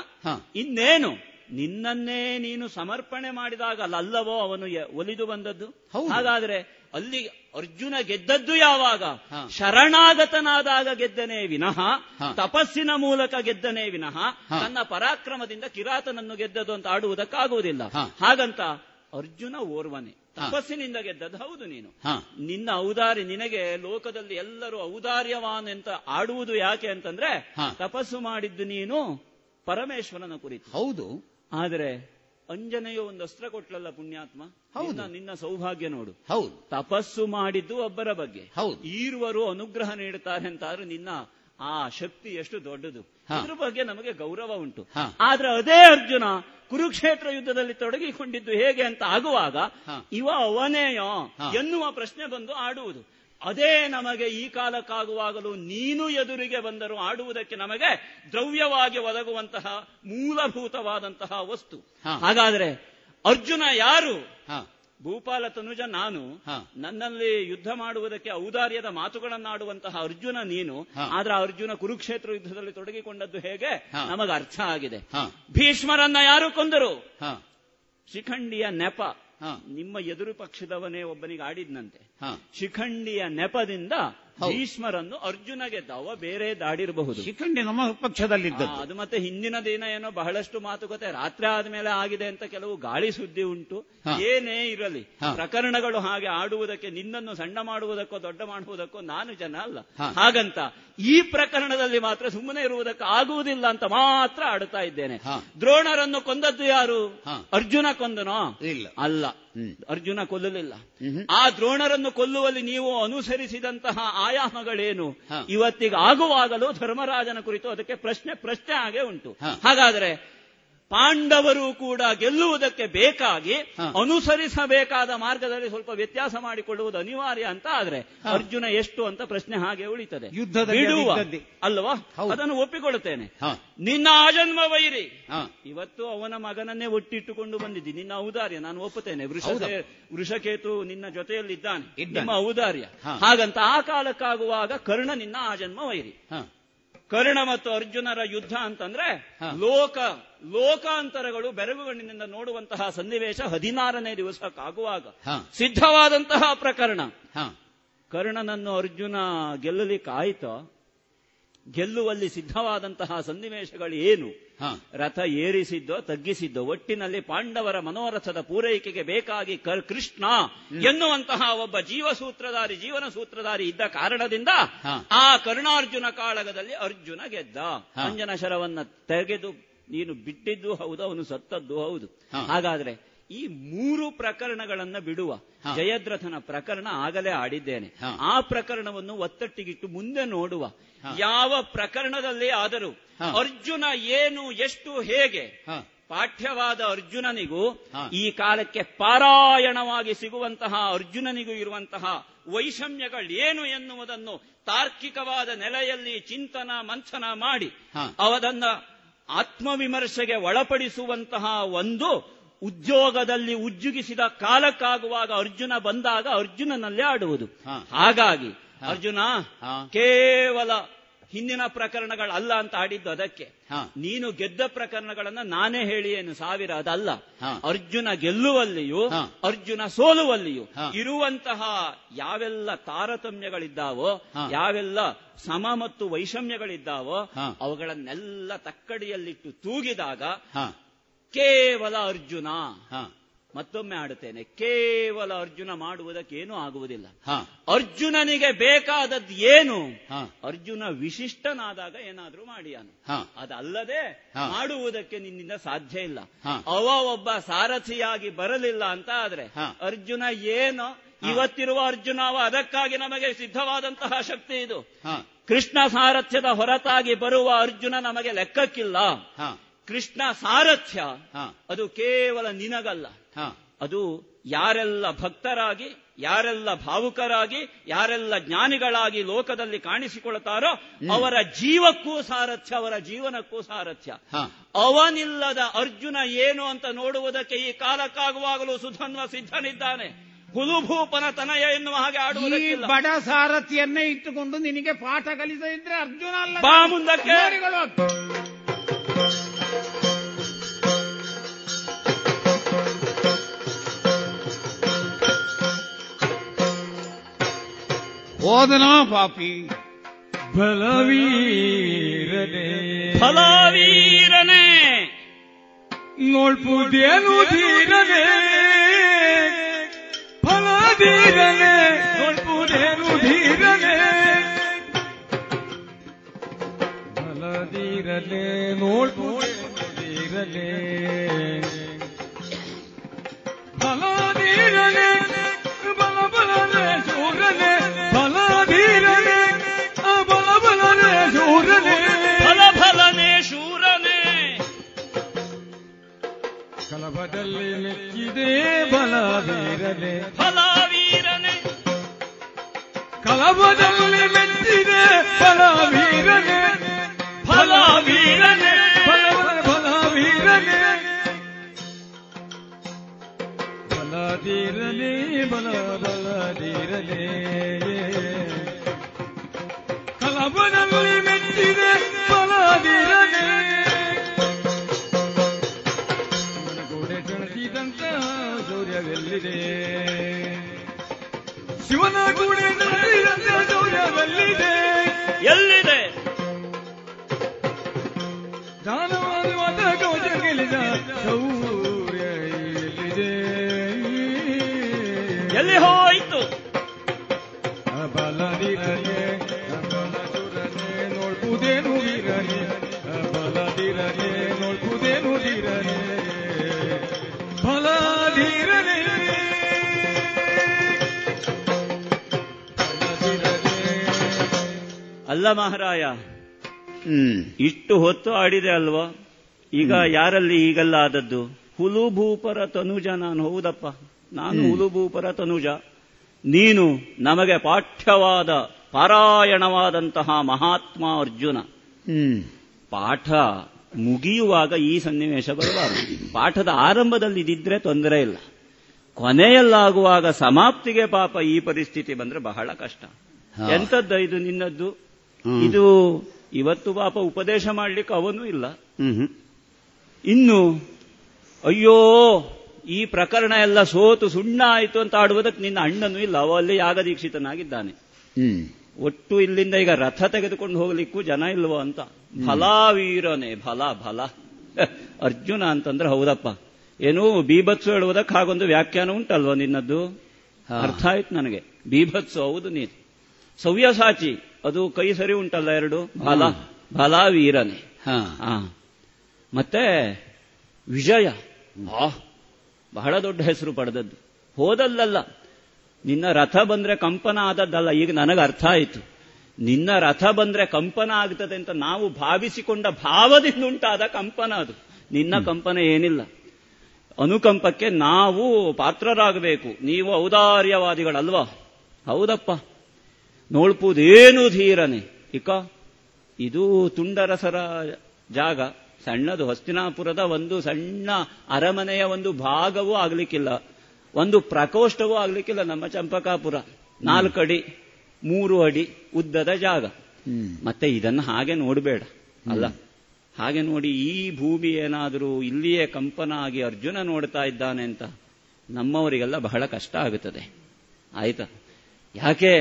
ಇನ್ನೇನು? ನಿನ್ನನ್ನೇ ನೀನು ಸಮರ್ಪಣೆ ಮಾಡಿದಾಗ ಅಲ್ಲವೋ ಅವನು ಒಲಿದು ಬಂದದ್ದು? ಹಾಗಾದ್ರೆ ಅಲ್ಲಿ ಅರ್ಜುನ ಗೆದ್ದದ್ದು ಯಾವಾಗ? ಶರಣಾಗತನಾದಾಗ ಗೆದ್ದನೇ ವಿನಃ ತಪಸ್ಸಿನ ಮೂಲಕ ಗೆದ್ದನೇ ವಿನಃ ತನ್ನ ಪರಾಕ್ರಮದಿಂದ ಕಿರಾತನನ್ನು ಗೆದ್ದದು ಅಂತ ಆಡುವುದಕ್ಕಾಗುವುದಿಲ್ಲ. ಹಾಗಂತ ಅರ್ಜುನ ಓರ್ವನೆ. ತಪಸ್ಸಿನಿಂದ ಗೆದ್ದದ್ದು. ಹೌದು ನೀನು. ನಿನ್ನ ಔದಾರಿ ನಿನಗೆ ಲೋಕದಲ್ಲಿ ಎಲ್ಲರೂ ಔದಾರ್ಯವಾನ್ ಅಂತ ಆಡುವುದು ಯಾಕೆ ಅಂತಂದ್ರೆ ತಪಸ್ಸು ಮಾಡಿದ್ದು ನೀನು ಪರಮೇಶ್ವರನ ಕುರಿತು. ಹೌದು. ಆದರೆ ಅಂಜನೆಯು ಒಂದು ಅಸ್ತ್ರ ಕೊಟ್ಲಲ್ಲ ಪುಣ್ಯಾತ್ಮ? ಹೌದು. ನಿನ್ನ ಸೌಭಾಗ್ಯ ನೋಡು. ಹೌದು. ತಪಸ್ಸು ಮಾಡಿದ್ದು ಒಬ್ಬರ ಬಗ್ಗೆ. ಹೌದು. ಈರುವರು ಅನುಗ್ರಹ ನೀಡುತ್ತಾರೆ ಅಂತಾದ್ರೆ ನಿನ್ನ ಆ ಶಕ್ತಿ ಎಷ್ಟು ದೊಡ್ಡದು. ಅದ್ರ ಬಗ್ಗೆ ನಮಗೆ ಗೌರವ ಉಂಟು. ಆದ್ರೆ ಅದೇ ಅರ್ಜುನ ಕುರುಕ್ಷೇತ್ರ ಯುದ್ಧದಲ್ಲಿ ತೊಡಗಿಕೊಂಡಿದ್ದು ಹೇಗೆ ಅಂತ ಆಗುವಾಗ ಇವ ಅವನೇಯೋ ಎನ್ನುವ ಪ್ರಶ್ನೆ ಬಂದು ಆಡುವುದು. ಅದೇ ನಮಗೆ ಈ ಕಾಲಕ್ಕಾಗುವಾಗಲೂ ನೀನು ಎದುರಿಗೆ ಬಂದರೂ ಆಡುವುದಕ್ಕೆ ನಮಗೆ ದ್ರವ್ಯವಾಗಿ ಒದಗುವಂತಹ ಮೂಲಭೂತವಾದಂತಹ ವಸ್ತು. ಹಾಗಾದ್ರೆ ಅರ್ಜುನ ಯಾರು? ಭೂಪಾಲ ತನುಜ ನಾನು ನನ್ನಲ್ಲಿ ಯುದ್ಧ ಮಾಡುವುದಕ್ಕೆ ಔದಾರ್ಯದ ಮಾತುಗಳನ್ನಾಡುವಂತಹ ಅರ್ಜುನ ನೀನು. ಆದ್ರೆ ಅರ್ಜುನ ಕುರುಕ್ಷೇತ್ರ ಯುದ್ಧದಲ್ಲಿ ತೊಡಗಿಕೊಂಡದ್ದು ಹೇಗೆ? ನಮಗೆ ಅರ್ಥ ಆಗಿದೆ. ಭೀಷ್ಮರನ್ನ ಯಾರು ಕೊಂದರು? ಶಿಖಂಡಿಯ ನೆಪ. ನಿಮ್ಮ ಎದುರು ಪಕ್ಷದವನೇ ಒಬ್ಬನಿಗೆ ಆಡಿದ್ನಂತೆ. ಶಿಖಂಡಿಯ ನೆಪದಿಂದ ಭೀಷ್ಮರನ್ನು ಅರ್ಜುನಗೆ ದವ ಬೇರೆ ದಾಡಿರಬಹುದು. ಶಿಖಂಡಿ ನಮ್ಮ ಪಕ್ಷದಲ್ಲಿದ್ದ ಅದು ಮತ್ತೆ ಹಿಂದಿನ ದಿನ ಏನೋ ಬಹಳಷ್ಟು ಮಾತುಕತೆ ರಾತ್ರಿ ಆದ್ಮೇಲೆ ಆಗಿದೆ ಅಂತ ಕೆಲವು ಗಾಳಿ ಸುದ್ದಿ ಉಂಟು. ಏನೇ ಇರಲಿ ಪ್ರಕರಣಗಳು ಹಾಗೆ ಆಡುವುದಕ್ಕೆ ನಿನ್ನನ್ನು ಸಣ್ಣ ಮಾಡುವುದಕ್ಕೋ ದೊಡ್ಡ ಮಾಡುವುದಕ್ಕೋ ನಾನು ಜನ ಅಲ್ಲ. ಹಾಗಂತ ಈ ಪ್ರಕರಣದಲ್ಲಿ ಮಾತ್ರ ಸುಮ್ಮನೆ ಇರುವುದಕ್ಕೆ ಆಗುವುದಿಲ್ಲ ಅಂತ ಮಾತ್ರ ಆಡ್ತಾ ಇದ್ದೇನೆ. ದ್ರೋಣರನ್ನು ಕೊಂದದ್ದು ಯಾರು? ಅರ್ಜುನ ಕೊಂದನೋ? ಇಲ್ಲ. ಅಲ್ಲ. ಅರ್ಜುನ ಕೊಲ್ಲಲಿಲ್ಲ. ಆ ದ್ರೋಣರನ್ನು ಕೊಲ್ಲುವಲ್ಲಿ ನೀವು ಅನುಸರಿಸಿದಂತಹ ಆಯಾಮಗಳೇನು. ಇವತ್ತಿಗೆ ಆಗುವಾಗಲೂ ಧರ್ಮರಾಜನ ಕುರಿತು ಅದಕ್ಕೆ ಪ್ರಶ್ನೆ ಪ್ರಶ್ನೆ ಹಾಗೆ ಉಂಟು. ಹಾಗಾದರೆ ಪಾಂಡವರು ಕೂಡ ಗೆಲ್ಲುವುದಕ್ಕೆ ಬೇಕಾಗಿ ಅನುಸರಿಸಬೇಕಾದ ಮಾರ್ಗದಲ್ಲಿ ಸ್ವಲ್ಪ ವ್ಯತ್ಯಾಸ ಮಾಡಿಕೊಳ್ಳುವುದು ಅನಿವಾರ್ಯ ಅಂತ ಆದ್ರೆ ಅರ್ಜುನ ಎಷ್ಟು ಅಂತ ಪ್ರಶ್ನೆ ಹಾಗೆ ಉಳಿತದೆ. ಯುದ್ಧದ ಬಿಡುವ. ಅಲ್ವಾ? ಅದನ್ನು ಒಪ್ಪಿಕೊಳ್ಳುತ್ತೇನೆ. ನಿನ್ನ ಆಜನ್ಮ ವೈರಿ. ಇವತ್ತು ಅವನ ಮಗನನ್ನೇ ಒಟ್ಟಿಟ್ಟುಕೊಂಡು ಬಂದಿದ್ದಿ. ನಿನ್ನ ಔದಾರ್ಯ. ನಾನು ಒಪ್ಪುತ್ತೇನೆ. ವೃಷ ವೃಷಕೇತು ನಿನ್ನ ಜೊತೆಯಲ್ಲಿದ್ದಾನೆ. ನಿಮ್ಮ ಔದಾರ್ಯ. ಹಾಗಂತ ಆ ಕಾಲಕ್ಕಾಗುವಾಗ ಕರ್ಣ ನಿನ್ನ ಆಜನ್ಮ ವೈರಿ. ಕರ್ಣ ಮತ್ತು ಅರ್ಜುನರ ಯುದ್ಧ ಅಂತಂದ್ರೆ ಲೋಕ ಲೋಕಾಂತರಗಳು ಬೆರಗುಗಣ್ಣಿನಿಂದ ನೋಡುವಂತಹ ಸನ್ನಿವೇಶ ಹದಿನಾರನೇ ದಿವಸಕ್ಕಾಗುವಾಗ. ಸಿದ್ಧವಾದಂತಹ ಪ್ರಕರಣ. ಕರ್ಣನನ್ನು ಅರ್ಜುನ ಗೆಲ್ಲಲಿಕ್ಕೆ ಆಯ್ತೋ ಗೆಲ್ಲುವಲ್ಲಿ ಸಿದ್ಧವಾದಂತಹ ಸನ್ನಿವೇಶಗಳು ಏನು ರಥ ಏರಿಸಿದ್ದೋ ತಗ್ಗಿಸಿದ್ದೋ ಒಟ್ಟಿನಲ್ಲಿ ಪಾಂಡವರ ಮನೋರಥದ ಪೂರೈಕೆಗೆ ಬೇಕಾಗಿ ಕೃಷ್ಣ ಎನ್ನುವಂತಹ ಒಬ್ಬ ಜೀವಸೂತ್ರಧಾರಿ ಜೀವನ ಸೂತ್ರಧಾರಿ ಇದ್ದ ಕಾರಣದಿಂದ ಆ ಕರುಣಾರ್ಜುನ ಕಾಳಗದಲ್ಲಿ ಅರ್ಜುನ ಗೆದ್ದ. ಅಂಜನ ಶರವನ್ನ ತೆಗೆದು ನೀನು ಬಿಟ್ಟಿದ್ದು ಹೌದು ಅವನು ಸತ್ತದ್ದು ಹೌದು. ಹಾಗಾದ್ರೆ ಈ ಮೂರು ಪ್ರಕರಣಗಳನ್ನ ಬಿಡುವ ಜಯದ್ರಥನ ಪ್ರಕರಣ ಆಗಲೇ ಆಡಿದ್ದೇನೆ. ಆ ಪ್ರಕರಣವನ್ನು ಒತ್ತಟ್ಟಿಗಿಟ್ಟು ಮುಂದೆ ನೋಡುವ ಯಾವ ಪ್ರಕರಣದಲ್ಲಿ ಆದರೂ ಅರ್ಜುನ ಏನು ಎಷ್ಟು ಹೇಗೆ. ಪಾಠ್ಯವಾದ ಅರ್ಜುನನಿಗೂ ಈ ಕಾಲಕ್ಕೆ ಪಾರಾಯಣವಾಗಿ ಸಿಗುವಂತಹ ಅರ್ಜುನನಿಗೂ ಇರುವಂತಹ ವೈಷಮ್ಯಗಳೇನು ಎನ್ನುವುದನ್ನು ತಾರ್ಕಿಕವಾದ ನೆಲೆಯಲ್ಲಿ ಚಿಂತನ ಮಂಥನ ಮಾಡಿ. ಅವದನ್ನ ಆತ್ಮವಿಮರ್ಶೆಗೆ ಒಳಪಡಿಸುವಂತಹ ಒಂದು ಉದ್ಯೋಗದಲ್ಲಿ ಉಜ್ಜುಗಿಸಿದ ಕಾಲಕ್ಕಾಗುವಾಗ ಅರ್ಜುನ ಬಂದಾಗ ಅರ್ಜುನನಲ್ಲೇ ಆಡುವುದು. ಹಾಗಾಗಿ ಅರ್ಜುನ. ಕೇವಲ ಹಿಂದಿನ ಪ್ರಕರಣಗಳಲ್ಲ ಅಂತ ಆಡಿದ್ದು ಅದಕ್ಕೆ. ನೀನು ಗೆದ್ದ ಪ್ರಕರಣಗಳನ್ನ ನಾನೇ ಹೇಳಿ ಏನು ಸಾವಿರ ಅದಲ್ಲ. ಅರ್ಜುನ ಗೆಲ್ಲುವಲ್ಲಿಯೂ ಅರ್ಜುನ ಸೋಲುವಲ್ಲಿಯೂ ಇರುವಂತಹ ಯಾವೆಲ್ಲ ತಾರತಮ್ಯಗಳಿದ್ದಾವೋ ಯಾವೆಲ್ಲ ಸಮ ಮತ್ತು ವೈಷಮ್ಯಗಳಿದ್ದಾವೋ. ಅವುಗಳನ್ನೆಲ್ಲ ತಕ್ಕಡಿಯಲ್ಲಿಟ್ಟು ತೂಗಿದಾಗ. ಕೇವಲ ಅರ್ಜುನ ಹಾ. ಮತ್ತೊಮ್ಮೆ ಆಡುತ್ತೇನೆ ಕೇವಲ ಅರ್ಜುನ ಮಾಡುವುದಕ್ಕೇನೂ ಆಗುವುದಿಲ್ಲ. ಅರ್ಜುನನಿಗೆ ಬೇಕಾದದ್ದು ಏನು. ಅರ್ಜುನ ವಿಶಿಷ್ಟನಾದಾಗ ಏನಾದ್ರೂ ಮಾಡಿಯಾನು ಹಾ. ಅದಲ್ಲದೆ. ಮಾಡುವುದಕ್ಕೆ ನಿನ್ನಿಂದ ಸಾಧ್ಯ ಇಲ್ಲ ಅವ ಒಬ್ಬ ಸಾರಥಿಯಾಗಿ ಬರಲಿಲ್ಲ ಅಂತ ಆದ್ರೆ ಅರ್ಜುನ ಏನು ಇವತ್ತಿರುವ ಅರ್ಜುನ ಅವ ಅದಕ್ಕಾಗಿ ನಮಗೆ ಸಿದ್ಧವಾದಂತಹ ಶಕ್ತಿ ಇದು. ಕೃಷ್ಣ ಸಾರಥ್ಯದ ಹೊರತಾಗಿ ಬರುವ ಅರ್ಜುನ ನಮಗೆ ಲೆಕ್ಕಕ್ಕಿಲ್ಲ ಹಾ. ಕೃಷ್ಣ ಸಾರಥ್ಯ ಹಾ. ಅದು ಕೇವಲ ನಿನಗಲ್ಲ ಹಾ. ಅದು ಯಾರೆಲ್ಲ ಭಕ್ತರಾಗಿ ಯಾರೆಲ್ಲ ಭಾವುಕರಾಗಿ ಯಾರೆಲ್ಲ ಜ್ಞಾನಿಗಳಾಗಿ ಲೋಕದಲ್ಲಿ ಕಾಣಿಸಿಕೊಳ್ತಾರೋ ಅವರ ಜೀವಕ್ಕೂ ಸಾರಥ್ಯ ಅವರ ಜೀವನಕ್ಕೂ ಸಾರಥ್ಯ. ಅವನಿಲ್ಲದ ಅರ್ಜುನ ಏನು ಅಂತ ನೋಡುವುದಕ್ಕೆ ಈ ಕಾಲಕ್ಕಾಗುವಾಗಲೂ ಸುಧನ್ವ ಸಿದ್ಧನಿದ್ದಾನೆ ಹುಲುಭೂಪನ ತನಯ ಎನ್ನುವ ಹಾಗೆ ಆಡುವುದಕ್ಕಿಲ್ಲ ಬಡ ಸಾರಥಿಯನ್ನೇ ಇಟ್ಟುಕೊಂಡು ನಿನಗೆ ಪಾಠ ಕಲಿಸದಿದ್ರೆ ಅರ್ಜುನ ಅಲ್ಲ ಬಾ ಮುಂದಕ್ಕೆ. ಹೋದನೋ ಪಾಪಿ. ಬಲವೀರನೆ. ಫಲವೀರನೇ ನೋಡ್ಪುದೇನು ಧೀರನೆ. ಫಲಧೀರನೇ. ನೋಡ್ಪುದೇನು ಧೀರನೆ. ಫಲಧೀರನೇ ನೋಡ್ಪುದೇನು ಧೀರನೇ. ಫಲಧೀರನೇ ಬಲ ಬಲನೇ ಕಲಬದಲ್ಲಿ ಮೆಚ್ಚಿದೆ ಬಲವೀರನೆ ಫಲವೀರನೇ ಕಲಬದಲ್ಲಿ ಮೆಚ್ಚಿದೆ ಬಲವೀರನೆ ಫಲವೀರನೇ ಬಲ ಬಲವೀರನೆ ಬಲಧೀರನೆ ಬಲ ಬಲಧೀರನೆ ಕಲಬದಲ್ಲಿ ಮೆಚ್ಚಿದೆ ಬಲಧೀರನೆ ಶಿವನ ಗುಡಿ ಎಲ್ಲಿದೆ? ದಾನವಾದ ಮಾತ್ರ ಕವಚ ಗೆಲ್ಲಿದ ಶೌರ್ಯ ಎಲ್ಲಿದೆ? ಎಲ್ಲಿ ಹೋಯ್ತು? ಮಹಾರಾಯ. ಹ್ಮ್. ಇಷ್ಟು ಹೊತ್ತು ಆಡಿದೆ ಅಲ್ವಾ? ಈಗ ಯಾರಲ್ಲಿ ಈಗೆಲ್ಲ ಆದದ್ದು? ಹುಲುಭೂಪರ ತನುಜ ನಾನು ಹೌದಪ್ಪ. ನಾನು ಹುಲುಭೂಪರ ತನುಜ. ನೀನು ನಮಗೆ ಪಾಠ್ಯವಾದ ಪಾರಾಯಣವಾದಂತಹ ಮಹಾತ್ಮ ಅರ್ಜುನ. ಪಾಠ ಮುಗಿಯುವಾಗ ಈ ಸನ್ನಿವೇಶ ಬರಬಾರದು. ಪಾಠದ ಆರಂಭದಲ್ಲಿ ಇದಿದ್ರೆ ತೊಂದರೆ ಇಲ್ಲ. ಕೊನೆಯಲ್ಲಾಗುವಾಗ ಸಮಾಪ್ತಿಗೆ ಪಾಪ ಈ ಪರಿಸ್ಥಿತಿ ಬಂದ್ರೆ ಬಹಳ ಕಷ್ಟ. ಎಂಥದ್ದು ಇದು ನಿನ್ನದ್ದು. ಇದು ಇವತ್ತು ಪಾಪ ಉಪದೇಶ ಮಾಡಲಿಕ್ಕೆ ಅವನು ಇಲ್ಲ. ಇನ್ನು ಅಯ್ಯೋ ಈ ಪ್ರಕರಣ ಎಲ್ಲ ಸೋತು ಸುಣ್ಣ ಆಯಿತು ಅಂತ ಆಡುವುದಕ್ಕೆ ನಿನ್ನ ಅಣ್ಣನೂ ಇಲ್ಲ. ಅವ ಅಲ್ಲಿ ಯಾಗದೀಕ್ಷಿತನಾಗಿದ್ದಾನೆ ಒಟ್ಟು ಇಲ್ಲಿಂದ ಈಗ ರಥ ತೆಗೆದುಕೊಂಡು ಹೋಗ್ಲಿಕ್ಕೂ ಜನ ಇಲ್ವೋ ಅಂತ. ಫಲಾವೀರನೆ ಫಲ ಫಲ. ಅರ್ಜುನ ಅಂತಂದ್ರೆ ಹೌದಪ್ಪ. ಏನು ಬೀಭತ್ಸು ಹೇಳುವುದಕ್ಕೆ ಹಾಗೊಂದು ವ್ಯಾಖ್ಯಾನ ಉಂಟಲ್ವ ನಿನ್ನದ್ದು? ಅರ್ಥ ಆಯ್ತು ನನಗೆ. ಬೀಭತ್ಸು ಹೌದು ನೀನು. ಸವ್ಯಸಾಚಿ ಅದು ಕೈ ಸರಿ ಉಂಟಲ್ಲ ಎರಡು? ಬಲ ಆ. ಮತ್ತೆ ವಿಜಯ. ಬಹಳ ದೊಡ್ಡ ಹೆಸರು ಪಡೆದದ್ದು. ಹೋದಲ್ಲಲ್ಲ. ನಿನ್ನ ರಥ ಬಂದ್ರೆ ಕಂಪನ ಆದದ್ದಲ್ಲ. ಈಗ ನನಗೆ ಅರ್ಥ ಆಯಿತು. ನಿನ್ನ ರಥ ಬಂದ್ರೆ ಕಂಪನ ಆಗ್ತದೆ ಅಂತ ನಾವು ಭಾವಿಸಿಕೊಂಡ ಭಾವದಿಂದ ಉಂಟಾದ ಕಂಪನ ಅದು. ನಿನ್ನ ಕಂಪನ ಏನಿಲ್ಲ. ಅನುಕಂಪಕ್ಕೆ ನಾವು ಪಾತ್ರರಾಗಬೇಕು. ನೀವು ಔದಾರ್ಯವಾದಿಗಳಲ್ವಾ? ಹೌದಪ್ಪ. ನೋಡ್ಪುದೇನು ಧೀರನೆ ಇಕ ಇದು ತುಂಡರಸರ ಜಾಗ. ಸಣ್ಣದು ಹಸ್ತಿನಾಪುರದ ಒಂದು ಸಣ್ಣ ಅರಮನೆಯ ಒಂದು ಭಾಗವೂ ಆಗ್ಲಿಕ್ಕಿಲ್ಲ. ಒಂದು ಪ್ರಕೋಷ್ಠವೂ ಆಗ್ಲಿಕ್ಕಿಲ್ಲ ನಮ್ಮ ಚಂಪಕಾಪುರ. ನಾಲ್ಕು ಅಡಿ ಮೂರು ಅಡಿ ಉದ್ದದ ಜಾಗ. ಮತ್ತೆ ಇದನ್ನು ಹಾಗೆ ನೋಡಬೇಡ. ಅಲ್ಲ ಹಾಗೆ ನೋಡಿ ಈ ಭೂಮಿ ಏನಾದರೂ ಇಲ್ಲಿಯೇ ಕಂಪನ ಆಗಿ ಅರ್ಜುನ ನೋಡ್ತಾ ಇದ್ದಾನೆ ಅಂತ ನಮ್ಮವರಿಗೆಲ್ಲ ಬಹಳ ಕಷ್ಟ ಆಗುತ್ತದೆ. ಆಯ್ತಾ? ಯಾಕೆ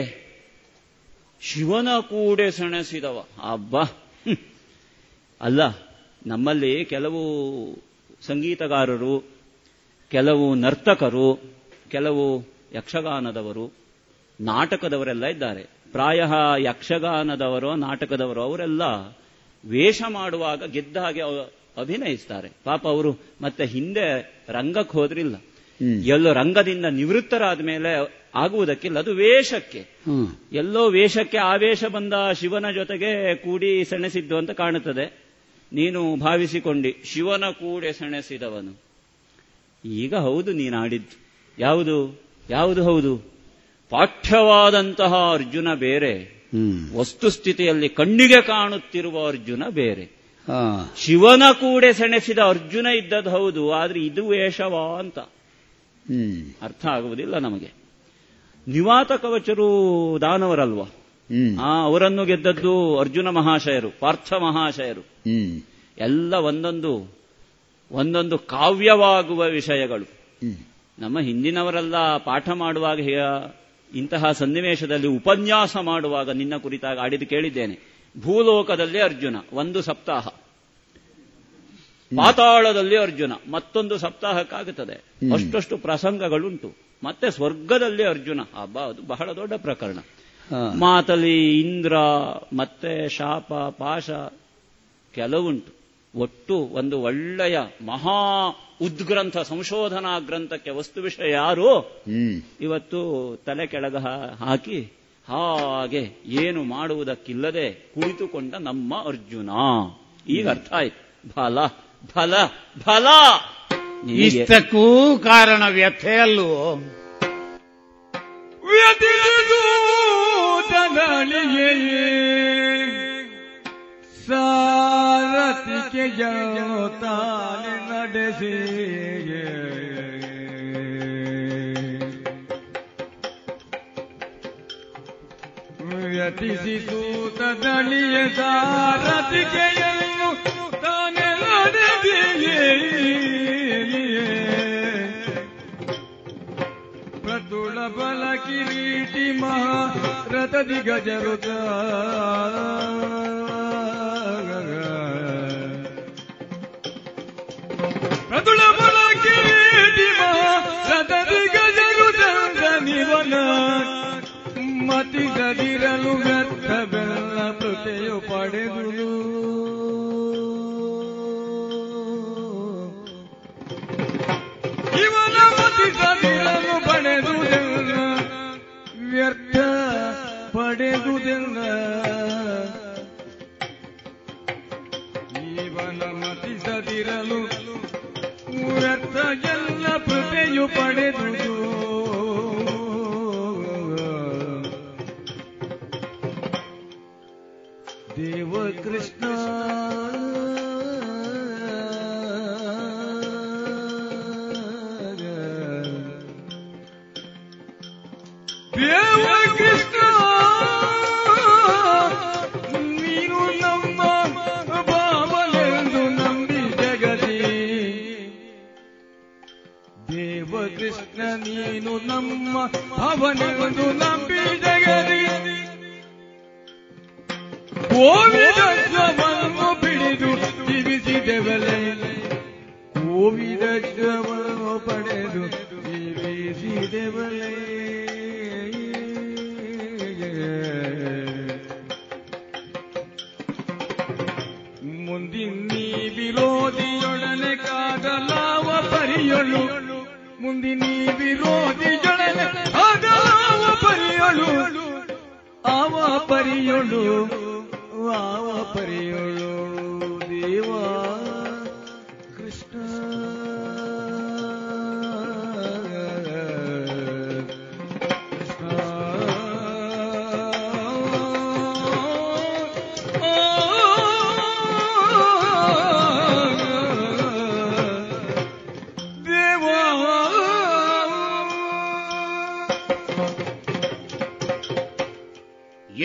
ಶಿವನ ಕೂಡೆ ಸೆಣಸಿದವ. ಅಬ್ಬ. ಅಲ್ಲ ನಮ್ಮಲ್ಲಿ ಕೆಲವು ಸಂಗೀತಗಾರರು ಕೆಲವು ನರ್ತಕರು ಕೆಲವು ಯಕ್ಷಗಾನದವರು ನಾಟಕದವರೆಲ್ಲ ಇದ್ದಾರೆ. ಪ್ರಾಯ ಯಕ್ಷಗಾನದವರು ನಾಟಕದವರು ಅವರೆಲ್ಲ ವೇಷ ಮಾಡುವಾಗ ಗೆದ್ದ ಹಾಗೆ ಅಭಿನಯಿಸ್ತಾರೆ. ಪಾಪ ಅವರು ಮತ್ತೆ ಹಿಂದೆ ರಂಗಕ್ಕೆ ಹೋದ್ರಿಲ್ಲ. ಎಲ್ಲೋ ರಂಗದಿಂದ ನಿವೃತ್ತರಾದ ಮೇಲೆ ಆಗುವುದಕ್ಕಿಲ್ಲ ಅದು ವೇಷಕ್ಕೆ. ಎಲ್ಲೋ ವೇಷಕ್ಕೆ ಆವೇಶ ಬಂದ ಶಿವನ ಜೊತೆಗೆ ಕೂಡಿ ಸೆಣಸಿದ್ದು ಅಂತ ಕಾಣುತ್ತದೆ. ನೀನು ಭಾವಿಸಿಕೊಂಡಿ ಶಿವನ ಕೂಡೆ ಸೆಣಸಿದವನು. ಈಗ ಹೌದು ನೀನಾಡಿದ್ದು ಯಾವುದು? ಯಾವುದು ಹೌದು? ಪಾಠ್ಯವಾದಂತಹ ಅರ್ಜುನ ಬೇರೆ. ವಸ್ತುಸ್ಥಿತಿಯಲ್ಲಿ ಕಣ್ಣಿಗೆ ಕಾಣುತ್ತಿರುವ ಅರ್ಜುನ ಬೇರೆ. ಶಿವನ ಕೂಡೆ ಸೆಣಸಿದ ಅರ್ಜುನ ಇದ್ದದ್ದು ಹೌದು ಆದ್ರೆ ಇದು ವೇಷವಾ ಅಂತ. ಹ್ಮ್. ಅರ್ಥ ಆಗುವುದಿಲ್ಲ ನಮಗೆ. ನಿವಾತ ಕವಚರು ದಾನವರಲ್ವಾ ಆ ಅವರನ್ನು ಗೆದ್ದದ್ದು ಅರ್ಜುನ ಮಹಾಶಯರು ಪಾರ್ಥ ಮಹಾಶಯರು. ಎಲ್ಲ ಒಂದೊಂದು ಒಂದೊಂದು ಕಾವ್ಯವಾಗುವ ವಿಷಯಗಳು. ನಮ್ಮ ಹಿಂದಿನವರೆಲ್ಲ ಪಾಠ ಮಾಡುವಾಗ ಇಂತಹ ಸನ್ನಿವೇಶದಲ್ಲಿ ಉಪನ್ಯಾಸ ಮಾಡುವಾಗ ನಿನ್ನ ಕುರಿತಾಗ ಆಡಿದು ಕೇಳಿದ್ದೇನೆ. ಭೂಲೋಕದಲ್ಲಿ ಅರ್ಜುನ ಒಂದು ಸಪ್ತಾಹ. ಪಾತಾಳದಲ್ಲಿ ಅರ್ಜುನ ಮತ್ತೊಂದು ಸಪ್ತಾಹಕ್ಕಾಗುತ್ತದೆ. ಅಷ್ಟು ಅಷ್ಟಷ್ಟು ಪ್ರಸಂಗಗಳುಂಟು. ಮತ್ತೆ ಸ್ವರ್ಗದಲ್ಲಿ ಅರ್ಜುನ. ಹಬ್ಬ ಅದು ಬಹಳ ದೊಡ್ಡ ಪ್ರಕರಣ. ಮಾತಲಿ ಇಂದ್ರ ಮತ್ತೆ ಶಾಪ ಪಾಶ ಕೆಲವುಂಟು. ಒಟ್ಟು ಒಂದು ಒಳ್ಳೆಯ ಮಹಾ ಉದ್ಗ್ರಂಥ ಸಂಶೋಧನಾ ಗ್ರಂಥಕ್ಕೆ ವಸ್ತು ವಿಷಯ ಯಾರು ಇವತ್ತು ತಲೆ ಕೆಳಗ ಹಾಕಿ ಹಾಗೆ ಏನು ಮಾಡುವುದಕ್ಕಿಲ್ಲದೆ ಕುಳಿತುಕೊಂಡ ನಮ್ಮ ಅರ್ಜುನ. ಈಗ ಅರ್ಥ ಆಯ್ತು. ಫಲ ಫಲ ಫಲ ಇಷ್ಟಕ್ಕೂ ಕಾರಣ ವ್ಯಥೆ ಅಲ್ವೋ ವ್ಯತಿದೂತನಳಿಯೇ ಸಾರಥಿಗೆ ತಾನೆ ನಡೆಸಿ ವ್ಯತಿಸಿ ತೂತದಳಿಯ ಸಾರತಿಕೆಯನ್ನು ತಾನೆ ನಡೆಸಿ ಪ್ರತುಳ ಬಲ ಕಿರೀಟಿ ಮಹಾ ದಿಗಜರುತ ಗಜರುತ ಪ್ರತುಳ ಬಲ ಕಿರೀಟಿ ಮಹಾ ದಿಗಜರುತ ಗಜರುತ ನಿವನ ಮತಿಸದಿರಲು ವ್ಯರ್ಥ ಬೆಲ್ಲ ಪ್ರತೆಯು ಪಡೆದುಳು ಇವನ ಮತಿಸದಿರಲು ಪಡೆದುದೆಲ್ಲ ಇವನ ಮತಿಸದಿರಲು ವ್ಯರ್ಥ ಎಲ್ಲ ಪ್ರತೆಯು ಪಡೆದುದು. ದೇವ ಕೃಷ್ಣ ನೀನು ನಮ್ಮ ಭವನೆಂದು ನಂಬಿ ಜಗದಿ ಕೋವಿದವನ್ನು ಬಿಡಿದು ಜೀವಿಸಿದೆವಲೆ ಕೋವಿದವನ್ನು ಪಡೆದು ಜೀವಿಸಿದೆವಲೆ ಮುಂದಿನ ವಿರೋಧಿಯೊಡನೆ ಕಾದಲಾವ ಪರಿಯಳು ಮುಂದಿನ ವಿರೋಧಿಯೊಡನೆ ಅದಾವ ಪರಿಯಳು. ಆವ ಪರಿಯಳು. ಆವ ಪರಿಯಳು.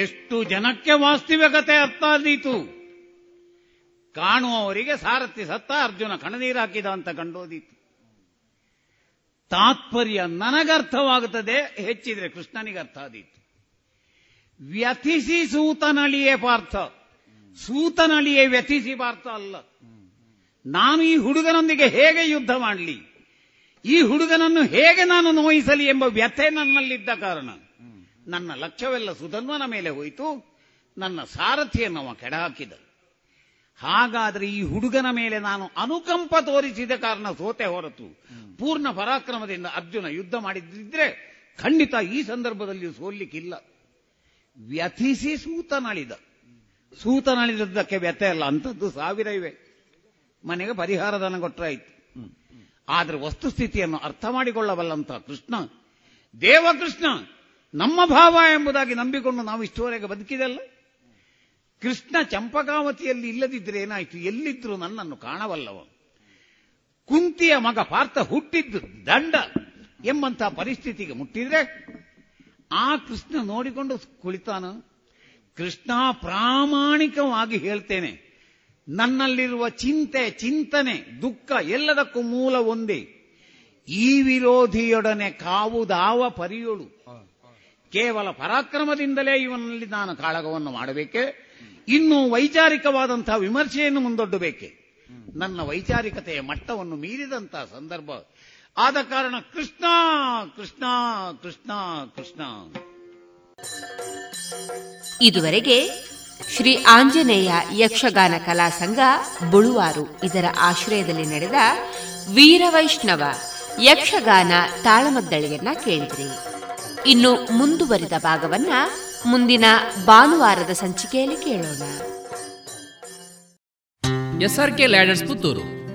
ಎಷ್ಟು ಜನಕ್ಕೆ ವಾಸ್ತವಿಕತೆ ಅರ್ಥ ಆದೀತು? ಕಾಣುವವರಿಗೆ ಸಾರಥಿ ಸತ್ತ ಅರ್ಜುನ ಕಣನೀರು ಹಾಕಿದ ಅಂತ ಕಂಡೋದೀತು. ತಾತ್ಪರ್ಯ ನನಗರ್ಥವಾಗುತ್ತದೆ ಹೆಚ್ಚಿದ್ರೆ ಕೃಷ್ಣನಿಗೆ ಅರ್ಥ ಆದೀತು. ವ್ಯಥಿಸಿ ಸೂತನಳಿಯೇ ಪಾರ್ಥ. ಸೂತನಳಿಯೇ ವ್ಯಥಿಸಿ ಪಾರ್ಥ ಅಲ್ಲ. ನಾನು ಈ ಹುಡುಗನೊಂದಿಗೆ ಹೇಗೆ ಯುದ್ಧ ಮಾಡಲಿ? ಈ ಹುಡುಗನನ್ನು ಹೇಗೆ ನಾನು ನೋಯಿಸಲಿ ಎಂಬ ವ್ಯಥೆ ನನ್ನಲ್ಲಿದ್ದ ಕಾರಣ. ನನ್ನ ಲಕ್ಷ್ಯವೆಲ್ಲ ಸುಧನ್ವನ ಮೇಲೆ ಹೋಯಿತು. ನನ್ನ ಸಾರಥಿಯನ್ನು ಅವ ಕೆಡಹಾಕಿದ ಹಾಗಾದರೆ ಈ ಹುಡುಗನ ಮೇಲೆ ನಾನು ಅನುಕಂಪ ತೋರಿಸಿದ ಕಾರಣ ಸೋತೆ ಹೊರತು. ಪೂರ್ಣ ಪರಾಕ್ರಮದಿಂದ ಅರ್ಜುನ ಯುದ್ಧ ಮಾಡಿದ್ದಿದ್ರೆ ಖಂಡಿತ ಈ ಸಂದರ್ಭದಲ್ಲಿ ಸೋಲಿಕ್ಕಿಲ್ಲ. ವ್ಯಥಿಸಿ ಸೂತನಳಿದ. ಸೂತನಳಿದದ್ದಕ್ಕೆ ವ್ಯಥೆ ಅಲ್ಲ ಅಂಥದ್ದು ಸಾವಿರ ಇವೆ. ಮನೆಗೆ ಪರಿಹಾರಧನ ಕೊಟ್ಟರಾಯಿತು ಆದರೆ ವಸ್ತುಸ್ಥಿತಿಯನ್ನು ಅರ್ಥ ಮಾಡಿಕೊಳ್ಳಬಲ್ಲಂತ ಕೃಷ್ಣ ದೇವಕೃಷ್ಣ ನಮ್ಮ ಭಾವ ಎಂಬುದಾಗಿ ನಂಬಿಕೊಂಡು ನಾವು ಇಷ್ಟುವರೆಗೆ ಬದುಕಿದಲ್ಲ? ಕೃಷ್ಣ ಚಂಪಕಾವತಿಯಲ್ಲಿ ಇಲ್ಲದಿದ್ರೆ ಏನಾಯಿತು? ಎಲ್ಲಿದ್ರು ನನ್ನನ್ನು ಕಾಣವಲ್ಲವ. ಕುಂತಿಯ ಮಗ ಪಾರ್ಥ ಹುಟ್ಟಿದ್ದು ದಂಡ ಎಂಬಂತಹ ಪರಿಸ್ಥಿತಿಗೆ ಮುಟ್ಟಿದ್ರೆ ಆ ಕೃಷ್ಣ ನೋಡಿಕೊಂಡು ಕುಳಿತಾನ? ಕೃಷ್ಣ ಪ್ರಾಮಾಣಿಕವಾಗಿ ಹೇಳ್ತೇನೆ, ನನ್ನಲ್ಲಿರುವ ಚಿಂತೆ, ಚಿಂತನೆ, ದುಃಖ ಎಲ್ಲದಕ್ಕೂ ಮೂಲ ಒಂದೇ. ಈ ವಿರೋಧಿಯೊಡನೆ ಕಾವುದಾವ ಪರಿಯೋಳು. ಕೇವಲ ಪರಾಕ್ರಮದಿಂದಲೇ ಇವನಲ್ಲಿ ನಾನು ಕಾಳಗವನ್ನು ಮಾಡಬೇಕೆ? ಇನ್ನು ವೈಚಾರಿಕವಾದಂತಹ ವಿಮರ್ಶೆಯನ್ನು ಮುಂದೊಡ್ಡಬೇಕೆ? ನನ್ನ ವೈಚಾರಿಕತೆಯ ಮಟ್ಟವನ್ನು ಮೀರಿದಂತಹ ಸಂದರ್ಭ. ಆದ ಕಾರಣ ಕೃಷ್ಣ ಕೃಷ್ಣ ಕೃಷ್ಣ ಕೃಷ್ಣ. ಇದುವರೆಗೆ ಶ್ರೀ ಆಂಜನೇಯ ಯಕ್ಷಗಾನ ಕಲಾ ಸಂಘ ಬುಳುವಾರು ಇದರ ಆಶ್ರಯದಲ್ಲಿ ನಡೆದ ವೀರವೈಷ್ಣವ ಯಕ್ಷಗಾನ ತಾಳಮದ್ದಳೆಯನ್ನ ಕೇಳಿದ್ರಿ. ಇನ್ನು ಮುಂದುವರಿದ ಭಾಗವನ್ನ ಮುಂದಿನ ಭಾನುವಾರದ ಸಂಚಿಕೆಯಲ್ಲಿ ಕೇಳೋಣ. SRK Ladders Puttur.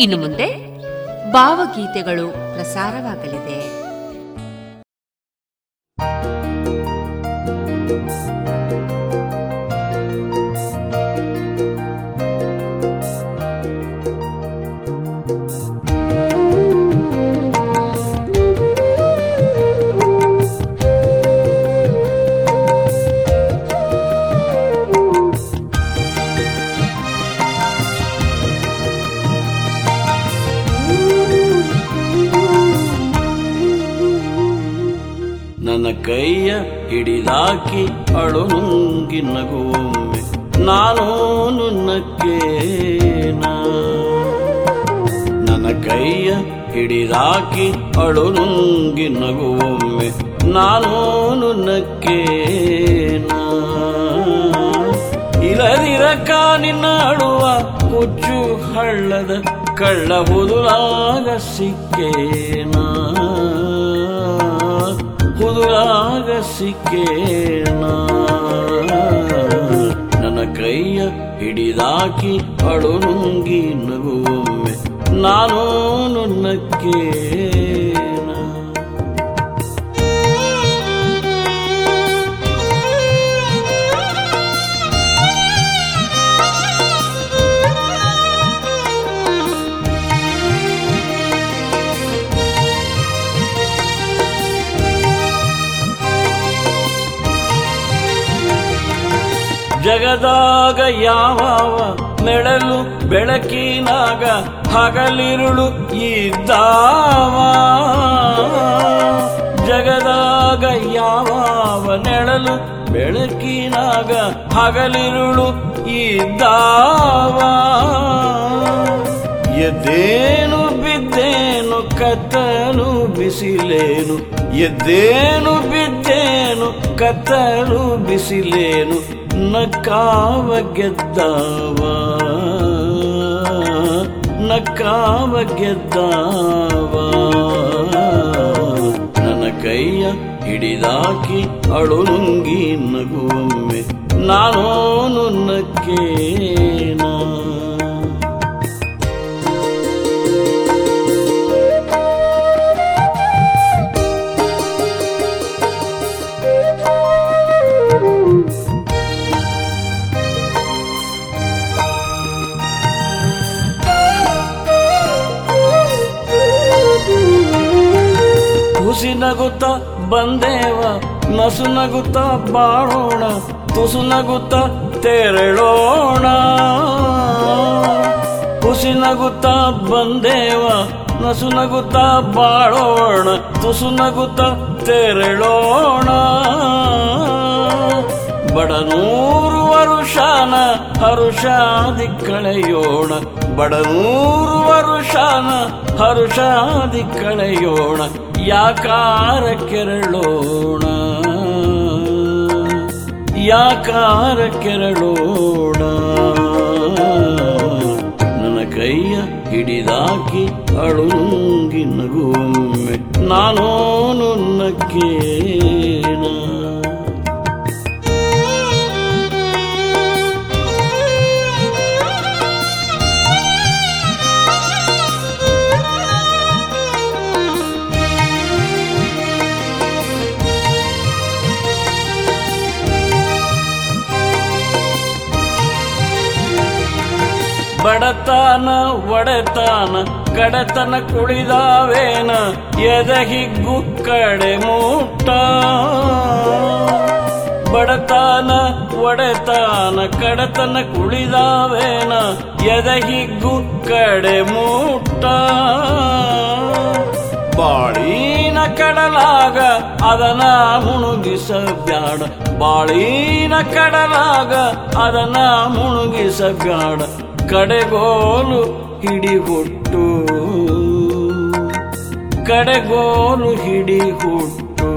ಇನ್ನು ಮುಂದೆ ಭಾವಗೀತೆಗಳು ಪ್ರಸಾರವಾಗಲಿದೆ. ಕೈಯ ಹಿಡಿದಾಕಿ ಅಳು ನುಂಗಿ ನಗುವೊಮ್ಮೆ ನಾನು ನುನ್ನಕ್ಕೇನ? ನನ್ನ ಕೈಯ ಹಿಡಿದಾಕಿ ಅಳು ನುಂಗಿ ನಗುವೊಮ್ಮೆ ನಾನು ನುನ್ನಕ್ಕೇನ? ಇಲ್ಲದಿರಕ ನಿನ್ನ ಅಳುವ ಹುಚ್ಚು ಹಳ್ಳದ ಕಳ್ಳ ಹುದುಲಾಗ ಸಿಕ್ಕೇನಾ? ಹುದುರಾಗ ಸಿಕ್ಕೇನ ನನ್ನ ಕೈಯ ಹಿಡಿದಾಕಿ ಅಳು ನುಂಗಿ ನಗುವೊಮ್ಮೆ ನಾನು ನುನ್ನಕ್ಕೇನ ಜಗದಾಗ ಯಾವ ನೆಳಲು ಬೆಳಕಿನಾಗ ಹಗಲಿರುಳು ಇದ್ದಾವ? ಜಗದಾಗ ಯಾವ ನೆಳಲು ಬೆಳಕಿನಾಗ ಹಗಲಿರುಳು ಇದ್ದಾವ? ಎದ್ದೇನು ಬಿದ್ದೇನು ಕತ್ತಲು ಬಿಸಿಲೇನು? ಎದ್ದೇನು ಬಿದ್ದೇನು ಕತ್ತಲು ಬಿಸಿಲೇನು? ನಕ್ಕಾವ ಗೆದ್ದಾವ? ನಕ್ಕಾವ ಗೆದ್ದವ? ನನ್ನ ಕೈಯ ಹಿಡಿದಾಕಿ ಅಳು ನುಂಗಿ ನಗುವೊಮ್ಮೆ ನಾನು ನುನ್ನಕ್ಕೇನಾ ಹುಸಿ ನಗುತ್ತ ಬಂದೇವ, ನಸು ನಗುತ್ತ ಬಾಳೋಣ, ತುಸು ನಗುತ್ತ ತೆರಳೋಣ. ಹುಸಿ ನಗುತ್ತ ಬಂದೇವ, ನಸು ನಗುತ್ತ ಬಾಳೋಣ, ತುಸು ನಗುತ್ತ ತೆರಳೋಣ. ಬಡನೂರು ವರುಷಾನ ಹರುಷಾದಿ ಕಳೆಯೋಣ. ಬಡನೂರು ವರುಷಾನ ಹರುಷಾದಿ ಕಳೆಯೋಣ. ಯಾಕಾರ ಕೆರಳೋಣ. ಯಾಕಾರ ಕೆರಳೋಣ. ನನ್ನ ಕೈಯ ಹಿಡಿದಾಕಿ ಅಳುಂಗಿ ನಗುವೊಮ್ಮೆ ನಾನು ನುನ್ನಕ್ಕೇನ ಬಡತನ ಒಡೆತಾನ, ಕಡತನ ಕುಳಿದಾವೇನ? ಎದ ಹಿಗ್ಗು ಕಡೆ ಮೂಟ ಬಡತನ ಒಡೆತನ, ಕಡತನ ಕುಳಿದಾವೇನ? ಎದ ಹಿಗ್ಗು ಕಡೆ ಮೂಟ ಬಾಳಿನ ಕಡಲಾಗ ಅದನ ಮುಣುಗಿಸಬ್ಯಾಡ ಬಾಳಿನ ಕಡಲಾಗ ಅದನ ಮುಣುಗಿಸ ಬ್ಯಾಡ ಕಡೆಗೋಲು ಹಿಡಿಹುಟ್ಟು. ಕಡೆಗೋಲು ಹಿಡಿಹುಟ್ಟು.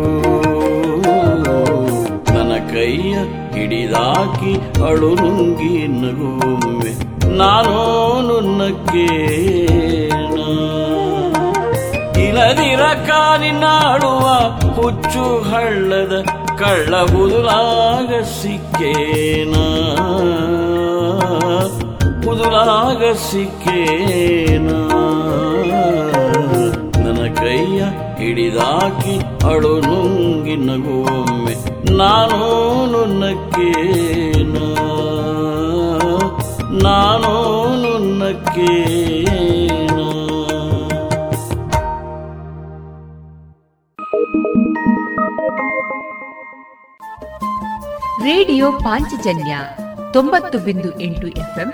ನನ್ನ ಕೈಯ ಹಿಡಿದಾಕಿ ಅಳು ನುಂಗಿ ನಗುವೆ. ನಾನು ನುನ್ನಕ್ಕೇನ ಇಲ್ಲದಿರ ಕಾಲಿನಾಡುವ ಹುಚ್ಚು ಹಳ್ಳದ ಕಳ್ಳ ಬುದುಲಾಗ ಸಿಕ್ಕೇನ. ಬುದುಲಾಗ ಸಿಕ್ಕೇನ ನನ್ನ ಕೈಯ ಹಿಡಿದಾಕಿ ಅಳು ನುಂಗಿ ನಗುವೊಮ್ಮೆ ನಾನು ನುನ್ನಕ್ಕೇನ ನಾನು ನುನ್ನಕ್ಕೇನ ರೇಡಿಯೋ ಪಾಂಚಜನ್ಯ ತೊಂಬತ್ತು ಬಿಂದು ಎಂಟು ಎಫ್ಎಂ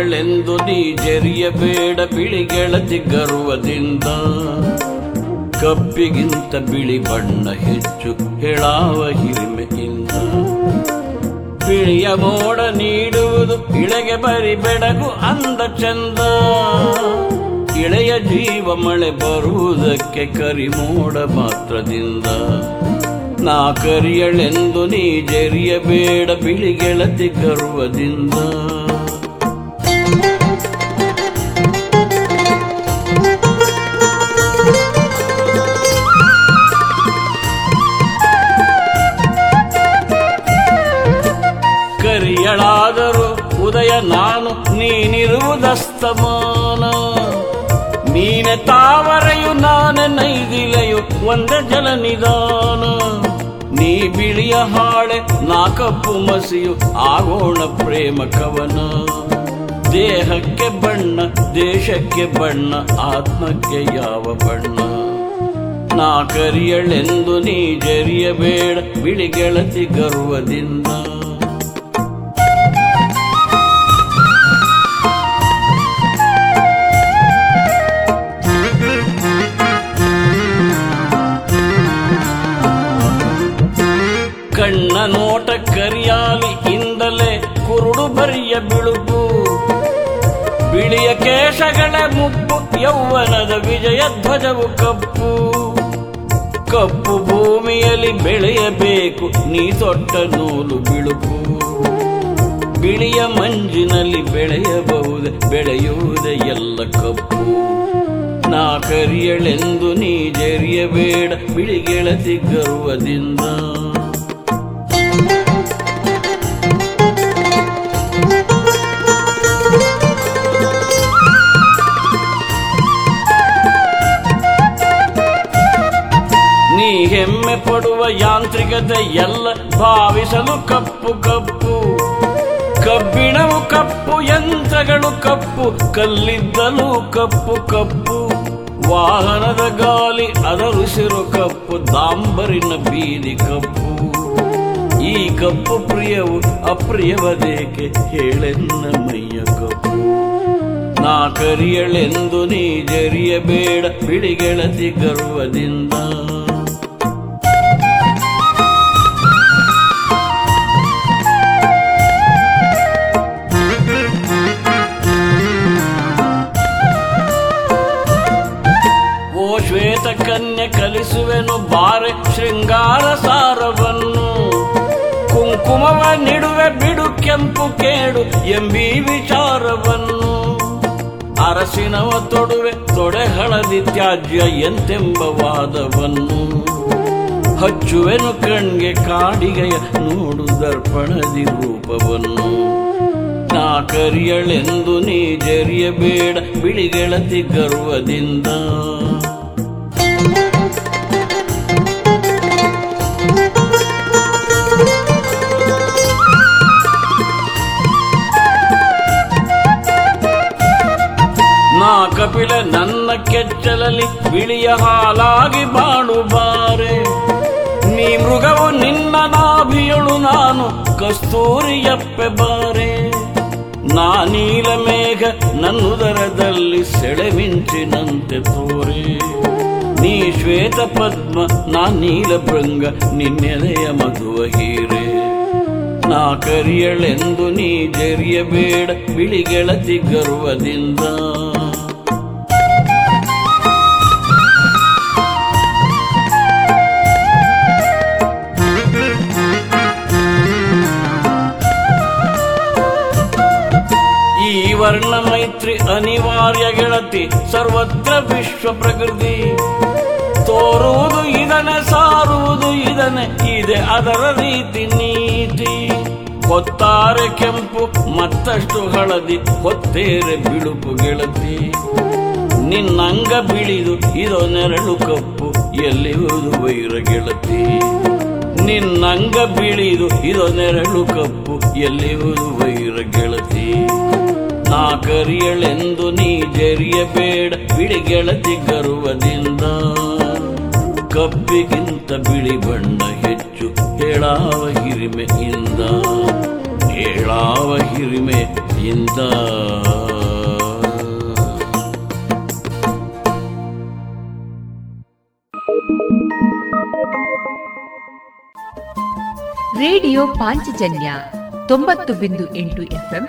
ಕರಿಯಳೆಂದು ನೀ ಜರಿಯಬೇಡ ಗೆಳತಿ ಗರ್ವದಿಂದ. ಕಪ್ಪಿಗಿಂತ ಬಿಳಿ ಬಣ್ಣ ಹೆಚ್ಚು ಹೇಳಾವ ಹಿರಿಮೆಯಿಂದ ಬಿಳಿಯ ಮೋಡ ನೀಡುವುದು ಇಳೆಗೆ ಬರಿ ಬೆಡಗು ಅಂದ ಚಂದ. ಇಳೆಯ ಜೀವ ಮಳೆ ಬರುವುದಕ್ಕೆ ಕರಿಮೋಡ ಮಾತ್ರದಿಂದ. ನಾ ಕರಿಯಳೆಂದು ನೀ ಜರಿಯಬೇಡ ಬಿಳಿ ಗೆಳತಿ ಗರ್ವದಿಂದ. ನೀನಿರುವುದಸ್ತಮಾನ ನೀನ ತಾವರೆಯು, ನಾನ ನೈದಿಲೆಯು, ಒಂದ ಜಲ ನಿಧಾನ. ನೀ ಬಿಳಿಯ ಹಾಳೆ, ನಾ ಕಪ್ಪು ಮಸಿಯು, ಆಗೋಣ ಪ್ರೇಮ ಕವನ. ದೇಹಕ್ಕೆ ಬಣ್ಣ, ದೇಶಕ್ಕೆ ಬಣ್ಣ, ಆತ್ಮಕ್ಕೆ ಯಾವ ಬಣ್ಣ. ನಾ ಕರಿಯಳೆಂದು ನೀ ಜರಿಯಬೇಡ, ಬಿಳಿ ಗೆಳತಿ ಗರ್ವದಿಂದ. ಕೇಶಗಳ ಮುಪ್ಪು, ಯೌವನದ ವಿಜಯ ಧ್ವಜವು ಕಪ್ಪು. ಕಪ್ಪು ಭೂಮಿಯಲ್ಲಿ ಬೆಳೆಯಬೇಕು, ನೀ ತೊಟ್ಟ ನೂಲು ಬಿಳುಪು. ಬಿಳಿಯ ಮಂಜಿನಲ್ಲಿ ಬೆಳೆಯಬಹುದೇ, ಬೆಳೆಯುವುದೇ ಎಲ್ಲ ಕಪ್ಪು. ನಾ ಕರಿಯಳೆಂದು ನೀ ಜರಿಯಬೇಡ, ಬಿಳಿ ಗೆಳತಿ ಗರ್ವದಿಂದ. ಎಲ್ಲ ಭಾವಿಸಲು ಕಪ್ಪು ಕಪ್ಪು. ಕಬ್ಬಿಣವು ಕಪ್ಪು, ಯಂತ್ರಗಳು ಕಪ್ಪು, ಕಲ್ಲಿದ್ದಲು ಕಪ್ಪು ಕಪ್ಪು. ವಾಹನದ ಗಾಲಿ ಅದರುಸಿರು ಕಪ್ಪು ದಾಂಬರಿನ ಬೀದಿ ಕಪ್ಪು. ಈ ಕಪ್ಪು ಪ್ರಿಯವು ಅಪ್ರಿಯವದೇಕೆ ಹೇಳೆನ್ನ ಮೈಯ ಕಪ್ಪು. ನಾ ಕರಿಯಳೆಂದು ನೀ ಜರಿಯಬೇಡ, ಬಿಳಿ ಗೆಳತಿ ಗರ್ವದಿಂದ. ಕೇಡು ಎಂಬಿ ವಿಚಾರವನ್ನು ಅರಸಿನವ ತೊಡುವೆ ತೊಡೆ ಹಳದಿ ತ್ಯಾಜ್ಯ ಎಂತೆಂಬ ವಾದವನ್ನು ಹಚ್ಚುವೆನು ಕಣ್ಗೆ ಕಾಡಿಗೆಯ ನೋಡು ದರ್ಪಣದಿ ರೂಪವನ್ನು. ನಾ ಕರಿಯಳೆಂದು ನೀ ಜರಿಯಬೇಡ ಬಿಳಿಗೆಳತಿ ಗರ್ವದಿಂದ. ಬಿಳಿಯ ಹಾಲಾಗಿ ಬಾಳು ಬಾರೆ ನೀ ಮೃಗವು ನಿನ್ನ ನಾಭಿಯಳು, ನಾನು ಕಸ್ತೂರಿಯಪ್ಪೆ ಬಾರೆ. ನಾ ನೀಲ ಮೇಘ ನನ್ನುದರದಲ್ಲಿ ಸೆಳೆಮಿಂಚಿನಂತೆ ತೋರೆ. ನೀ ಶ್ವೇತ ಪದ್ಮ, ನಾ ನೀಲ ಭೃಂಗ, ನಿನ್ನೆಲೆಯ ಮಧುವ ಹೀರೆ. ನಾ ಕರಿಯಳೆಂದು ನೀ ಜರಿಯಬೇಡ ಬಿಳಿಗೆಳತಿ ಗರ್ವದಿಂದ. ಸೃಷ್ಟಿ ಸರ್ವತ್ರ ವಿಶ್ವ ಪ್ರಕೃತಿ. ತೋರುವುದು ಇದನೆ, ಸಾರುವುದು ಇದನೆ, ಇದೆ ಅದರ ರೀತಿ ನೀತಿ. ಹೊತ್ತಾರೆ ಕೆಂಪು, ಮತ್ತಷ್ಟು ಹಳದಿ, ಹೊತ್ತೇರೆ ಬಿಳುಪು ಗೆಳತಿ. ನಿನ್ನಂಗ ಬಿಳಿದು ಇದೋ ನೆರಳು ಕಪ್ಪು, ಎಲ್ಲಿರುವುದು ವೈರ ಗೆಳತಿ. ನಿನ್ನಂಗ ಬಿಳಿದು ಇದೋ ನೆರಳು ಕಪ್ಪು, ಎಲ್ಲಿರುವುದು ವೈರ ಗೆಳತಿ. ಕರಿಯಳೆಂದು ನೀ ಜರಿಯಬೇಡ ಬಿಳಿ ಗೆಳತಿ ಕರುವುದಿಲ್ಲ ಕಬ್ಬಿಗಿಂತ ಬಿಳಿ ಬಣ್ಣ ಹೆಚ್ಚು ಹೇಳಾವ ಹಿರಿಮೆಯಿಂದ ಹೇಳಾವ ಹಿರಿಮೆಯಿಂದ. ರೇಡಿಯೋ ಪಾಂಚಜನ್ಯ ತೊಂಬತ್ತು ಬಿಂದು ಎಂಟು ಎಫ್ಎಂ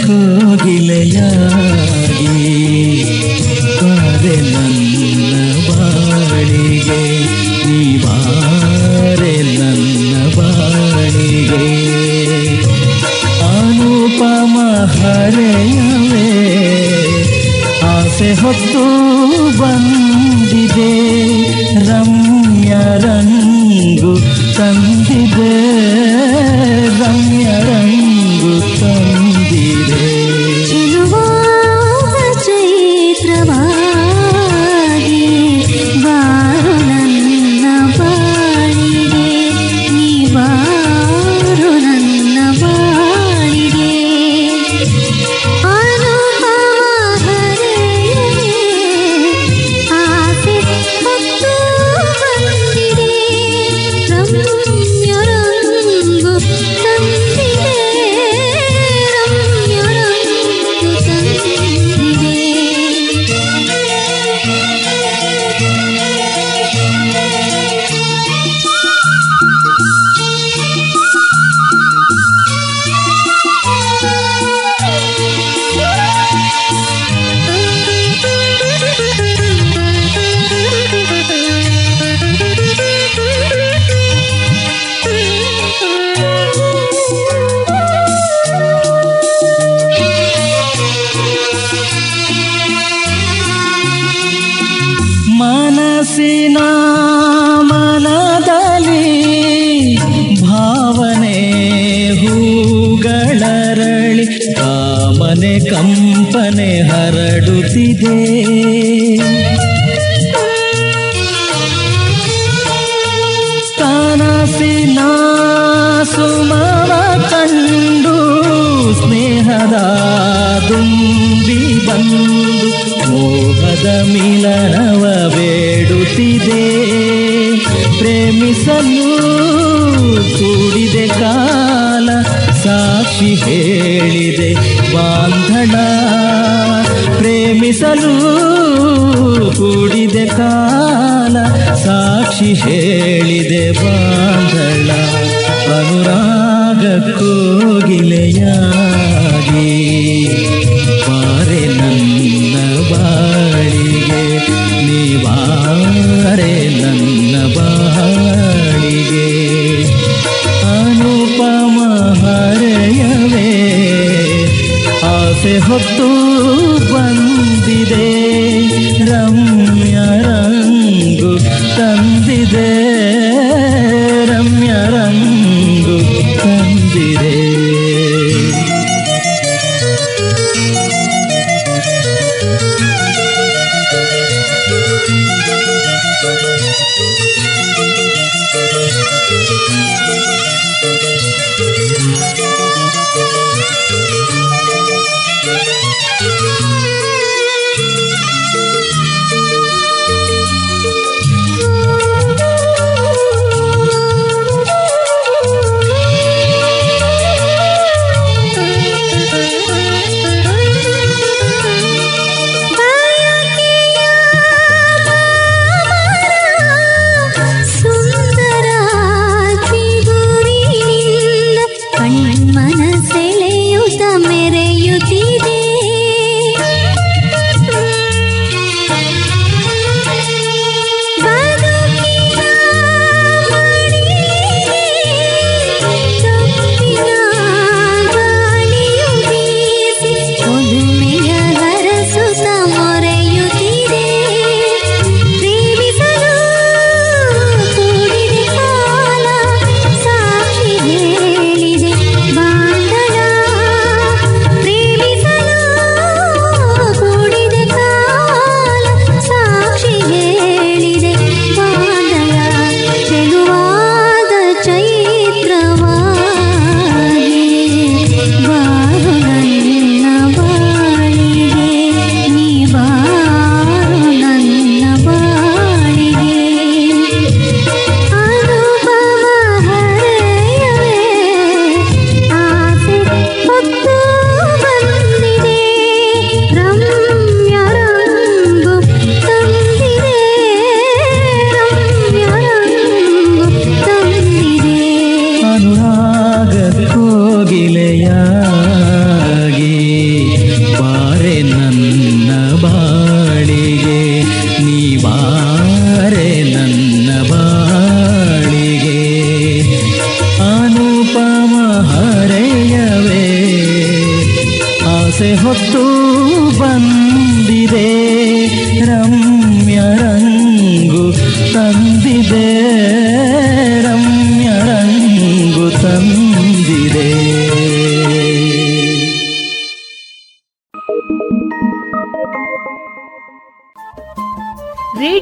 ಕೋಗಿಲೆಯಾಗಿ ಬಾರೆ ನನ್ನ ಬಾಳಿಗೆ ನೀ ಬಾರೆ ನನ್ನ ಬಾಳಿಗೆ. ಅನುಪಮ ಹರೆಯವೇ ಆಸೆ ಹೊತ್ತು ಬಂದಿದೆ, ರಮ್ಯ ರಂಗು ತಂದಿದೆ, ರಮ್ಯ ರಂಗು ಮನಸ್ಸಿನ ಮನದಲ್ಲಿ ಭಾವನೆ ಹೂಗಳರಳಿ ಕಾಮನೆ ಕಂಪನೆ ಹರಡುತ್ತಿದೆ. ಕನಸಿನ ಸುಮವ ಕಂಡು ಸ್ನೇಹದ ದುಂಬಿ ಬಂದು ಮೋಹದ ಮಿಲನವ ಕೂಡಿದೆ ಕಾಲ, ಸಾಕ್ಷಿ ಹೇಳಿದೆ ಬಾಂಧಣ. ಪ್ರೇಮಿಸಲು ಕೂಡಿದೆ ಕಾಲ, ಸಾಕ್ಷಿ ಹೇಳಿದೆ ಬಾಂಧಳ ಅನುರಾಗ ಕೋಗಿಲೆಯಾಗಿ ಬಾರೆ ನನ್ನ ಬಾಳಿಗೆ ನೀ ಆಸೆ ಹೊತ್ತು ಬಂದಿದೆ ರಮ್ಯ ರಂಗು ತಂದಿದೆ ರಮ್ಯ ರಂಗು ತಂದಿದೆ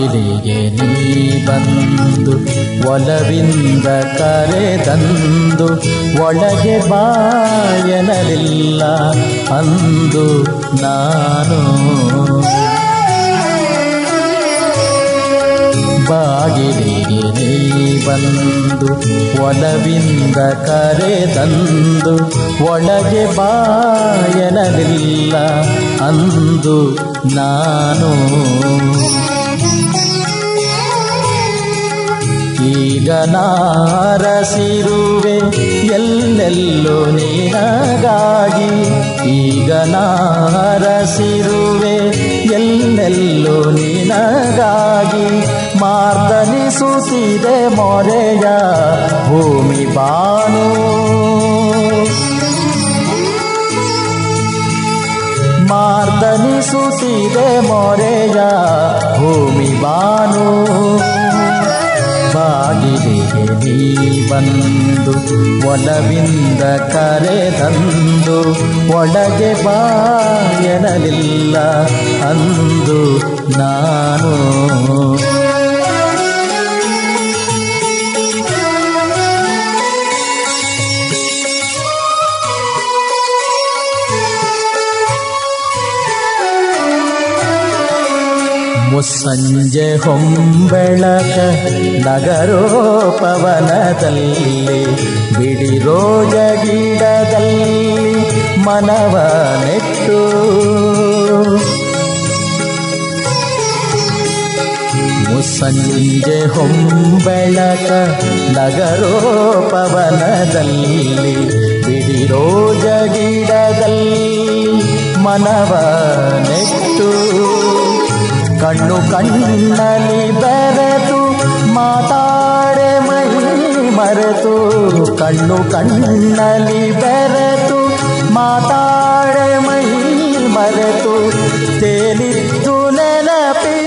ಬಾಗಿಲಿಗೆ ನೀ ಬಂದು ಒಲವಿಂದ ಕರೆದಂದು ಒಳಗೆ ಬಾಯನಲಿಲ್ಲ ಅಂದು ನಾನು. ಬಾಗಿಲಿಗೆ ನೀ ಬಂದು ಒಲವಿಂದ ಕರೆದಂದು ಒಳಗೆ ಬಾಯನಲಿಲ್ಲ ಅಂದು ನಾನು. ಈಗ ನಾರಸಿರುವೆ, ಎಲ್ಲೆಲ್ಲೋ ನಿನಗಾಗಿ. ಈಗ ನಾರಸಿರುವೆ, ಎಲ್ಲೆಲ್ಲೋ ನಿನಗಾಗಿ. ಮಾರ್ದನಿಸುತ್ತಿದೆ ಮೊರೆಯ ಭೂಮಿ ಬಾನು. ಮಾರ್ದನಿಸುತ್ತಿದೆ ಮೊರೆಯ ಭೂಮಿ ಬಾನು. ಬಾಗಿಲಿಗೆ ನೀ ಬಂದು ಒಲವಿಂದ ಕರೆದಂದು ಒಳಗೆ ಬಾಯನಲಿಲ್ಲ ಅಂದು ನಾನು ಮುಸ್ಸಂಜೆ ಹೊಂಬೆಳಕ ನಗರೋಪವನದಲ್ಲಿ ಬಿಡಿರೋ ಜಗಿಡದಲ್ಲಿ ಮನವ ನೆಟ್ಟು ಮುಸ್ಸಂಜೆ ಹೊಂಬೆಳಕ ನಗರೋಪವನದಲ್ಲಿ ಬಿಡಿರೋ ಜಗಿಡದಲ್ಲಿ ಮನವ ನೆಟ್ಟು ಕಣ್ಣು ಕಣ್ಣಲ್ಲಿ ಬೆರೆತು ಮಾತಾಡೆ ಮೈ ಮರೆತು ಕಣ್ಣು ಕಣ್ಣಲ್ಲಿ ಬೆರೆತು ಮಾತಾಡೆ ಮೈ ಮರೆತು ತೇಲಿದ್ದು ನೆನಪಿದೆಯೇ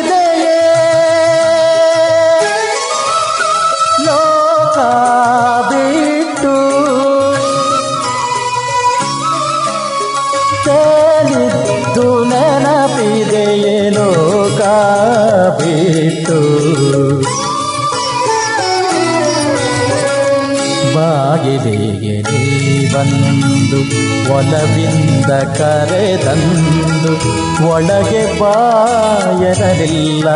ಬಂದು ಒಲವಿಂದ ಕರೆದಂದು ಒಳಗೆ ಬಾಯರಲಿಲ್ಲ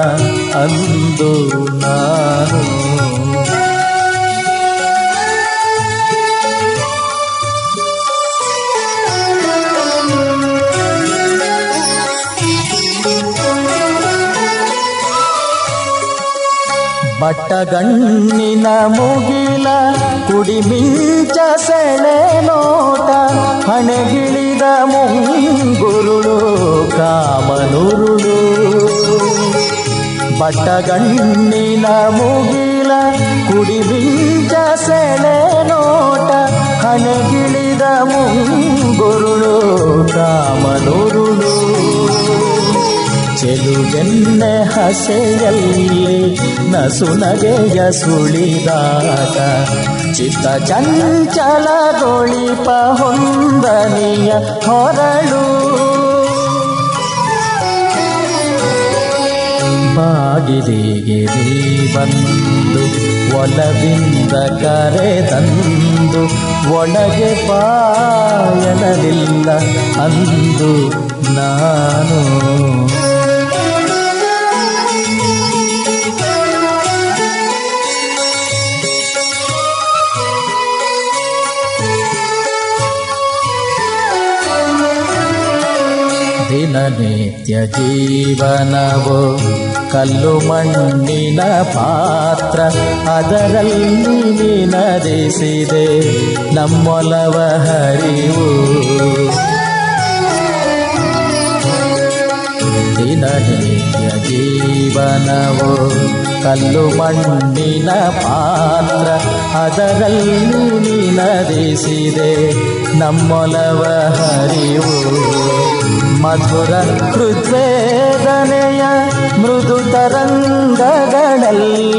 ಅಂದು ನಾನು. ಬಟ್ಟಗಣ್ಣಿನ ಮುಗಿಲ ಕುಡಿಮಿಂಚ ಸೆಳೆ ನೋಟ ಹಣೆಗಿಳಿದ ಮುಂಗುರುಳು ಕಾಮನುರುಳು ಬಟ್ಟಗಣ್ಣಿನ ಮುಗಿಲ ಕುಡಿಮಿಂಚ ಸೆಳೆ ನೋಟ ಹಣೆಗಿಳಿದ ಮುಂಗುರುಳು ಕಾಮನುರುಳು ಚೆಲುವೆನ್ನೆ ಹಸೆಯಲ್ಲಿ ನಸು ನಗೆಯ ಸುಳಿದಾಗ ಚಿತ್ತ ಚಂಚಲಗೊಳಿಪ ಹೊಂದನೆಯ ಹೊರಳು. ಬಾಗಿಲಿಗೆ ಬಂದು ಒಲವಿಂದ ಕರೆದಂದು ಒಳಗೆ ಪಾಯನವಿಲ್ಲ ಅಂದು ನಾನು. ದಿನನಿತ್ಯ ಜೀವನವು ಕಲ್ಲು ಮಣ್ಣಿನ ಪಾತ್ರ ಅದರಲ್ಲಿ ನಿನದಿಸಿದೆ ನಮ್ಮೊಲವ ಹರಿವು. ದಿನನಿತ್ಯ ಜೀವನವು ಕಲ್ಲು ಮಣ್ಣಿನ ಪಾತ್ರ ಅದರಲ್ಲಿ ನಿನದಿಸಿದೆ ನಮ್ಮೊಲವ ಹರಿವು. ಮಧುರ ಹೃದ್ವೇದನೆಯ ಮೃದು ತರಂಗಗಳಲ್ಲಿ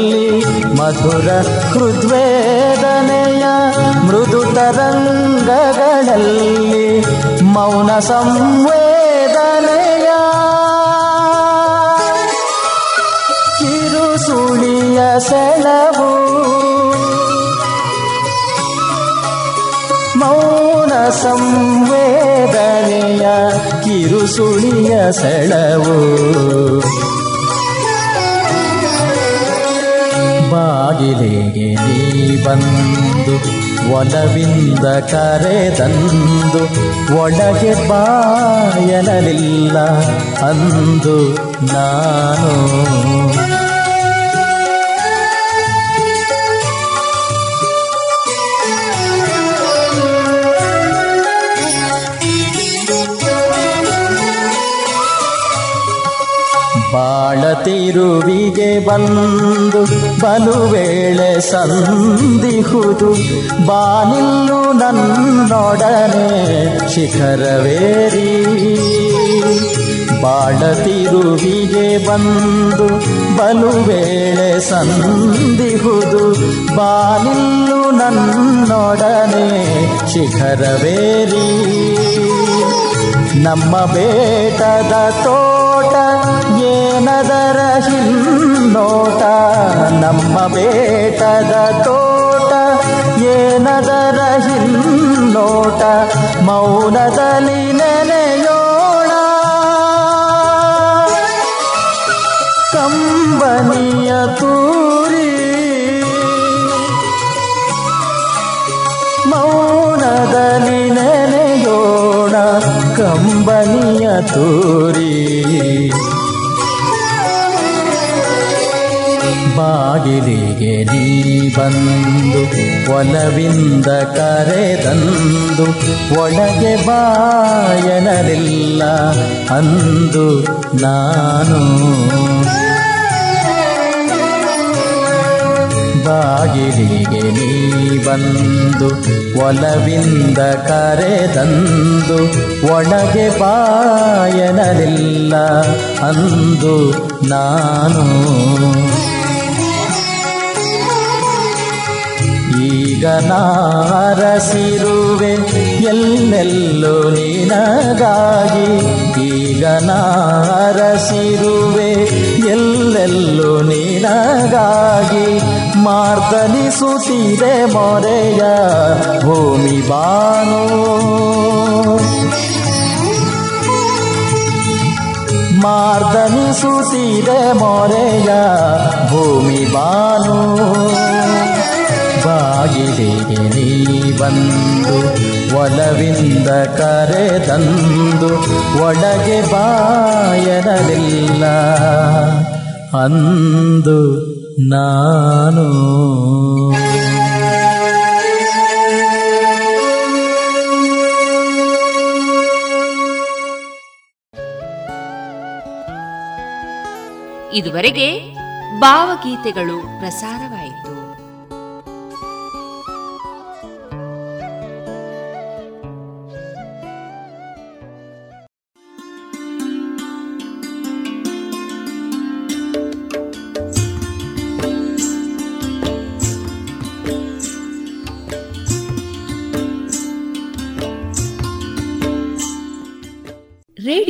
ಮಧುರ ಹೃದ್ವೇದನೆಯ ಮೃದು ತರಂಗಗಳಲ್ಲಿ ಮೌನ ಸಂವೇದನೆಯ ಕಿರು ಸುಳಿಯ ಸೆಳವು ಸಂವೇದನೆಯ ಕಿರುಸುಳಿಯ ಸೆಳವು. ಬಾಗಿಲಿಗೆ ನೀ ಬಂದು ಒಲವಿಂದ ಕರೆದಂದು ಒಳಗೆ ಬಾಯನಲಿಲ್ಲ ಅಂದು ನಾನು. ತಿರುವಿಗೆ ಬಂದು ಬಲು ವೇಳೆ ಸಂದಿಹುದು ಬಾನಿಲ್ಲು ನನ್ನೊಡನೆ ಶಿಖರವೇರಿ. ಬಾಳ ತಿರುವಿಗೆ ಬಂದು ಬಲುವೇಳೆ ಸಂದಿಹುದು ಬಾನಿಲ್ಲು ನನ್ನೊಡನೆ ಶಿಖರವೇರಿ. ನಮ್ಮ ಬೇಟದ ತೋಟ ಏನದರ ಹಿನ್ನೋಟ ನಮ್ಮ ಬೇಟದ ತೋಟ ಏನದರ ಹಿನ್ನೋಟ ಮೌನದಲ್ಲಿ ನೆನೆಯೋಣ. ಕಂಬನಿಯ ತೂರಿ ಕಂಬನಿಯ ತೋರಿ. ಬಾಗಿಲಿಗೆ ನೀ ಬಂದು ಒಲವಿಂದ ಕರೆದಂದು ಒಳಗೆ ಬಾಯನಲಿಲ್ಲ ಅಂದು ನಾನು. ಬಾಗಿಲಿಗೆ ನೀ ಬಂದು ಒಲವಿಂದ ಕರೆದಂದು ಒಳಗೆ ಬಾಯನಲಿಲ್ಲ ಅಂದು ನಾನು. ಈಗ ನಾರಸಿರುವೆ ಎಲ್ಲೆಲ್ಲೋ ನಿನಗಾಗಿ. ಈಗ ನಾರಸಿರುವೆ ಎಲ್ಲೆಲ್ಲೋ ನಿನಗಾಗಿ. ಮಾರ್ದನಿಸುತ್ತಿದೆ ಮೊರೆಯ ಭೂಮಿ ಬಾನು. ಮಾರ್ದನಿಸುತ್ತಿದೆ ಮೊರೆಯ ಭೂಮಿ ಬಾನು. ಬಾಗಿಲಿಗೆ ನೀ ಬಂದು, ಒಲವಿಂದ ಕರೆದಂದು, ಒಳಗೆ ಬಾಯನಲಿಲ್ಲ ಅಂದು. ನಾನು. ಇದುವರೆಗೆ ಭಾವಗೀತೆಗಳು ಪ್ರಸಾರವಾಯಿತು